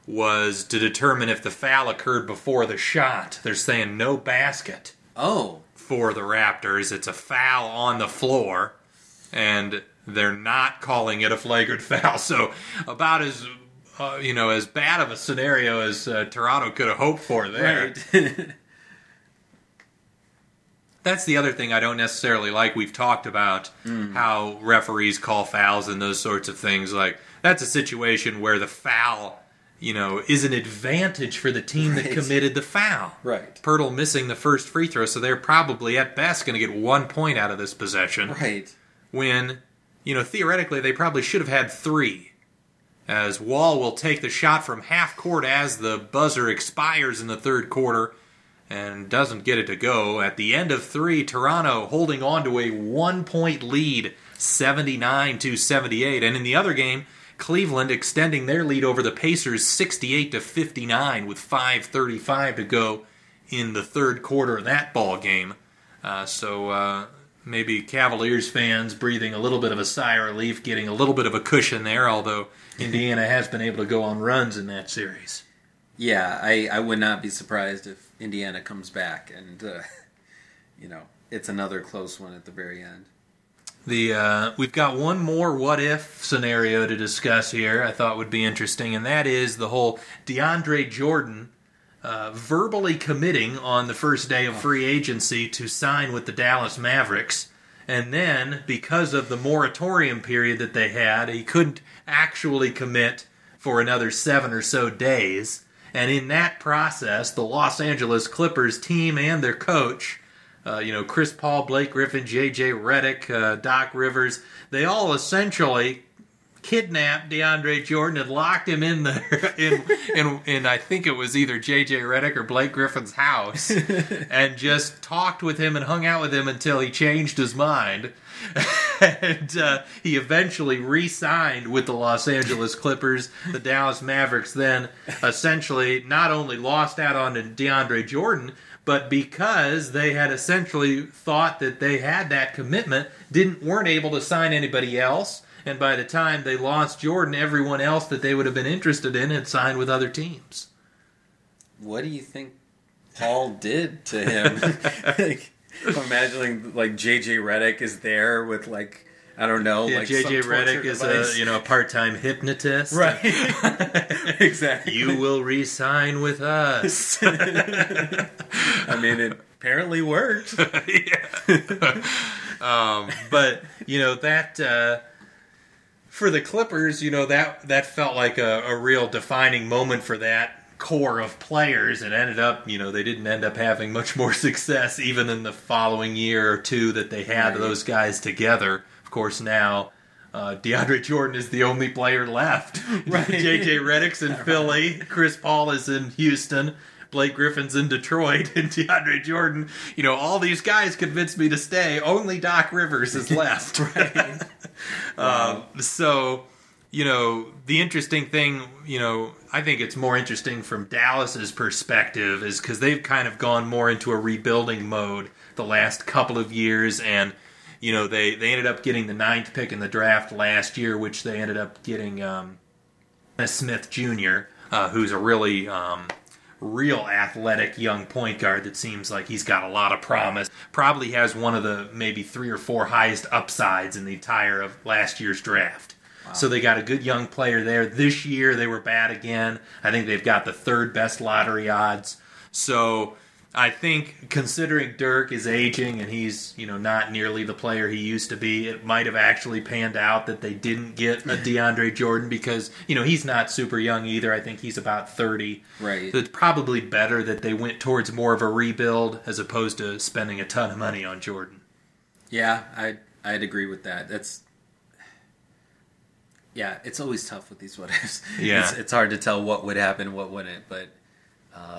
was to determine if the foul occurred before the shot. They're saying no basket. Oh, for the Raptors. It's a foul on the floor, and they're not calling it a flagrant foul. So about as uh, you know as bad of a scenario as uh, Toronto could have hoped for there. right. That's the other thing I don't necessarily like. We've talked about how referees call fouls and those sorts of things. Like that's a situation where the foul, you know, is an advantage for the team that committed the foul. right. Poeltl missing the first free throw, so they're probably at best going to get one point out of this possession. Right. When, you know, theoretically they probably should have had three. As Wall will take the shot from half court as the buzzer expires in the third quarter and doesn't get it to go. At the end of three, Toronto holding on to a one point lead, 79 to 78. And in the other game, Cleveland extending their lead over the Pacers 68 to 59 with 5:35 to go in the third quarter of that ball game. Uh, so uh, maybe Cavaliers fans breathing a little bit of a sigh of relief, getting a little bit of a cushion there. Although Indiana has been able to go on runs in that series. Yeah, I, I would not be surprised if Indiana comes back and, uh, you know, it's another close one at the very end. The uh, we've got one more what if scenario to discuss here. I thought would be interesting, and that is the whole DeAndre Jordan uh, verbally committing on the first day of free agency to sign with the Dallas Mavericks, and then because of the moratorium period that they had, he couldn't actually commit for another seven or so days. And in that process, the Los Angeles Clippers team and their coach uh, you know, Chris Paul, Blake Griffin, J.J. Redick, uh, Doc Rivers, they all essentially kidnapped DeAndre Jordan and locked him in there in in, in I think it was either J.J. Redick or Blake Griffin's house, and just talked with him and hung out with him until he changed his mind. and uh, he eventually re-signed with the Los Angeles Clippers. The Dallas Mavericks then essentially not only lost out on DeAndre Jordan, but because they had essentially thought that they had that commitment, didn't weren't able to sign anybody else, and by the time they lost Jordan, everyone else that they would have been interested in had signed with other teams. What do you think Paul did to him? like, I'm imagining like JJ Redick is there with like I don't know, Yeah, like JJ some Redick is device. a you know a part-time hypnotist. right, exactly. You will re-sign with us. I mean, it apparently worked. um, but you know that uh, for the Clippers, you know that that felt like a, a real defining moment for that core of players. It ended up, you know, they didn't end up having much more success even in the following year or two that they had Right. those guys together. Of course, now. Uh, DeAndre Jordan is the only player left. Right. JJ Redick's in Philly. Chris Paul is in Houston. Blake Griffin's in Detroit. And DeAndre Jordan, you know, all these guys convinced me to stay. Only Doc Rivers is left. right. um, so, you know, the interesting thing, you know, I think it's more interesting from Dallas's perspective is because they've kind of gone more into a rebuilding mode the last couple of years and you know they, they ended up getting the ninth pick in the draft last year which they ended up getting um, Smith Jr., uh, who's a really um, real athletic young point guard that seems like he's got a lot of promise. Probably has one of the maybe three or four highest upsides in the entire of last year's draft. So they got a good young player there. This year they were bad again. I think they've got the third best lottery odds. So I think considering Dirk is aging and he's, you know, not nearly the player he used to be, it might have actually panned out that they didn't get a DeAndre Jordan because, you know, he's not super young either. I think he's about 30. Right. So it's probably better that they went towards more of a rebuild as opposed to spending a ton of money on Jordan. Yeah, I I'd agree with that. That's yeah, it's always tough with these what ifs. Yeah. it's, it's hard to tell what would happen, what wouldn't. But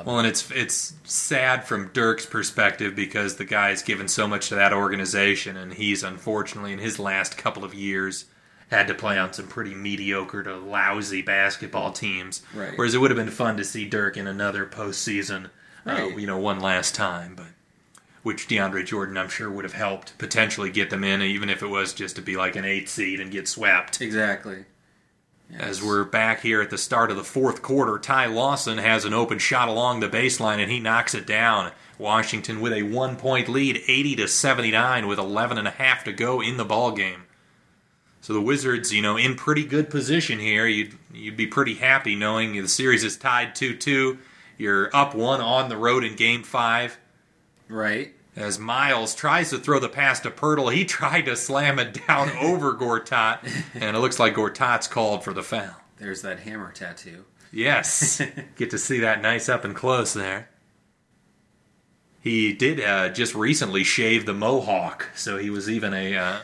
Well, and it's it's sad from Dirk's perspective because the guy's given so much to that organization, and he's unfortunately in his last couple of years had to play on some pretty mediocre to lousy basketball teams. Right. Whereas it would have been fun to see Dirk in another postseason, uh, you know, one last time, but. Which DeAndre Jordan, I'm sure, would have helped potentially get them in, even if it was just to be like an eight seed and get swept. exactly. As we're back here at the start of the fourth quarter, Ty Lawson has an open shot along the baseline and he knocks it down. Washington with a one point lead, 80 to 79, with 11 and a half to go in the ball game. So the Wizards, you know, in pretty good position here. You'd you'd be pretty happy knowing the series is tied 2-2. You're up one on the road in Game Five. Right. As Miles tries to throw the pass to Poeltl, he tried to slam it down over Gortat, and it looks like Gortat's called for the foul. There's that hammer tattoo. Yes, get to see that nice up and close there. He did uh, just recently shave the mohawk, so he was even a. Uh,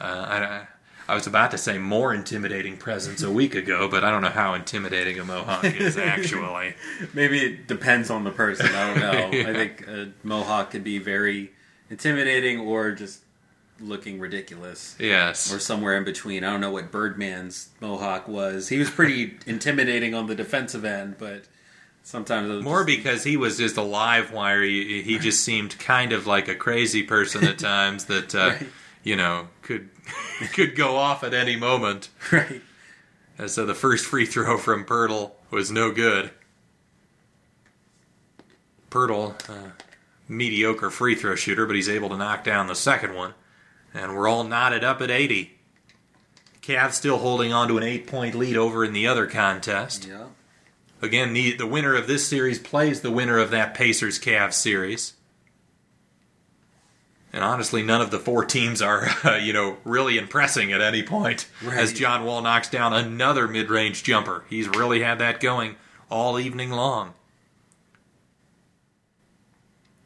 uh, I, I was about to say more intimidating presence a week ago, but I don't know how intimidating a mohawk is actually. Maybe it depends on the person. I don't know. Yeah. I think a mohawk could be very intimidating or just looking ridiculous. Yes. Or somewhere in between. I don't know what Birdman's mohawk was. He was pretty intimidating on the defensive end, but sometimes it was More just- because he was just a live wire. He, he just seemed kind of like a crazy person at times that, uh, Right. You know, could could go off at any moment. right. And so the first free throw from Poeltl was no good. Poeltl, uh, mediocre free throw shooter, but he's able to knock down the second one. And we're all knotted up at 80. Cavs still holding on to an eight point lead over in the other contest. Yeah. Again, the, the winner of this series plays the winner of that Pacers Cavs series. And honestly, none of the four teams are, uh, you know, really impressing at any point. Right. As John Wall knocks down another mid-range jumper, he's really had that going all evening long.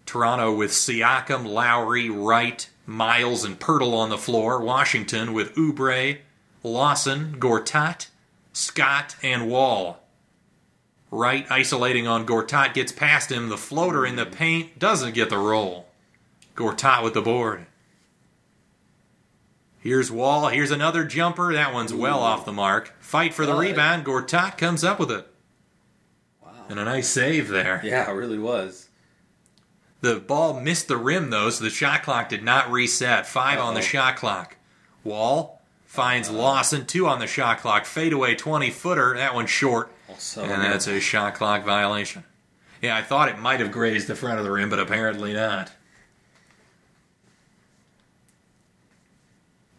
Toronto with Siakam, Lowry, Wright, Miles, and Poeltl on the floor. Washington with Oubre, Lawson, Gortat, Scott, and Wall. Wright isolating on Gortat gets past him. The floater in the paint doesn't get the roll. Gortat with the board. Here's Wall. Here's another jumper. That one's well off the mark. Fight for the rebound. Gortat comes up with it. Wow. And a nice save there. Yeah, it really was. The ball missed the rim though, so the shot clock did not reset. 5 on the shot clock. Wall finds Lawson. Two on the shot clock. Fadeaway 20 footer. That one's short. Also, and that's a shot clock violation. Yeah, I thought it might have grazed the front of the rim, but apparently not.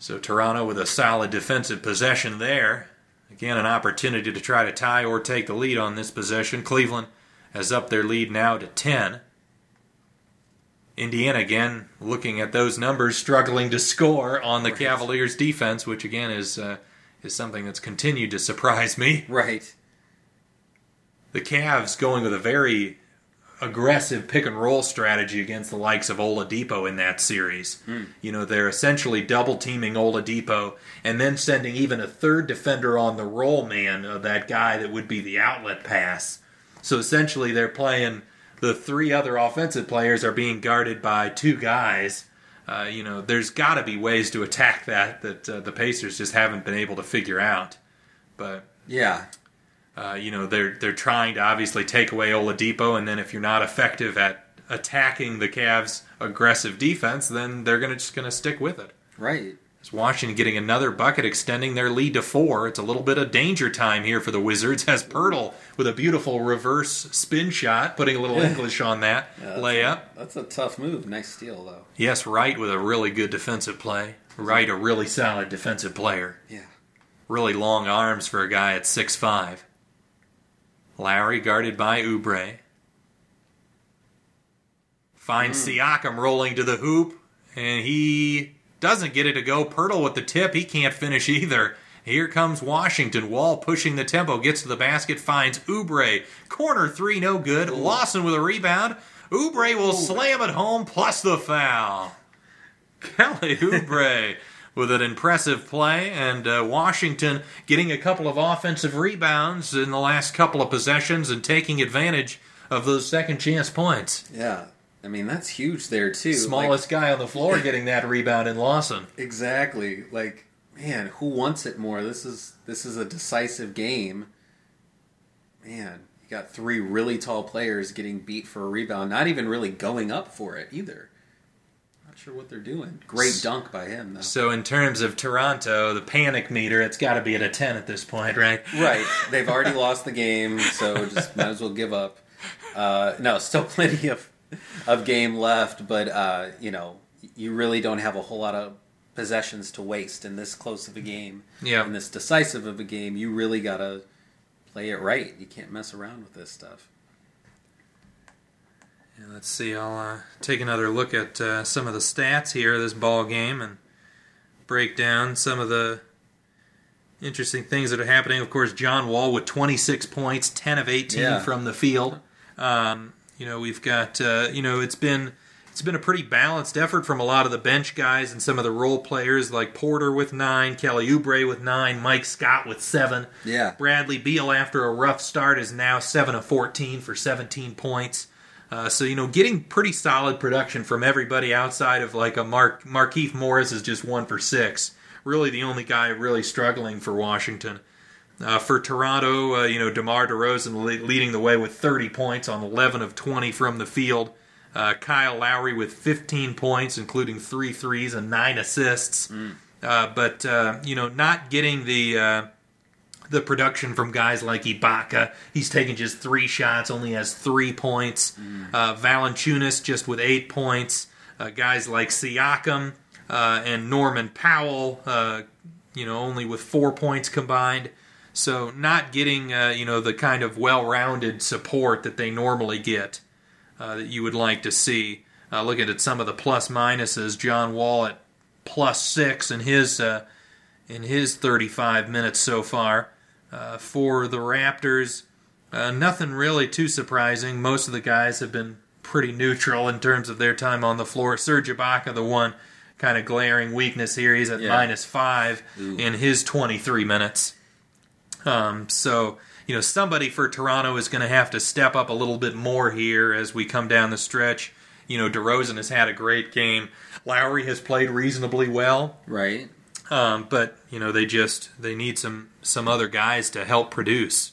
So Toronto with a solid defensive possession there. Again, an opportunity to try to tie or take the lead on this possession. Cleveland has upped their lead now to 10. Indiana again looking at those numbers, struggling to score on the Cavaliers' defense, which again is uh, is something that's continued to surprise me. right. The Cavs going with a very aggressive pick and roll strategy against the likes of Oladipo in that series. You know, they're essentially double teaming Oladipo and then sending even a third defender on the roll man of that guy that would be the outlet pass. So essentially, they're playing the three other offensive players are being guarded by two guys. Uh, you know, there's got to be ways to attack that that uh, the Pacers just haven't been able to figure out. But Yeah. Uh, you know, they're they're trying to obviously take away Oladipo, and then if you're not effective at attacking the Cavs' aggressive defense, then they're gonna just gonna stick with it. Right. It's Washington getting another bucket, extending their lead to four. It's a little bit of danger time here for the Wizards as Poeltl with a beautiful reverse spin shot, putting a little English on that layup. That's a tough move. Nice steal, though. Yes, Wright with a really good defensive play. Wright, a really solid defensive player. Yeah. Really long arms for a guy at 6'5. Lowry guarded by Oubre. Finds hmm. Siakam rolling to the hoop, and he doesn't get it to go. Poeltl with the tip. He can't finish either. Here comes Washington. Wall pushing the tempo, gets to the basket, finds Oubre. Corner three, no good. Lawson with a rebound. Oubre will slam it home, plus the foul. Kelly Oubre with an impressive play, and uh, Washington getting a couple of offensive rebounds in the last couple of possessions and taking advantage of those second chance points. Yeah. I mean, that's huge there, too. Smallest guy on the floor getting that rebound in Lawson. Exactly. Like, man, who wants it more? This is this is a decisive game. Man, you got three really tall players getting beat for a rebound, not even really going up for it either. Sure what they're doing. Great dunk by him, though. So in terms of Toronto, the panic meter, it's got to be at a 10 at this point, right? Right. They've already lost the game, so just might as well give up. Uh, no, still plenty of of game left, but uh, you know, you really don't have a whole lot of possessions to waste in this close of a game. Yeah. In this decisive of a game, you really gotta play it right. You can't mess around with this stuff. Yeah, let's see. I'll uh, take another look at uh, some of the stats here of this ball game and break down some of the interesting things that are happening. Of course, John Wall with 26 points, 10 of 18 Yeah. from the field. Um, you know, we've got uh, you know it's been it's been a pretty balanced effort from a lot of the bench guys and some of the role players like Porter with nine, Kelly Oubre with nine, Mike Scott with seven. Yeah. Bradley Beal, after a rough start, is now 7 of 14 for 17 points. Uh, so, you know, getting pretty solid production from everybody outside of like a Mark Markieff Morris is just 1 for 6. Really the only guy really struggling for Washington. Uh, for Toronto, uh, you know, DeMar DeRozan le- leading the way with 30 points on 11 of 20 from the field. Uh, Kyle Lowry with 15 points, including three threes and nine assists. Uh, but, uh, you know, not getting the. The production from guys like Ibaka. He's taken just three shots, only has three points. Uh, Valanciunas just with eight points. Uh, guys like Siakam uh, and Norman Powell, uh, you know, only with four points combined. So not getting, uh, you know, the kind of well-rounded support that they normally get uh, that you would like to see. Uh, looking at some of the plus minuses, John Wall at plus six in his uh, in his 35 minutes so far. Uh, for the Raptors, uh, nothing really too surprising. Most of the guys have been pretty neutral in terms of their time on the floor. Serge Ibaka, the one kind of glaring weakness here, he's at Yeah. minus five Ooh. in his 23 minutes. Um, so, you know, somebody for Toronto is going to have to step up a little bit more here as we come down the stretch. You know, DeRozan has had a great game. Lowry has played reasonably well. Right. Um, but you know they just they need some some other guys to help produce.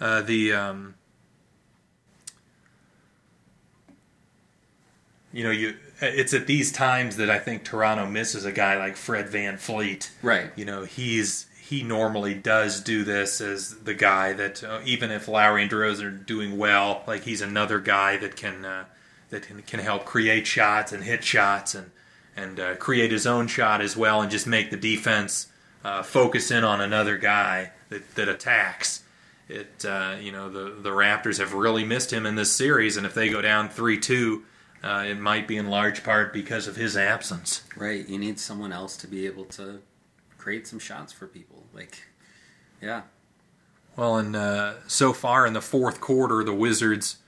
Uh, the um, you know you it's at these times that I think Toronto misses a guy like Fred VanVleet. Right. You know he's he normally does do this as the guy that uh, even if Lowry and DeRozan are doing well, like he's another guy that can uh, that can, can help create shots and hit shots and and uh, create his own shot as well and just make the defense uh, focus in on another guy that, that attacks. It uh, you know the the Raptors have really missed him in this series, and if they go down three two, uh, it might be in large part because of his absence. Right. You need someone else to be able to create some shots for people. Like, yeah. Well, and uh, so far in the fourth quarter, the Wizards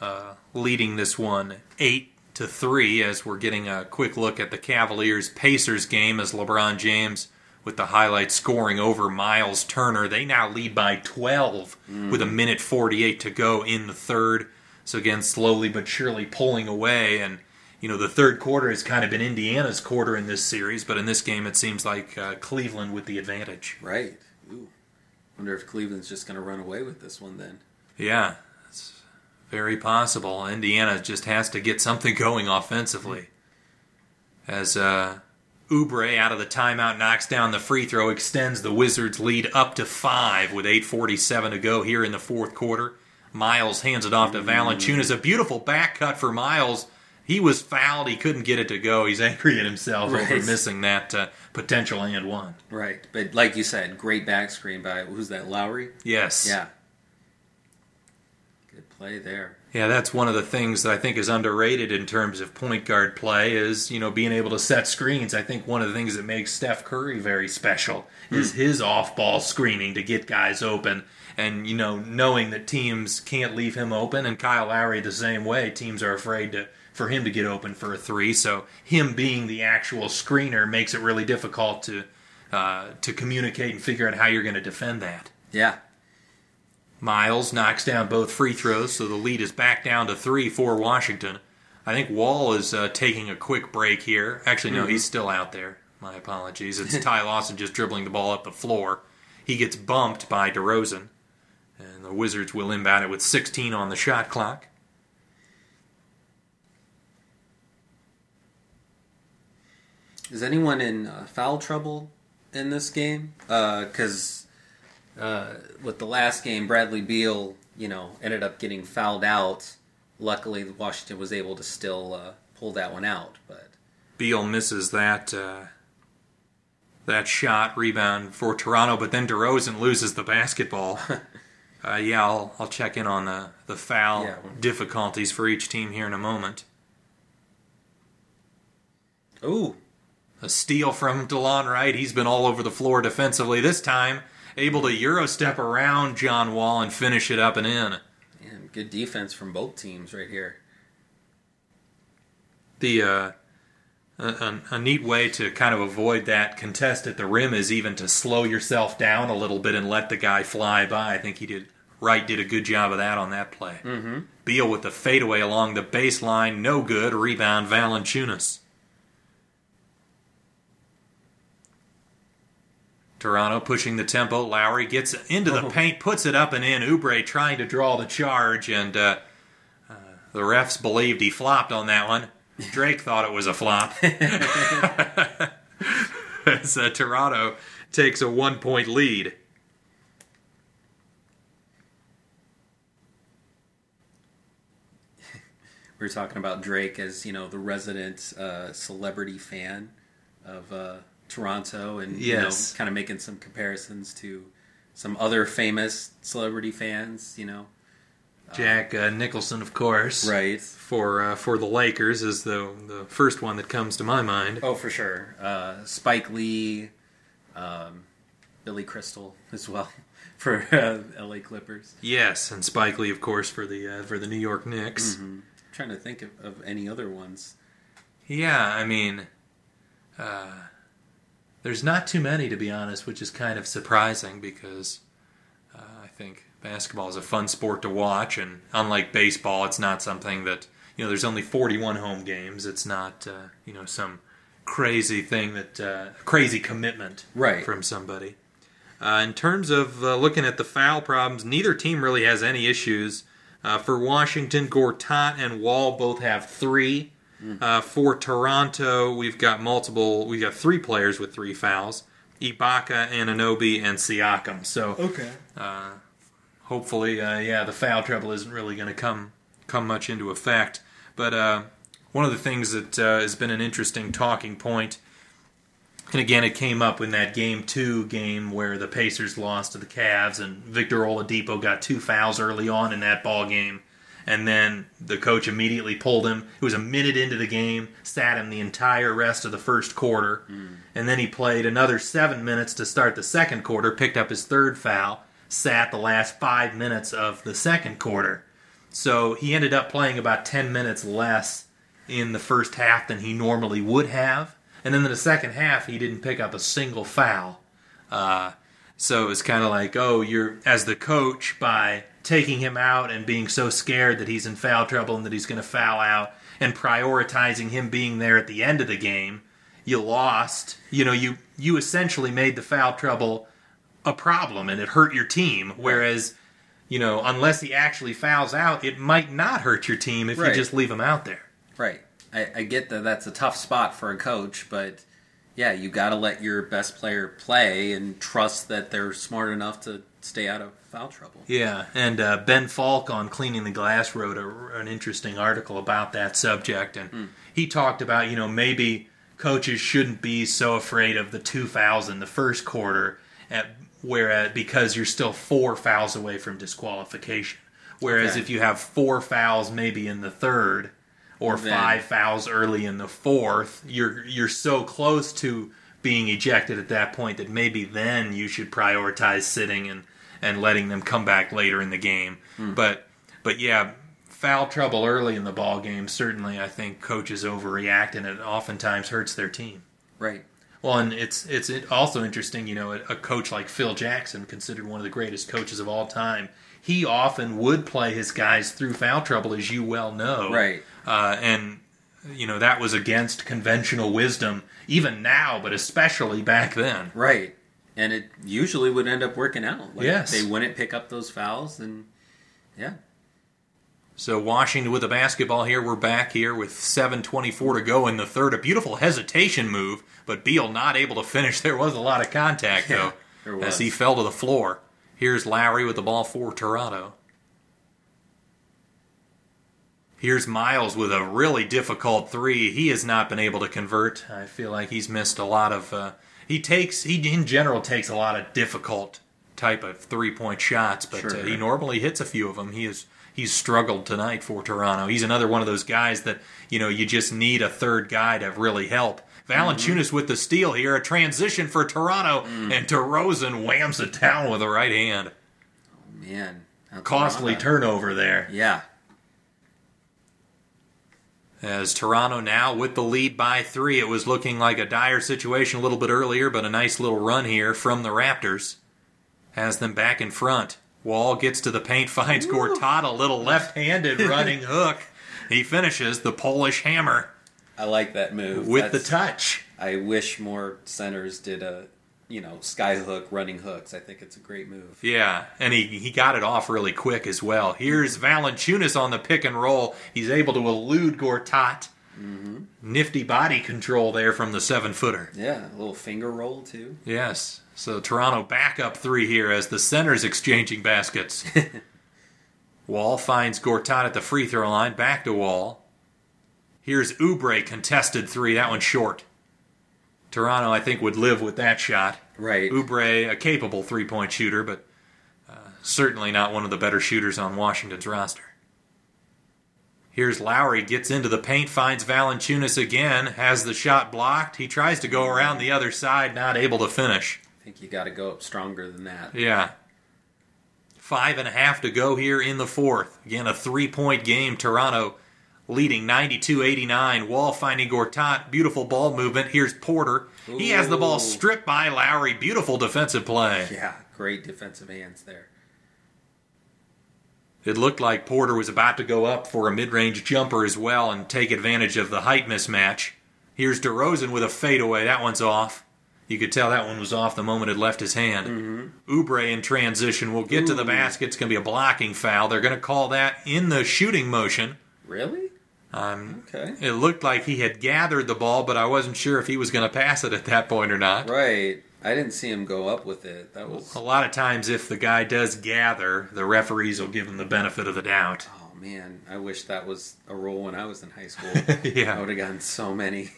uh, leading this one eight to three. As we're getting a quick look at the Cavaliers Pacers game, as LeBron James with the highlight scoring over Miles Turner, they now lead by twelve with a minute forty-eight to go in the third. So again, slowly but surely pulling away, and you know the third quarter has kind of been Indiana's quarter in this series, but in this game it seems like uh, Cleveland with the advantage. Right. Ooh. Wonder if Cleveland's just going to run away with this one then. Yeah, very possible. Indiana just has to get something going offensively. As uh, Oubre out of the timeout knocks down the free throw, extends the Wizards' lead up to five with 8:47 to go here in the fourth quarter. Miles hands it off to Valanciunas. A beautiful back cut for Miles. He was fouled. He couldn't get it to go. He's angry at himself over missing that uh, potential and one. Right. But like you said, great back screen by, who's that, Lowry? Yes. Yeah. Play there. Yeah, that's one of the things that I think is underrated in terms of point guard play is, you know, being able to set screens. I think one of the things that makes Steph Curry very special is his off-ball screening to get guys open and, you know, knowing that teams can't leave him open and Kyle Lowry the same way. Teams are afraid to for him to get open for a 3, so him being the actual screener makes it really difficult to uh, to communicate and figure out how you're going to defend that. Yeah. Miles knocks down both free throws, so the lead is back down to three for Washington. I think Wall is uh, taking a quick break here. Actually, no, he's still out there. My apologies. It's Ty Lawson just dribbling the ball up the floor. He gets bumped by DeRozan, and the Wizards will inbound it with 16 on the shot clock. Is anyone in uh, foul trouble in this game? Because uh, with the last game, Bradley Beal, you know, ended up getting fouled out. Luckily, Washington was able to still uh, pull that one out. But Beal misses that uh, that shot rebound for Toronto, but then DeRozan loses the basketball. uh, yeah, I'll I'll check in on the the foul Yeah. difficulties for each team here in a moment. ooh, A steal from Delon Wright. He's been all over the floor defensively this time, able to euro step around John Wall and finish it up and in. man, good defense from both teams right here. the uh, a, a, a neat way to kind of avoid that contest at the rim is even to slow yourself down a little bit and let the guy fly by. I think he did Wright did a good job of that on that play. Mm-hmm. Beal with the fadeaway along the baseline, no good. Rebound Valanciunas. Toronto pushing the tempo. Lowry gets into the paint, puts it up and in. Oubre trying to draw the charge, and uh, uh, the refs believed he flopped on that one. Drake thought it was a flop. as uh, Toronto takes a one point lead. We were talking about Drake as you know the resident uh, celebrity fan of uh, Toronto, and Yes. you know, kind of making some comparisons to some other famous celebrity fans. You know, Jack uh, Nicholson, of course, right? for uh, for the Lakers is the the first one that comes to my mind. Oh, for sure. Uh, Spike Lee, um, Billy Crystal as well for uh, L.A. Clippers. Yes, and Spike Lee, of course, for the uh, for the New York Knicks. trying to think of, of any other ones. Yeah, I mean, uh, there's not too many to be honest, which is kind of surprising because uh, I think basketball is a fun sport to watch, and unlike baseball, it's not something that you know. There's only 41 home games. It's not uh, you know some crazy thing that uh, crazy commitment Right. from somebody. Uh, in terms of uh, looking at the foul problems, neither team really has any issues. Uh, for Washington, Gortat and Wall both have three. Uh, for Toronto, we've got multiple. We've got three players with three fouls: Ibaka, Anunoby, and Siakam. So Okay. hopefully, uh, yeah, the foul trouble isn't really going to come come much into effect. But uh, one of the things that uh, has been an interesting talking point, and again, it came up in that game two game where the Pacers lost to the Cavs, and Victor Oladipo got two fouls early on in that ball game. And then the coach immediately pulled him. It was a minute into the game, sat him the entire rest of the first quarter. And then he played another seven minutes to start the second quarter, picked up his third foul, sat the last five minutes of the second quarter. So he ended up playing about 10 minutes less in the first half than he normally would have. And then in the second half, he didn't pick up a single foul. Uh, so it was kind of like, oh, you're, as the coach, by taking him out and being so scared that he's in foul trouble and that he's going to foul out and prioritizing him being there at the end of the game, you lost. You know, you, you essentially made the foul trouble a problem and it hurt your team. Whereas, you know, unless he actually fouls out, it might not hurt your team if Right. you just leave him out there. Right. I, I get that that's a tough spot for a coach, but yeah, you got to let your best player play and trust that they're smart enough to stay out of foul trouble. Yeah, and uh, Ben Falk on Cleaning the Glass wrote a, an interesting article about that subject, and he talked about you know maybe coaches shouldn't be so afraid of the two fouls in the first quarter, at, whereas because you're still four fouls away from disqualification. Whereas Okay. if you have four fouls maybe in the third, or Then- five fouls early in the fourth, you're you're so close to being ejected at that point that maybe then you should prioritize sitting and and letting them come back later in the game. But but yeah, foul trouble early in the ball game certainly I think coaches overreact and it oftentimes hurts their team. Right. Well, and it's it's also interesting, you know, a, a coach like Phil Jackson, considered one of the greatest coaches of all time, he often would play his guys through foul trouble, as you well know. Right. Uh, and you know that was against conventional wisdom, even now, but especially back then. Right. And it usually would end up working out. Like, Yes. They wouldn't pick up those fouls, and yeah. So Washington with the basketball here. We're back here with 7:24 to go in the third. A beautiful hesitation move, but Beal not able to finish. There was a lot of contact though, was. as he fell to the floor. Here's Lowry with the ball for Toronto. Here's Miles with a really difficult three. He has not been able to convert. I feel like he's missed a lot of. Uh, he takes he in general takes a lot of difficult type of three point shots, but Sure. uh, he normally hits a few of them. He is he's struggled tonight for Toronto. He's another one of those guys that you know you just need a third guy to really help. Valanciunas with the steal here, a transition for Toronto, and DeRozan whams it down with the right hand. Oh man. Now Costly turnover there. Yeah. As Toronto now with the lead by three, it was looking like a dire situation a little bit earlier, but a nice little run here from the Raptors has them back in front. Wall gets to the paint, finds Gortat, a little left-handed running hook. He finishes the Polish hammer I like that move. with the touch. I wish more centers did a, you know, sky hook, running hooks. I think it's a great move. Yeah, and he, he got it off really quick as well. Here's Valanciunas on the pick and roll. He's able to elude Gortat mm-hmm. Nifty body control there from the seven footer. Yeah, a little finger roll too. Yes. So Toronto back up three here as the center's exchanging baskets. Wall finds Gortat at the free throw line. Back to Wall. Here's Oubre contested three. That one's short. Toronto, I think, would live with that shot. Right. Oubre, a capable three point shooter, but uh, certainly not one of the better shooters on Washington's roster. Here's Lowry, gets into the paint, finds Valanciunas again, has the shot blocked. He tries to go around the other side, not able to finish. I think you got to go up stronger than that. Yeah. Five and a half to go here in the fourth. Again, a three point game. Toronto leading 92 89. Wall finding Gortat. Beautiful ball movement. Here's Porter. He has the ball stripped by Lowry. Beautiful defensive play. Yeah, great defensive hands there. It looked like Porter was about to go up for a mid range jumper as well and take advantage of the height mismatch. Here's DeRozan with a fadeaway. That one's off. You could tell that one was off the moment it left his hand. Mm-hmm. Oubre in transition will get to the basket. It's going to be a blocking foul. They're going to call that in the shooting motion. Really? Um, Okay. it looked like he had gathered the ball, but I wasn't sure if he was going to pass it at that point or not. Right. I didn't see him go up with it. That was. A lot of times, if the guy does gather, the referees will give him the benefit of the doubt. Oh man, I wish that was a rule when I was in high school. Yeah. I would have gotten so many,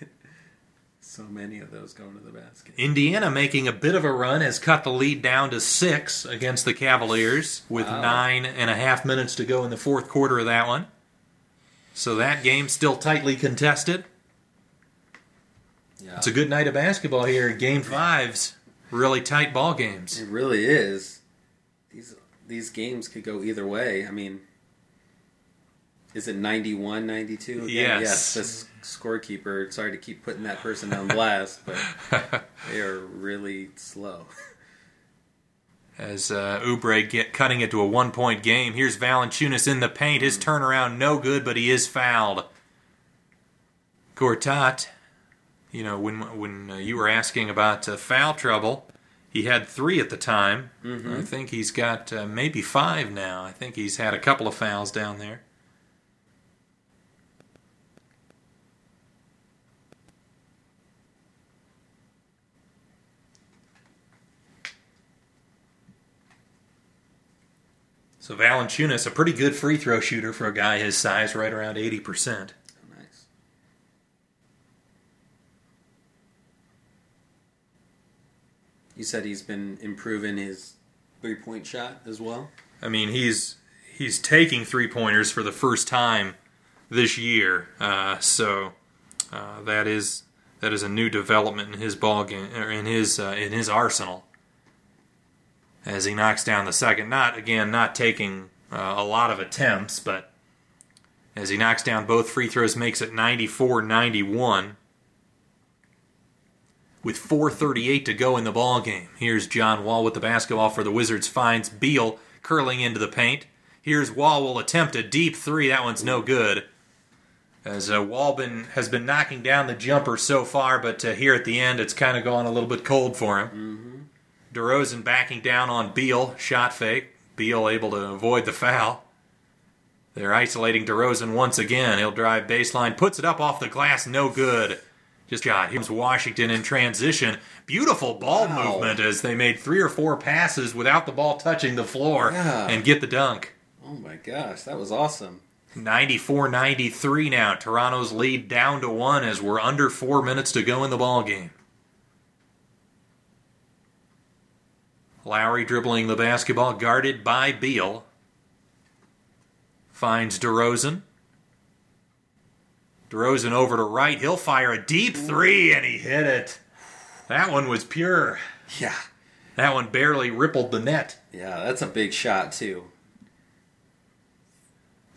so many of those going to the basket. Indiana making a bit of a run has cut the lead down to six against the Cavaliers with Wow. nine and a half minutes to go in the fourth quarter of that one. So that game still tightly contested. Yeah, It's a good night of basketball here. Game fives, really tight ball games. it really is. These these games could go either way. I mean, is it 91, 92? Yes. Yes. This scorekeeper. Sorry to keep putting that person on blast, but they are really slow. As uh, Oubre get cutting it to a one point game. Here's Valanciunas in the paint. His turnaround no good, but he is fouled. Gortat, you know, when when uh, you were asking about uh, foul trouble, he had three at the time. I think he's got uh, maybe five now. I think he's had a couple of fouls down there. So Valanciunas, a pretty good free throw shooter for a guy his size, right around eighty percent. Nice. You said he's been improving his three point shot as well. I mean, he's he's taking three pointers for the first time this year, uh, so uh, that is that is a new development in his ball game or in his uh, in his arsenal. As he knocks down the second, not again not taking uh, a lot of attempts, but as he knocks down both free throws, makes it 94-91 with 4.38 to go in the ball game. Here's John Wall with the basketball for the Wizards. Finds Beal curling into the paint. Here's Wall will attempt a deep three. That one's no good. As uh, Wall been, has been knocking down the jumper so far, but uh, here at the end, it's kind of gone a little bit cold for him. DeRozan backing down on Beal. Shot fake. Beal able to avoid the foul. They're isolating DeRozan once again. He'll drive baseline, puts it up off the glass, no good. Just shot. Here's Washington in transition. Beautiful ball Wow. movement as they made three or four passes without the ball touching the floor Yeah. and get the dunk. Oh my gosh, that was awesome. 94 93 now. Toronto's lead down to one as we're under four minutes to go in the ball game. Lowry dribbling the basketball, guarded by Beal. Finds DeRozan. DeRozan over to right. He'll fire a deep three, and he hit it. That one was pure. Yeah. That one barely rippled the net. Yeah, that's a big shot too.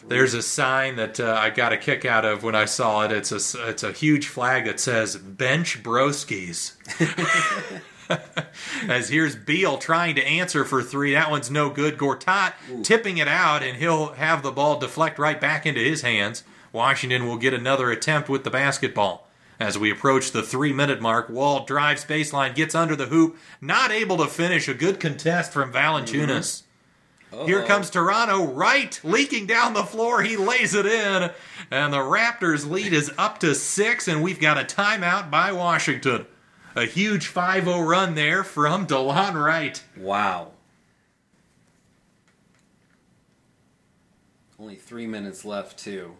There's a sign that uh, I got a kick out of when I saw it. It's a it's a huge flag that says "Bench Broskies." As here's Beal trying to answer for three. That one's no good. Gortat tipping it out, and he'll have the ball deflect right back into his hands. Washington will get another attempt with the basketball. As we approach the three minute mark, Wall drives baseline, gets under the hoop, not able to finish. A good contest from Valanciunas. Mm-hmm. Here Uh-oh. comes Toronto, right, leaking down the floor. He lays it in, and the Raptors' lead is up to six, and we've got a timeout by Washington. A huge 5 0 run there from Delon Wright. Wow. Only three minutes left, too.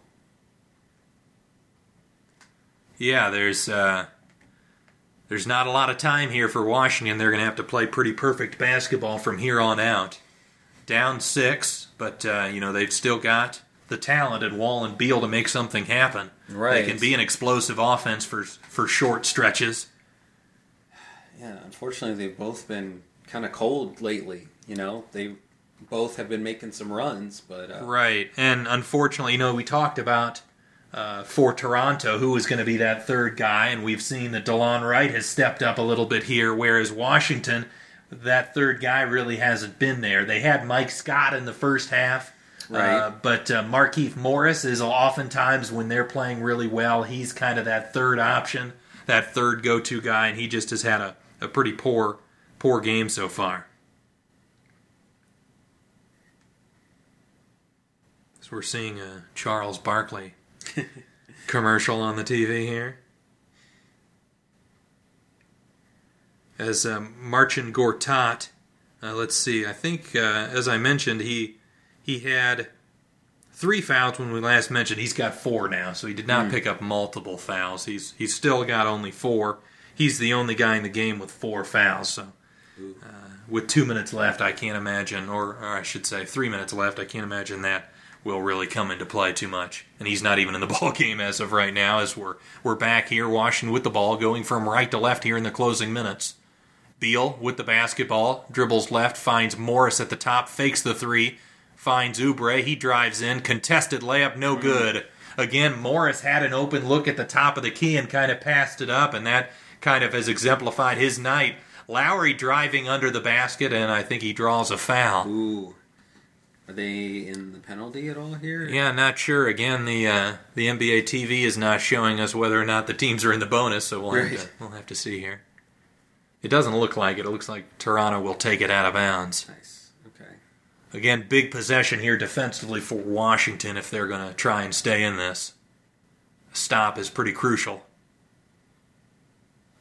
Yeah, there's uh, there's not a lot of time here for Washington. They're going to have to play pretty perfect basketball from here on out. Down six, but uh, you know they've still got the talent at Wall and Beal to make something happen. Right. They can be an explosive offense for for short stretches. Yeah, unfortunately, they've both been kind of cold lately. You know, they both have been making some runs, but uh, Right, and unfortunately, you know, we talked about uh, for Toronto who was going to be that third guy, and we've seen that Delon Wright has stepped up a little bit here, whereas Washington, that third guy really hasn't been there. They had Mike Scott in the first half. Right. Uh, but uh, Markieff Morris is oftentimes when they're playing really well, he's kind of that third option, that third go-to guy, and he just has had a, a pretty poor poor game so far. So we're seeing a Charles Barkley commercial on the TV here. As um, Marcin Gortat, uh, let's see, I think, uh, as I mentioned, he he had three fouls when we last mentioned. He's got four now, so he did not pick up multiple fouls. He's he's still got only four. He's the only guy in the game with four fouls. So, uh, with two minutes left, I can't imagine, or, or I should say, three minutes left, I can't imagine that will really come into play too much. And he's not even in the ball game as of right now. As we're we're back here, Washington with the ball, going from right to left here in the closing minutes. Beal with the basketball, dribbles left, finds Morris at the top, fakes the three, finds Oubre. He drives in, contested layup, no good. Again, Morris had an open look at the top of the key and kind of passed it up, and that kind of has exemplified his night. Lowry driving under the basket, and I think he draws a foul. ooh, are they in the penalty at all here? Yeah, not sure. Again, the uh, the NBA TV is not showing us whether or not the teams are in the bonus, so we'll have to we'll have to see here. It doesn't look like it. It looks like Toronto will take it out of bounds. Nice. Okay. Again, big possession here defensively for Washington if they're going to try and stay in this. A stop is pretty crucial.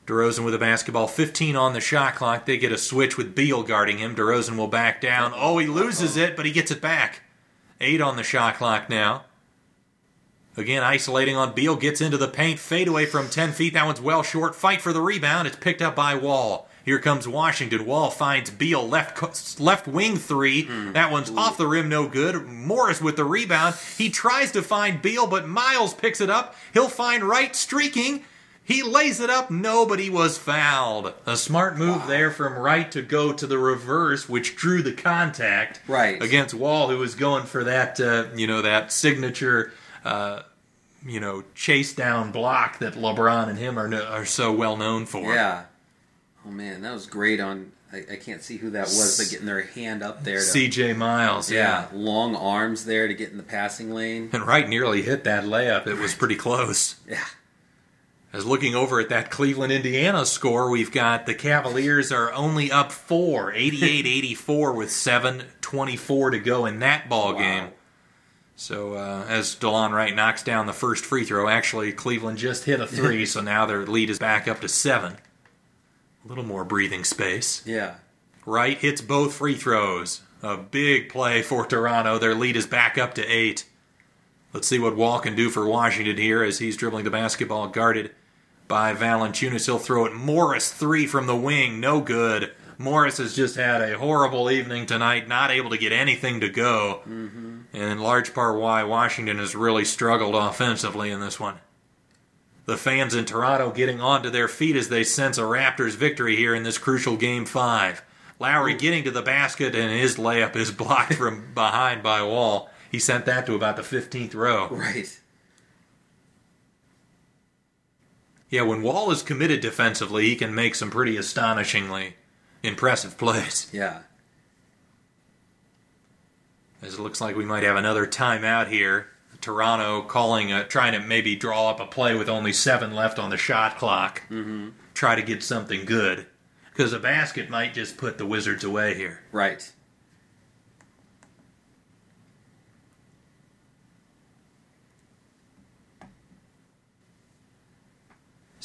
DeRozan with a basketball, 15 on the shot clock. They get a switch with Beal guarding him. DeRozan will back down. Oh, he loses it, but he gets it back. Eight on the shot clock now. Again, isolating on Beal, gets into the paint, fade away from 10 feet. That one's well short. Fight for the rebound. It's picked up by Wall. Here comes Washington. Wall finds Beal left left wing three. Hmm. That one's off the rim, no good. Morris with the rebound. He tries to find Beal, but Miles picks it up. He'll find Wright streaking. He lays it up. Nobody was fouled. A smart move there from Wright to go to the reverse, which drew the contact Right. against Wall, who was going for that, uh, you know, that signature, uh, you know, chase down block that LeBron and him are no, are so well known for. Yeah. Oh man, that was great. On I, I can't see who that was, but getting their hand up there. C.J. Miles, yeah, yeah. long arms there to get in the passing lane. And Wright nearly hit that layup. It was pretty close. Yeah. As looking over at that Cleveland Indiana score, we've got the Cavaliers are only up four, 88-84 with 7:24 to go in that ball Wow. game. So uh, as Delon Wright knocks down the first free throw, actually Cleveland just hit a three, so now their lead is back up to seven. A little more breathing space. Yeah. Wright hits both free throws. A big play for Toronto. Their lead is back up to eight. Let's see what Wall can do for Washington here as he's dribbling the basketball, guarded by Valanciunas. He'll throw it. Morris three from the wing, no good. Morris has just had a horrible evening tonight, not able to get anything to go, mm-hmm. and in large part why Washington has really struggled offensively in this one. The fans in Toronto getting onto their feet as they sense a Raptors victory here in this crucial game five. Lowry getting to the basket and his layup is blocked from behind by Wall. He sent that to about the 15th row. Right. Yeah, when Wall is committed defensively, he can make some pretty astonishingly impressive plays. Yeah. As it looks like we might have another timeout here. Toronto calling, a, trying to maybe draw up a play with only seven left on the shot clock. Mm-hmm. Try to get something good. Because a basket might just put the Wizards away here. Right.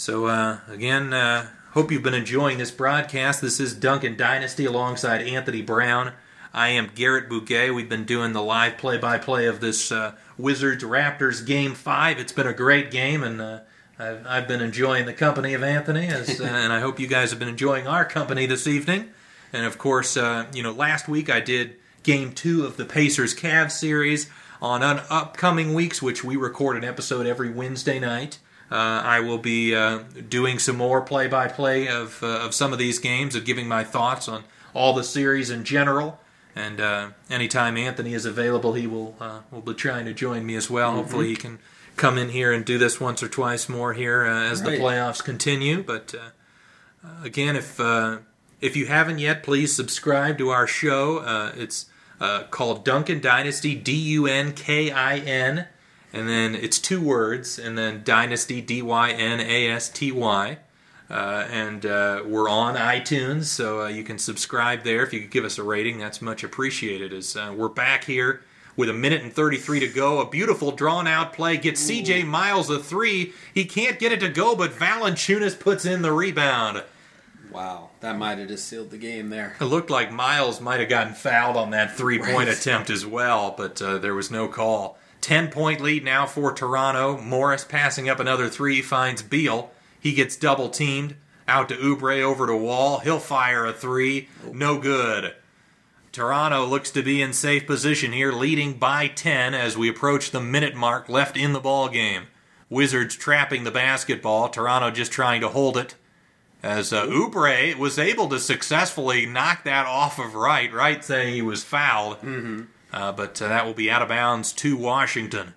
So, uh, again, uh, hope you've been enjoying this broadcast. This is Dunkin Dynasty alongside Anthony Brown. I am Garrett Bouquet. We've been doing the live play by play of this uh, Wizards Raptors Game 5. It's been a great game, and uh, I've, I've been enjoying the company of Anthony, as, uh, and I hope you guys have been enjoying our company this evening. And of course, uh, you know, last week I did Game 2 of the Pacers Cavs series. On upcoming weeks, which we record an episode every Wednesday night, uh, I will be uh, doing some more play-by-play of uh, of some of these games of giving my thoughts on all the series in general. And uh, anytime Anthony is available, he will uh, will be trying to join me as well. Hopefully, he can come in here and do this once or twice more here uh, as the playoffs continue. But again, if uh, if you haven't yet, please subscribe to our show. Uh, it's uh, called Dunkin Dynasty, D U N K I N, and then it's two words, and then Dynasty, D Y N A S T Y. Uh, and uh, we're on iTunes, so uh, you can subscribe there. If you could give us a rating, that's much appreciated. As uh, we're back here with a minute and 33 to go, a beautiful drawn out play gets CJ Miles a three. He can't get it to go, but Valanciunas puts in the rebound. Wow, that might have just sealed the game there. It looked like Miles might have gotten fouled on that three point attempt as well, but uh, there was no call. 10 point lead now for Toronto. Morris passing up another three finds Beal. He gets double teamed. Out to Oubre, over to Wall. He'll fire a three. No good. Toronto looks to be in safe position here, leading by 10 as we approach the minute mark left in the ball game. Wizards trapping the basketball. Toronto just trying to hold it as uh, Oubre was able to successfully knock that off of Wright. Wright saying he was fouled, mm-hmm. Uh, but uh, that will be out of bounds to Washington.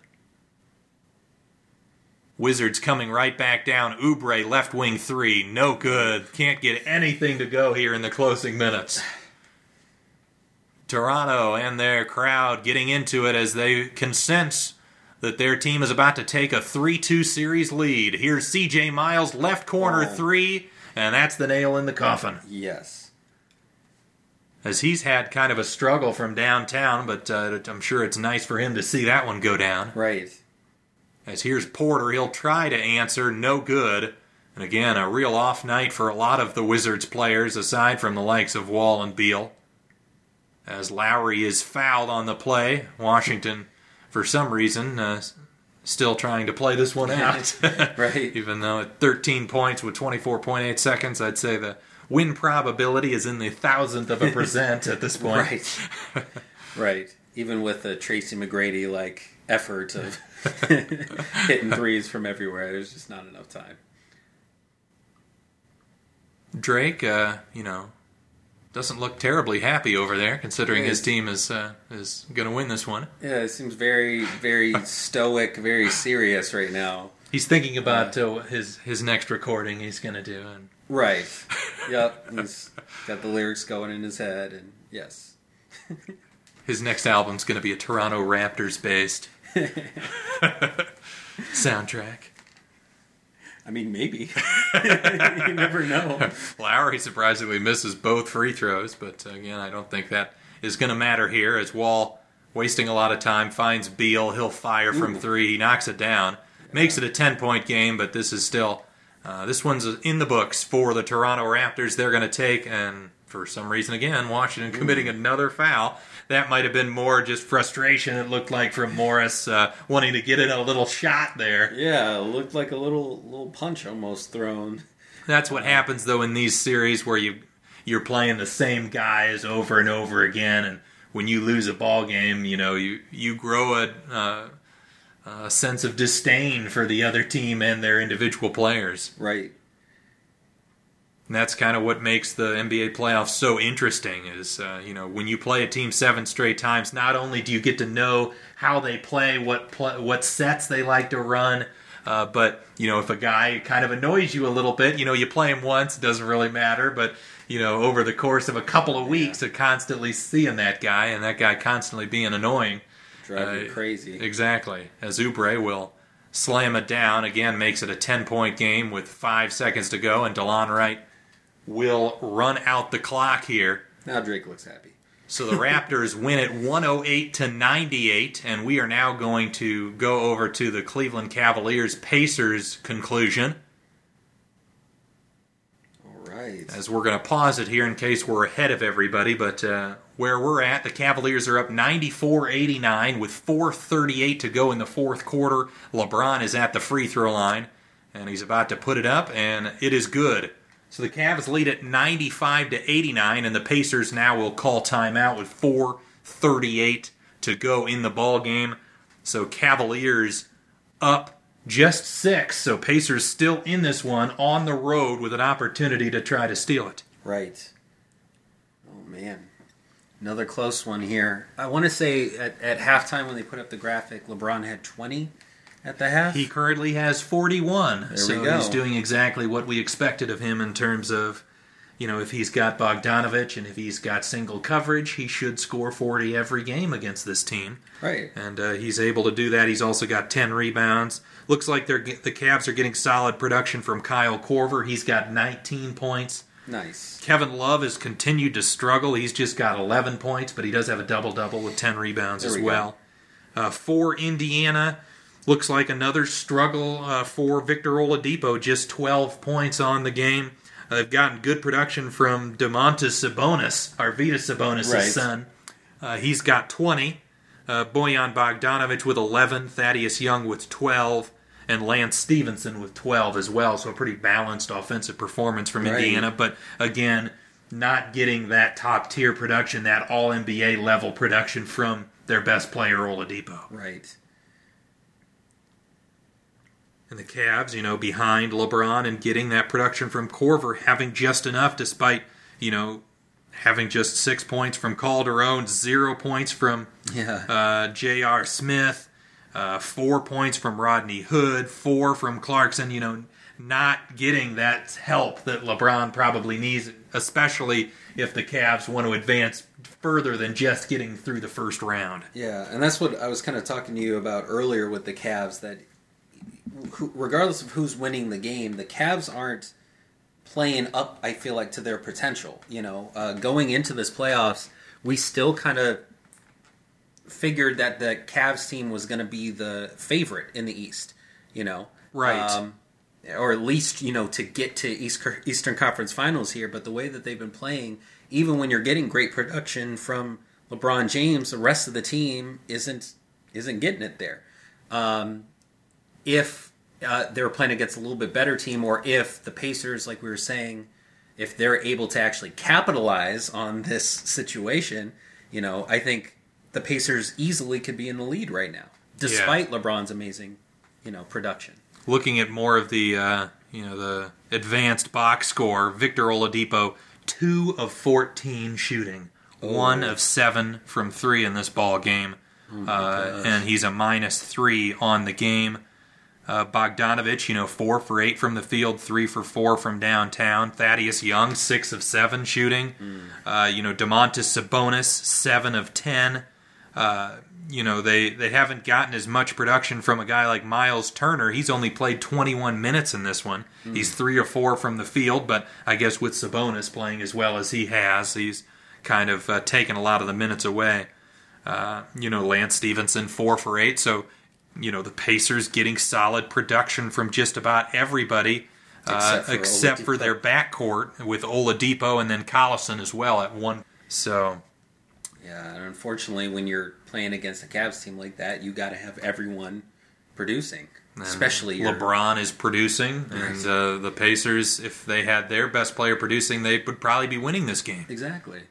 Wizards coming right back down. Oubre left wing three, no good. Can't get anything to go here in the closing minutes. Toronto and their crowd getting into it as they can sense that their team is about to take a 3 2 series lead. Here's CJ Miles, left corner Wow. three, and that's the nail in the coffin. Yes. As he's had kind of a struggle from downtown, but uh, I'm sure it's nice for him to see that one go down. Right. As here's Porter, he'll try to answer, no good. And again, a real off night for a lot of the Wizards players, aside from the likes of Wall and Beal. As Lowry is fouled on the play, Washington, for some reason, uh, still trying to play this one out. Right. Even though at 13 points with 24.8 seconds, I'd say the win probability is in the thousandth of a percent at this point. Right. right. Even with the Tracy McGrady like effort of hitting threes from everywhere, there's just not enough time. Drake, uh, you know, doesn't look terribly happy over there, considering his team is uh, is going to win this one. Yeah, it seems very, very stoic, very serious right now. He's thinking about uh, his his next recording he's going to do, and Right. Yep. He's got the lyrics going in his head, and yes. his next album's going to be a Toronto Raptors based soundtrack. I mean, maybe. you never know. Lowry surprisingly misses both free throws, but again, I don't think that is going to matter here. As Wall wasting a lot of time finds Beal, he'll fire from three, he knocks it down, makes it a ten point game, but this is still uh, this one's in the books for the Toronto Raptors. They're going to take and. For some reason, again, Washington committing another foul. That might have been more just frustration. It looked like from Morris uh, wanting to get in a little shot there. Yeah, it looked like a little little punch almost thrown. That's what happens though in these series where you you're playing the same guys over and over again, and when you lose a ball game, you know you you grow a, uh, a sense of disdain for the other team and their individual players. Right. And that's kind of what makes the NBA playoffs so interesting. Is uh, you know when you play a team seven straight times, not only do you get to know how they play, what what sets they like to run, uh, but you know if a guy kind of annoys you a little bit, you know you play him once, it doesn't really matter. But you know over the course of a couple of weeks of constantly seeing that guy and that guy constantly being annoying, Driving you Uh, crazy. Exactly. As Oubre will slam it down again, makes it a ten point game with five seconds to go, and Delon Wright will run out the clock here. Now Drake looks happy. So the Raptors win it 108 to 98, and we are now going to go over to the Cleveland Cavaliers Pacers conclusion. All right. as we're going to pause it here in case we're ahead of everybody. But uh, where we're at, the Cavaliers are up 94 89 with 4.38 to go in the fourth quarter. LeBron is at the free throw line, and he's about to put it up, and it is good. So the Cavs lead at 95 to 89, and the Pacers now will call timeout with 4.38 to go in the ball game. So Cavaliers up just six. So Pacers still in this one on the road with an opportunity to try to steal it. Right. Oh man, another close one here. I want to say at, at halftime when they put up the graphic, LeBron had 20 at the half. He currently has 41. we so go. he's doing exactly what we expected of him in terms of, you know, if he's got Bogdanovic and if he's got single coverage, he should score 40 every game against this team. right. And uh, he's able to do that. He's also got 10 rebounds. Looks like they're the Cavs are getting solid production from Kyle Korver. He's got 19 points. Nice. Kevin Love has continued to struggle. He's just got 11 points, but he does have a double double with 10 rebounds There as we well. Uh, for Indiana, looks like another struggle uh, for Victor Oladipo, just 12 points on the game. Uh, they've gotten good production from Domantas Sabonis, Arvydas Sabonis' Right. son. Uh, he's got 20. Uh, Bojan Bogdanovic with 11. Thaddeus Young with 12. And Lance Stephenson with 12 as well. So a pretty balanced offensive performance from Right. Indiana. But again, not getting that top tier production, that all NBA level production from their best player, Oladipo. Right. And the Cavs, you know, behind LeBron and getting that production from Korver, having just enough despite, you know, having just six points from Calderon, zero points from Yeah. uh, J.R. Smith, uh, four points from Rodney Hood, four from Clarkson, you know, not getting that help that LeBron probably needs, especially if the Cavs want to advance further than just getting through the first round. Yeah, and that's what I was kind of talking to you about earlier with the Cavs. That regardless of who's winning the game, the Cavs aren't playing up. I feel like to their potential. You know, uh, going into this playoffs, we still kind of figured that the Cavs team was going to be the favorite in the East. You know, Right. Um, or at least you know to get to East, Eastern Conference Finals here. But the way that they've been playing, even when you're getting great production from LeBron James, the rest of the team isn't isn't getting it there. Um, if uh, they were playing against a little bit better team, or if the Pacers, like we were saying, if they're able to actually capitalize on this situation, you know, I think the Pacers easily could be in the lead right now, despite LeBron's amazing, you know, production. looking at more of the uh, you know the advanced box score, Victor Oladipo, two of fourteen shooting, one of seven from three in this ball game, uh, and he's a minus three on the game. Uh, Bogdanovic, you know, four for eight from the field, three for four from downtown. Thaddeus Young, six of seven shooting. Uh, you know, Domantas Sabonis, seven of ten you know they they haven't gotten as much production from a guy like Miles Turner. He's only played 21 minutes in this one. He's three or four from the field, but I guess with Sabonis playing as well as he has, he's kind of uh, taken a lot of the minutes away. Uh, you know, Lance Stephenson four for eight. So you know the Pacers getting solid production from just about everybody. Uh, Except for except for their backcourt with Oladipo and then Collison as well at one. So Yeah, and unfortunately, when you're playing against a Cavs team like that, you got to have everyone producing, especially your, LeBron is producing, and uh, the Pacers, if they had their best player producing, they would probably be winning this game. Exactly.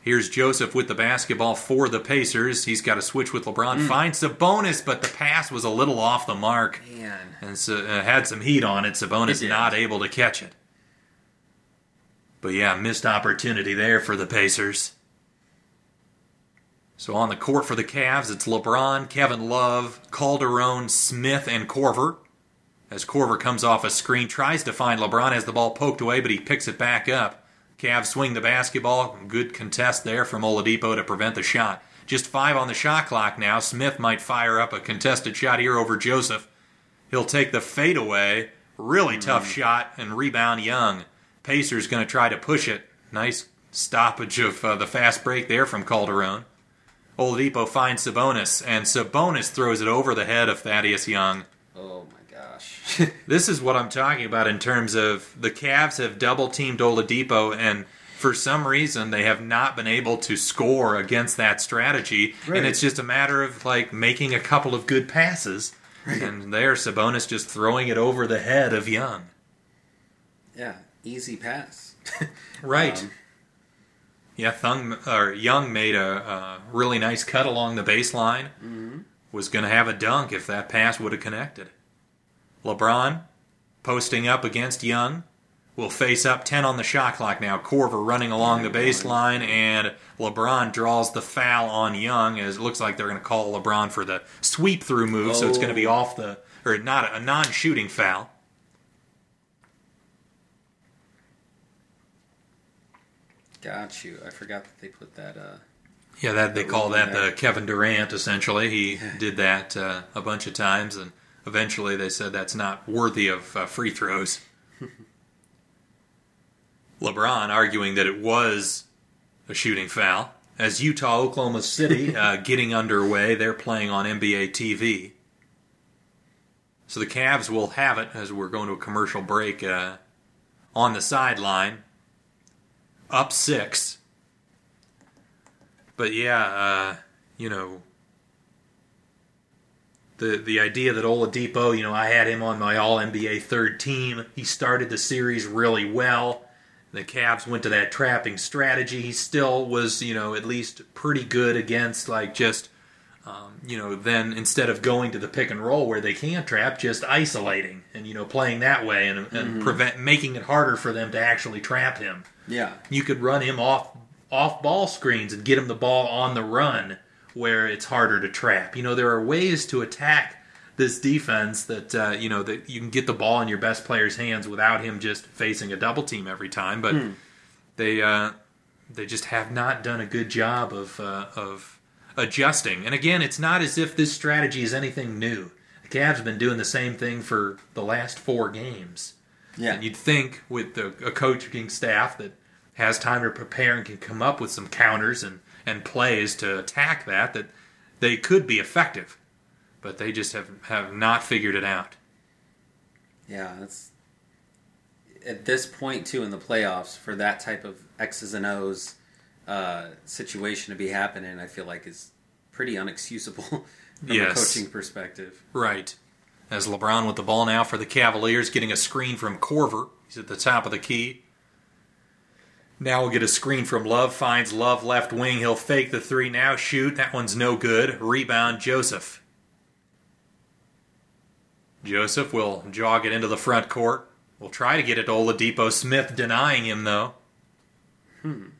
Here's Joseph with the basketball for the Pacers. He's got a switch with LeBron. Finds Sabonis, but the pass was a little off the mark Man, and so, uh, had some heat on it. Sabonis It not able to catch it. But yeah, missed opportunity there for the Pacers. So on the court for the Cavs, it's LeBron, Kevin Love, Calderon, Smith, and Korver. As Korver comes off a screen, tries to find LeBron, has the ball poked away, but he picks it back up. Cavs swing the basketball. Good contest there from Oladipo to prevent the shot. Just five on the shot clock now. Smith might fire up a contested shot here over Joseph. He'll take the fadeaway. Really tough shot and rebound Young. Pacers going to try to push it. Nice stoppage of uh, the fast break there from Calderon. Oladipo finds Sabonis, and Sabonis throws it over the head of Thaddeus Young. oh my gosh. This is what I'm talking about in terms of the Cavs have double teamed Oladipo, and for some reason they have not been able to score against that strategy. Right. And it's just a matter of like making a couple of good passes, and there Sabonis just throwing it over the head of Young. yeah, easy pass. Right. Um, yeah, Thung or Young made a, a really nice cut along the baseline. Mm-hmm. Was going to have a dunk if that pass would have connected. LeBron posting up against Young will face up 10 on the shot clock now. Korver running along the baseline, and LeBron draws the foul on Young as it looks like they're going to call LeBron for the sweep through move, so it's going to be Oh. off the, or not a, a non shooting foul. Got you. I forgot that they put that. Uh, Yeah, that they That call that there. the Kevin Durant. Essentially, he did that uh, a bunch of times, and eventually they said that's not worthy of uh, free throws. LeBron arguing that it was a shooting foul. As Utah, Oklahoma City uh, getting underway, they're playing on NBA TV. So the Cavs will have it as we're going to a commercial break uh, on the sideline, up six. But yeah, uh, you know, the the idea that Oladipo, you know, I had him on my All NBA third team. He started the series really well. The Cavs went to that trapping strategy. He still was, you know, at least pretty good against like just, um, you know, then instead of going to the pick and roll where they can trap, just isolating and you know playing that way and, and prevent making it harder for them to actually trap him yeah, you could run him off off ball screens and get him the ball on the run where it's harder to trap. You know, there are ways to attack this defense that uh, you know that you can get the ball in your best player's hands without him just facing a double team every time. But they uh, they just have not done a good job of uh, of adjusting. And again, it's not as if this strategy is anything new. The Cavs have been doing the same thing for the last four games. Yeah. And you'd think with the, a coaching staff that has time to prepare and can come up with some counters and, and plays to attack that, that they could be effective. But they just have, have not figured it out. Yeah, that's at this point too in the playoffs for that type of X's and O's uh, situation to be happening. I feel like is pretty unexcusable from Yes. a coaching perspective. Right. As LeBron with the ball now for the Cavaliers, getting a screen from Korver. He's at the top of the key. Now we'll get a screen from Love. Finds Love left wing. He'll fake the three. Now shoot. That one's no good. Rebound, Joseph. Joseph will jog it into the front court. We'll try to get it to Oladipo Smith, denying him though. Okay.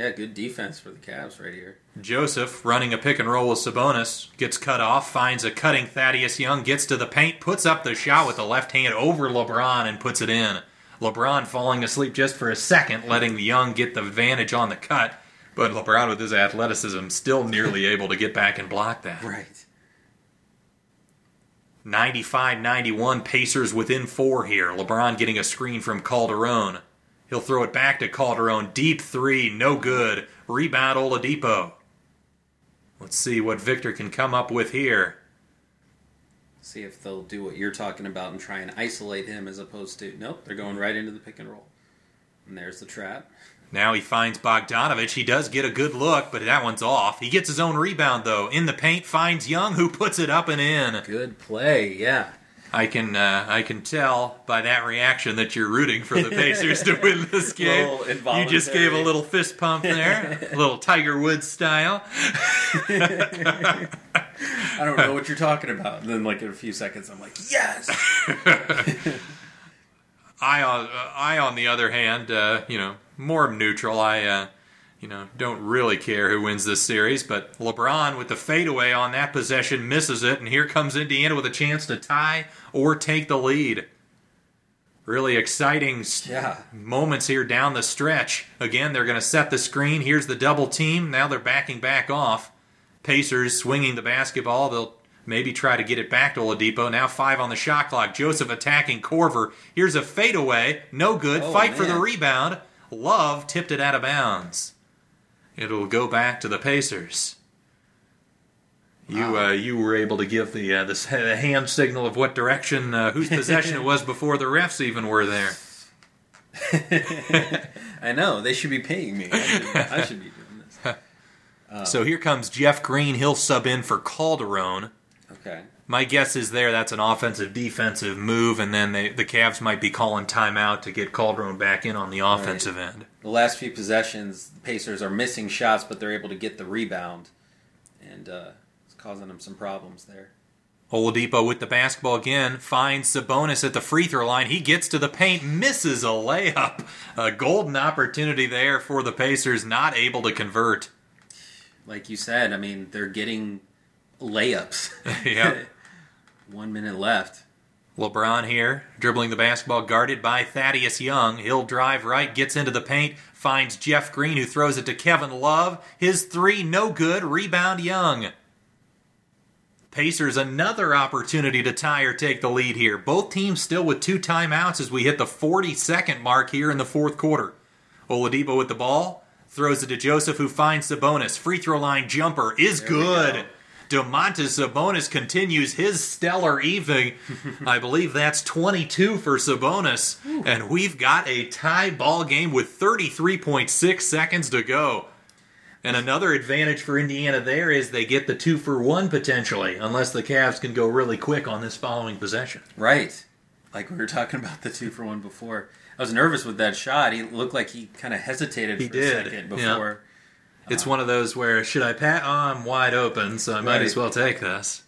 Yeah, good defense for the Cavs right here. Joseph running a pick and roll with Sabonis gets cut off, finds a cutting Thaddeus Young, gets to the paint, puts up the shot with the left hand over LeBron and puts it in. LeBron falling asleep just for a second, letting the Young get the advantage on the cut, but LeBron with his athleticism still nearly able to get back and block that. Right. 95-91 Pacers within 4 here. LeBron getting a screen from Calderon. He'll throw it back to Calderon. Deep 3, no good. Rebound Oladipo. Let's see what Victor can come up with here. See if they'll do what you're talking about and try and isolate him as opposed to nope, they're going right into the pick and roll. And there's the trap. Now he finds Bogdanovic. He does get a good look, but that one's off. He gets his own rebound though. In the paint finds Young who puts it up and in. Good play, yeah. I can uh, I can tell by that reaction that you're rooting for the Pacers to win this game. You just gave a little fist pump there, a little Tiger Woods style. I don't know what you're talking about. And then like in a few seconds I'm like, yes. I on uh, I on the other hand, uh, you know, more neutral. I uh, you know don't really care who wins this series, but LeBron with the fadeaway on that possession misses it, and here comes Indiana with a chance to tie or take the lead. Really exciting Yeah. moments here down the stretch. Again, they're going to set the screen. Here's the double team. Now they're backing back off. Pacers swinging the basketball. They'll maybe try to get it back to Oladipo. Now five on the shot clock. Joseph attacking Korver. Here's a fadeaway. No good. Oh, Fight for the rebound. Love tipped it out of bounds. It'll go back to the Pacers. You uh, you were able to give the uh, the hand signal of what direction, uh, whose possession it was before the refs even were there. I know they should be paying me. I should, I should be doing this. So here comes Jeff Green. He'll sub in for Calderon. Okay. My guess is there that's an offensive defensive move, and then they, the Cavs might be calling timeout to get Calderon back in on the offensive end. The last few possessions, the Pacers are missing shots, but they're able to get the rebound, and uh, it's causing them some problems there. Oladipo with the basketball again finds Sabonis at the free throw line. He gets to the paint, misses a layup. A golden opportunity there for the Pacers, not able to convert. Like you said, I mean, they're getting layups. Yep. One minute left. LeBron here, dribbling the basketball, guarded by Thaddeus Young. He'll drive right, gets into the paint, finds Jeff Green, who throws it to Kevin Love. His three, no good. Rebound Young. Pacers another opportunity to tie or take the lead here. Both teams still with two timeouts as we hit the 40 second mark here in the fourth quarter. Oladipo with the ball, throws it to Joseph, who finds Sabonis. Free throw line jumper is we good. Go. Domantas Sabonis continues his stellar evening. I believe that's 22 for Sabonis, and we've got a tie ball game with 33.6 seconds to go. And another advantage for Indiana there is they get the two for one potentially, unless the Cavs can go really quick on this following possession. Right. Like we were talking about the two for one before. I was nervous with that shot. He looked like he kind of hesitated He for did, a second yeah. It's one of those where should I pat? Oh, I'm wide open, so I might Right. as well take this.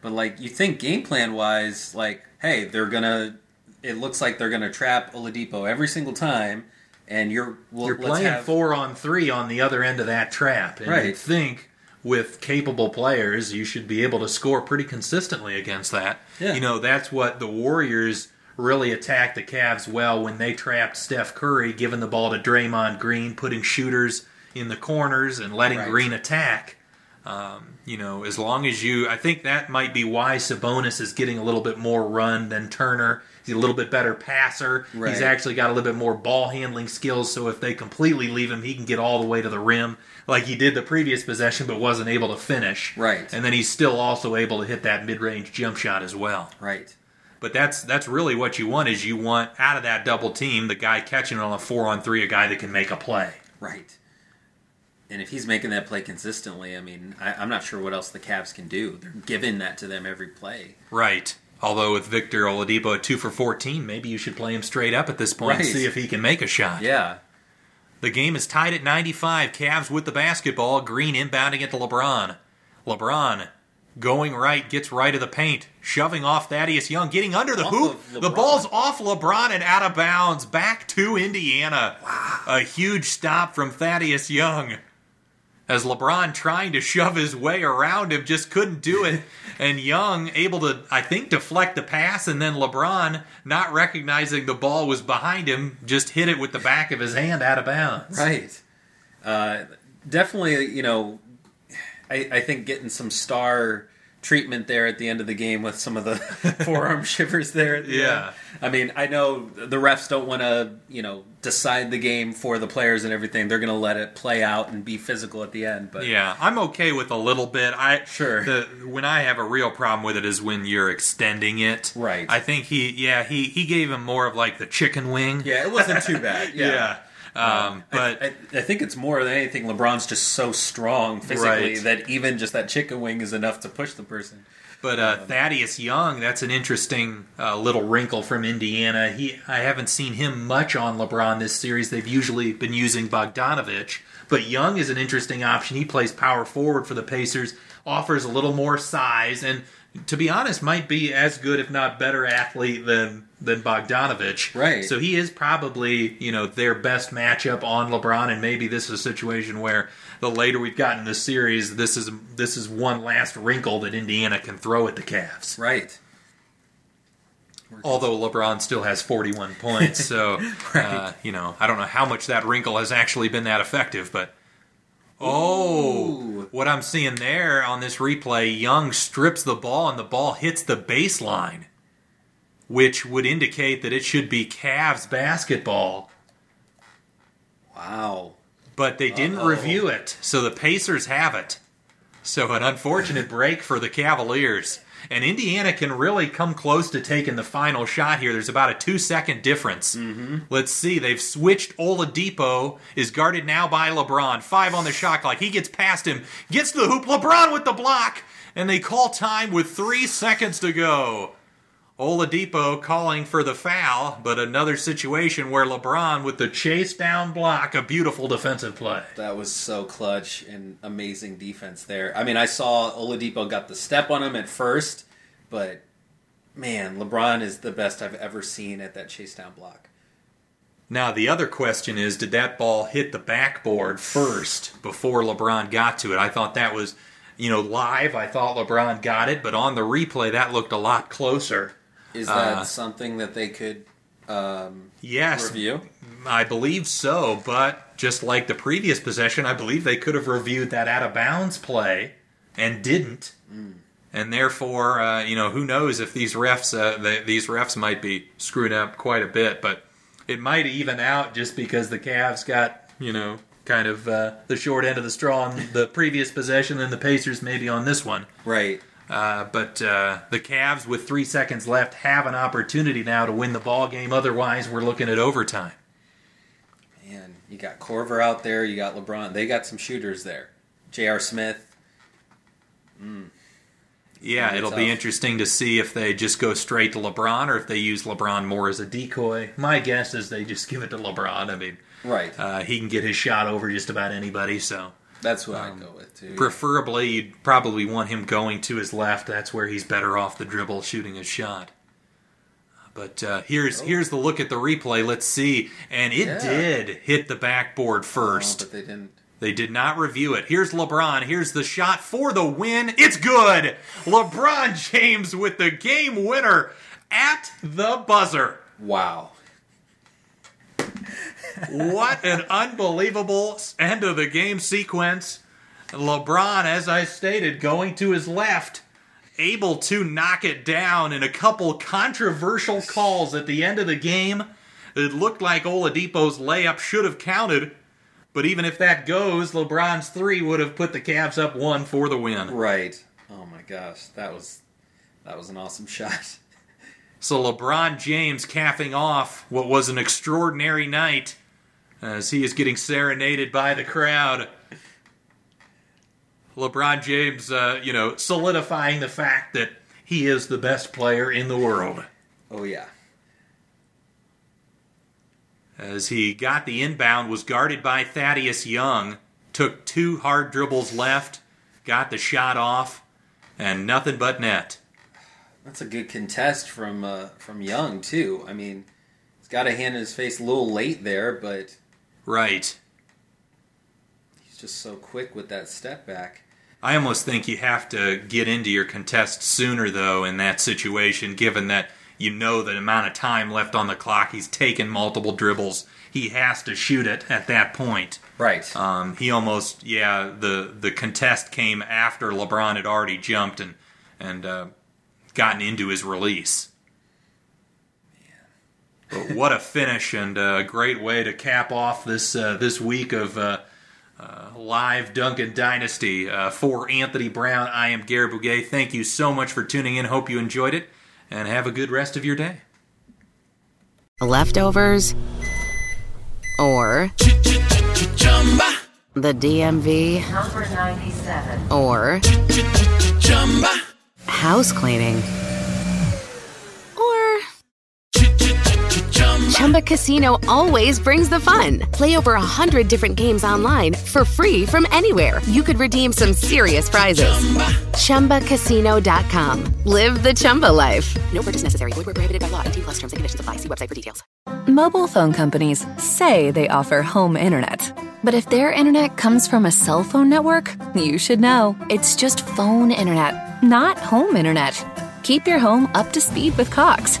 But like you think game plan wise, like, hey, they're gonna it looks like they're gonna trap Oladipo every single time and you're well, You're let's playing have- four on three on the other end of that trap, and Right. you'd think with capable players, you should be able to score pretty consistently against that. Yeah. You know, that's what the Warriors really attacked the Cavs well when they trapped Steph Curry, giving the ball to Draymond Green, putting shooters in the corners, and letting Right. Green attack. Um, you know, as long as you, I think that might be why Sabonis is getting a little bit more run than Turner. He's a little bit better passer. Right. He's actually got a little bit more ball handling skills. So if they completely leave him, he can get all the way to the rim like he did the previous possession, but wasn't able to finish. Right. And then he's still also able to hit that mid range jump shot as well. Right. But that's that's really what you want is you want out of that double team the guy catching on a four on three, a guy that can make a play. Right. And if he's making that play consistently, I mean, I, I'm not sure what else the Cavs can do. They're giving that to them every play. Right. Although with Victor Oladipo at two for fourteen, maybe you should play him straight up at this point and Right. see if he can make a shot. Yeah. The game is tied at 95. Cavs with the basketball. Green inbounding it to LeBron. LeBron going right, gets right of the paint, shoving off Thaddeus Young, getting under the Off hoop. The ball's off LeBron and out of bounds. Back to Indiana. Wow. A huge stop from Thaddeus Young. As LeBron trying to shove his way around him just couldn't do it. and Young able to, I think, deflect the pass, and then LeBron, not recognizing the ball was behind him, just hit it with the back of his hand out of bounds. Right. Uh, definitely, you know, I, I think getting some star treatment there at the end of the game with some of the forearm shivers there. The Yeah. end. I mean, I know the refs don't want to, you know, decide the game for the players and everything. They're going to let it play out and be physical at the end. But Yeah, I'm okay with a little bit. I Sure. The, when I have a real problem with it is when you're extending it. Right. I think he, yeah, he he gave him more of like the chicken wing. yeah, it wasn't too bad. Yeah. Yeah. Um, but I, I, I think it's more than anything. LeBron's just so strong physically Right. that even just that chicken wing is enough to push the person. But uh, Thaddeus Young, that's an interesting uh, little wrinkle from Indiana. He, I haven't seen him much on LeBron this series. They've usually been using Bogdanovic, but Young is an interesting option. He plays power forward for the Pacers, offers a little more size, and to be honest, might be as good, if not better, athlete than than Bogdanovic. Right. So he is probably you know their best matchup on LeBron, and maybe this is a situation where the later we've gotten in the series, this is this is one last wrinkle that Indiana can throw at the Cavs. Right. Although LeBron still has 41 points, so uh, you know I don't know how much that wrinkle has actually been that effective, but. Oh, Ooh. what I'm seeing there on this replay, Young strips the ball and the ball hits the baseline, which would indicate that it should be Cavs basketball. Wow. but they didn't Uh-oh. review it, so the Pacers have it. So an unfortunate break for the Cavaliers. And Indiana can really come close to taking the final shot here. There's about a two second difference. Mm-hmm. Let's see. They've switched. Oladipo is guarded now by LeBron. Five on the shot clock. He gets past him, gets to the hoop. LeBron with the block. And they call time with three seconds to go. Oladipo calling for the foul, but another situation where LeBron with the chase down block, a beautiful defensive play. That was so clutch and amazing defense there. I mean, I saw Oladipo got the step on him at first, but man, LeBron is the best I've ever seen at that chase down block. Now, the other question is did that ball hit the backboard first before LeBron got to it? I thought that was, you know, live. I thought LeBron got it, but on the replay, that looked a lot closer. Is that uh, something that they could um, yes, review? I believe so, but just like the previous possession, I believe they could have reviewed that out of bounds play and didn't. Mm. And therefore, uh, you know, who knows if these refs, uh, the, these refs might be screwed up quite a bit, but it might even out just because the Cavs got, you know, kind of uh, the short end of the straw on the previous possession, and the Pacers maybe on this one. Right. Uh, but uh, the Cavs, with three seconds left, have an opportunity now to win the ball game. Otherwise, we're looking at overtime. Man, you got Korver out there. You got LeBron. They got some shooters there. J.R. Smith. Mm. Yeah, it'll tough. be interesting to see if they just go straight to LeBron or if they use LeBron more as a decoy. My guess is they just give it to LeBron. I mean, right? Uh, he can get his shot over just about anybody. So that's what um, I go with too. Preferably, you'd probably want him going to his left. That's where he's better off the dribble, shooting his shot. But uh, here's oh. here's the look at the replay. Let's see, and it yeah. did hit the backboard first. Oh, but they didn't. They did not review it. Here's LeBron. Here's the shot for the win. It's good. LeBron James with the game winner at the buzzer. Wow what an unbelievable end of the game sequence. LeBron, as I stated, going to his left, able to knock it down in a couple controversial calls at the end of the game. It looked like Oladipo's layup should have counted, but even if that goes, LeBron's three would have put the Cavs up one for the win. Right. Oh my gosh, that was that was an awesome shot. So LeBron James capping off what was an extraordinary night as he is getting serenaded by the crowd. LeBron James, uh, you know, solidifying the fact that he is the best player in the world. Oh, yeah. As he got the inbound, was guarded by Thaddeus Young, took two hard dribbles left, got the shot off, and nothing but net. That's a good contest from uh, from Young too. I mean, he's got a hand in his face a little late there, but Right. He's just so quick with that step back. I almost think you have to get into your contest sooner, though, in that situation, given that you know the amount of time left on the clock. He's taken multiple dribbles. He has to shoot it at that point. Right. Um, he almost, yeah, the the contest came after LeBron had already jumped and and uh, gotten into his release. But what a finish and a great way to cap off this uh, this week of uh, uh, live Dunkin Dynasty. Uh, for Anthony Brown, I am Gary Bouguet. Thank you so much for tuning in. Hope you enjoyed it, and have a good rest of your day. Leftovers or the DMV number 97 or house cleaning. Chumba Casino always brings the fun. Play over a hundred different games online for free from anywhere. You could redeem some serious prizes. Chumba. ChumbaCasino.com. Live the Chumba life. No purchase necessary. Void were prohibited by law. T plus terms and conditions apply. See website for details. Mobile phone companies say they offer home internet, but if their internet comes from a cell phone network, you should know it's just phone internet, not home internet. Keep your home up to speed with Cox.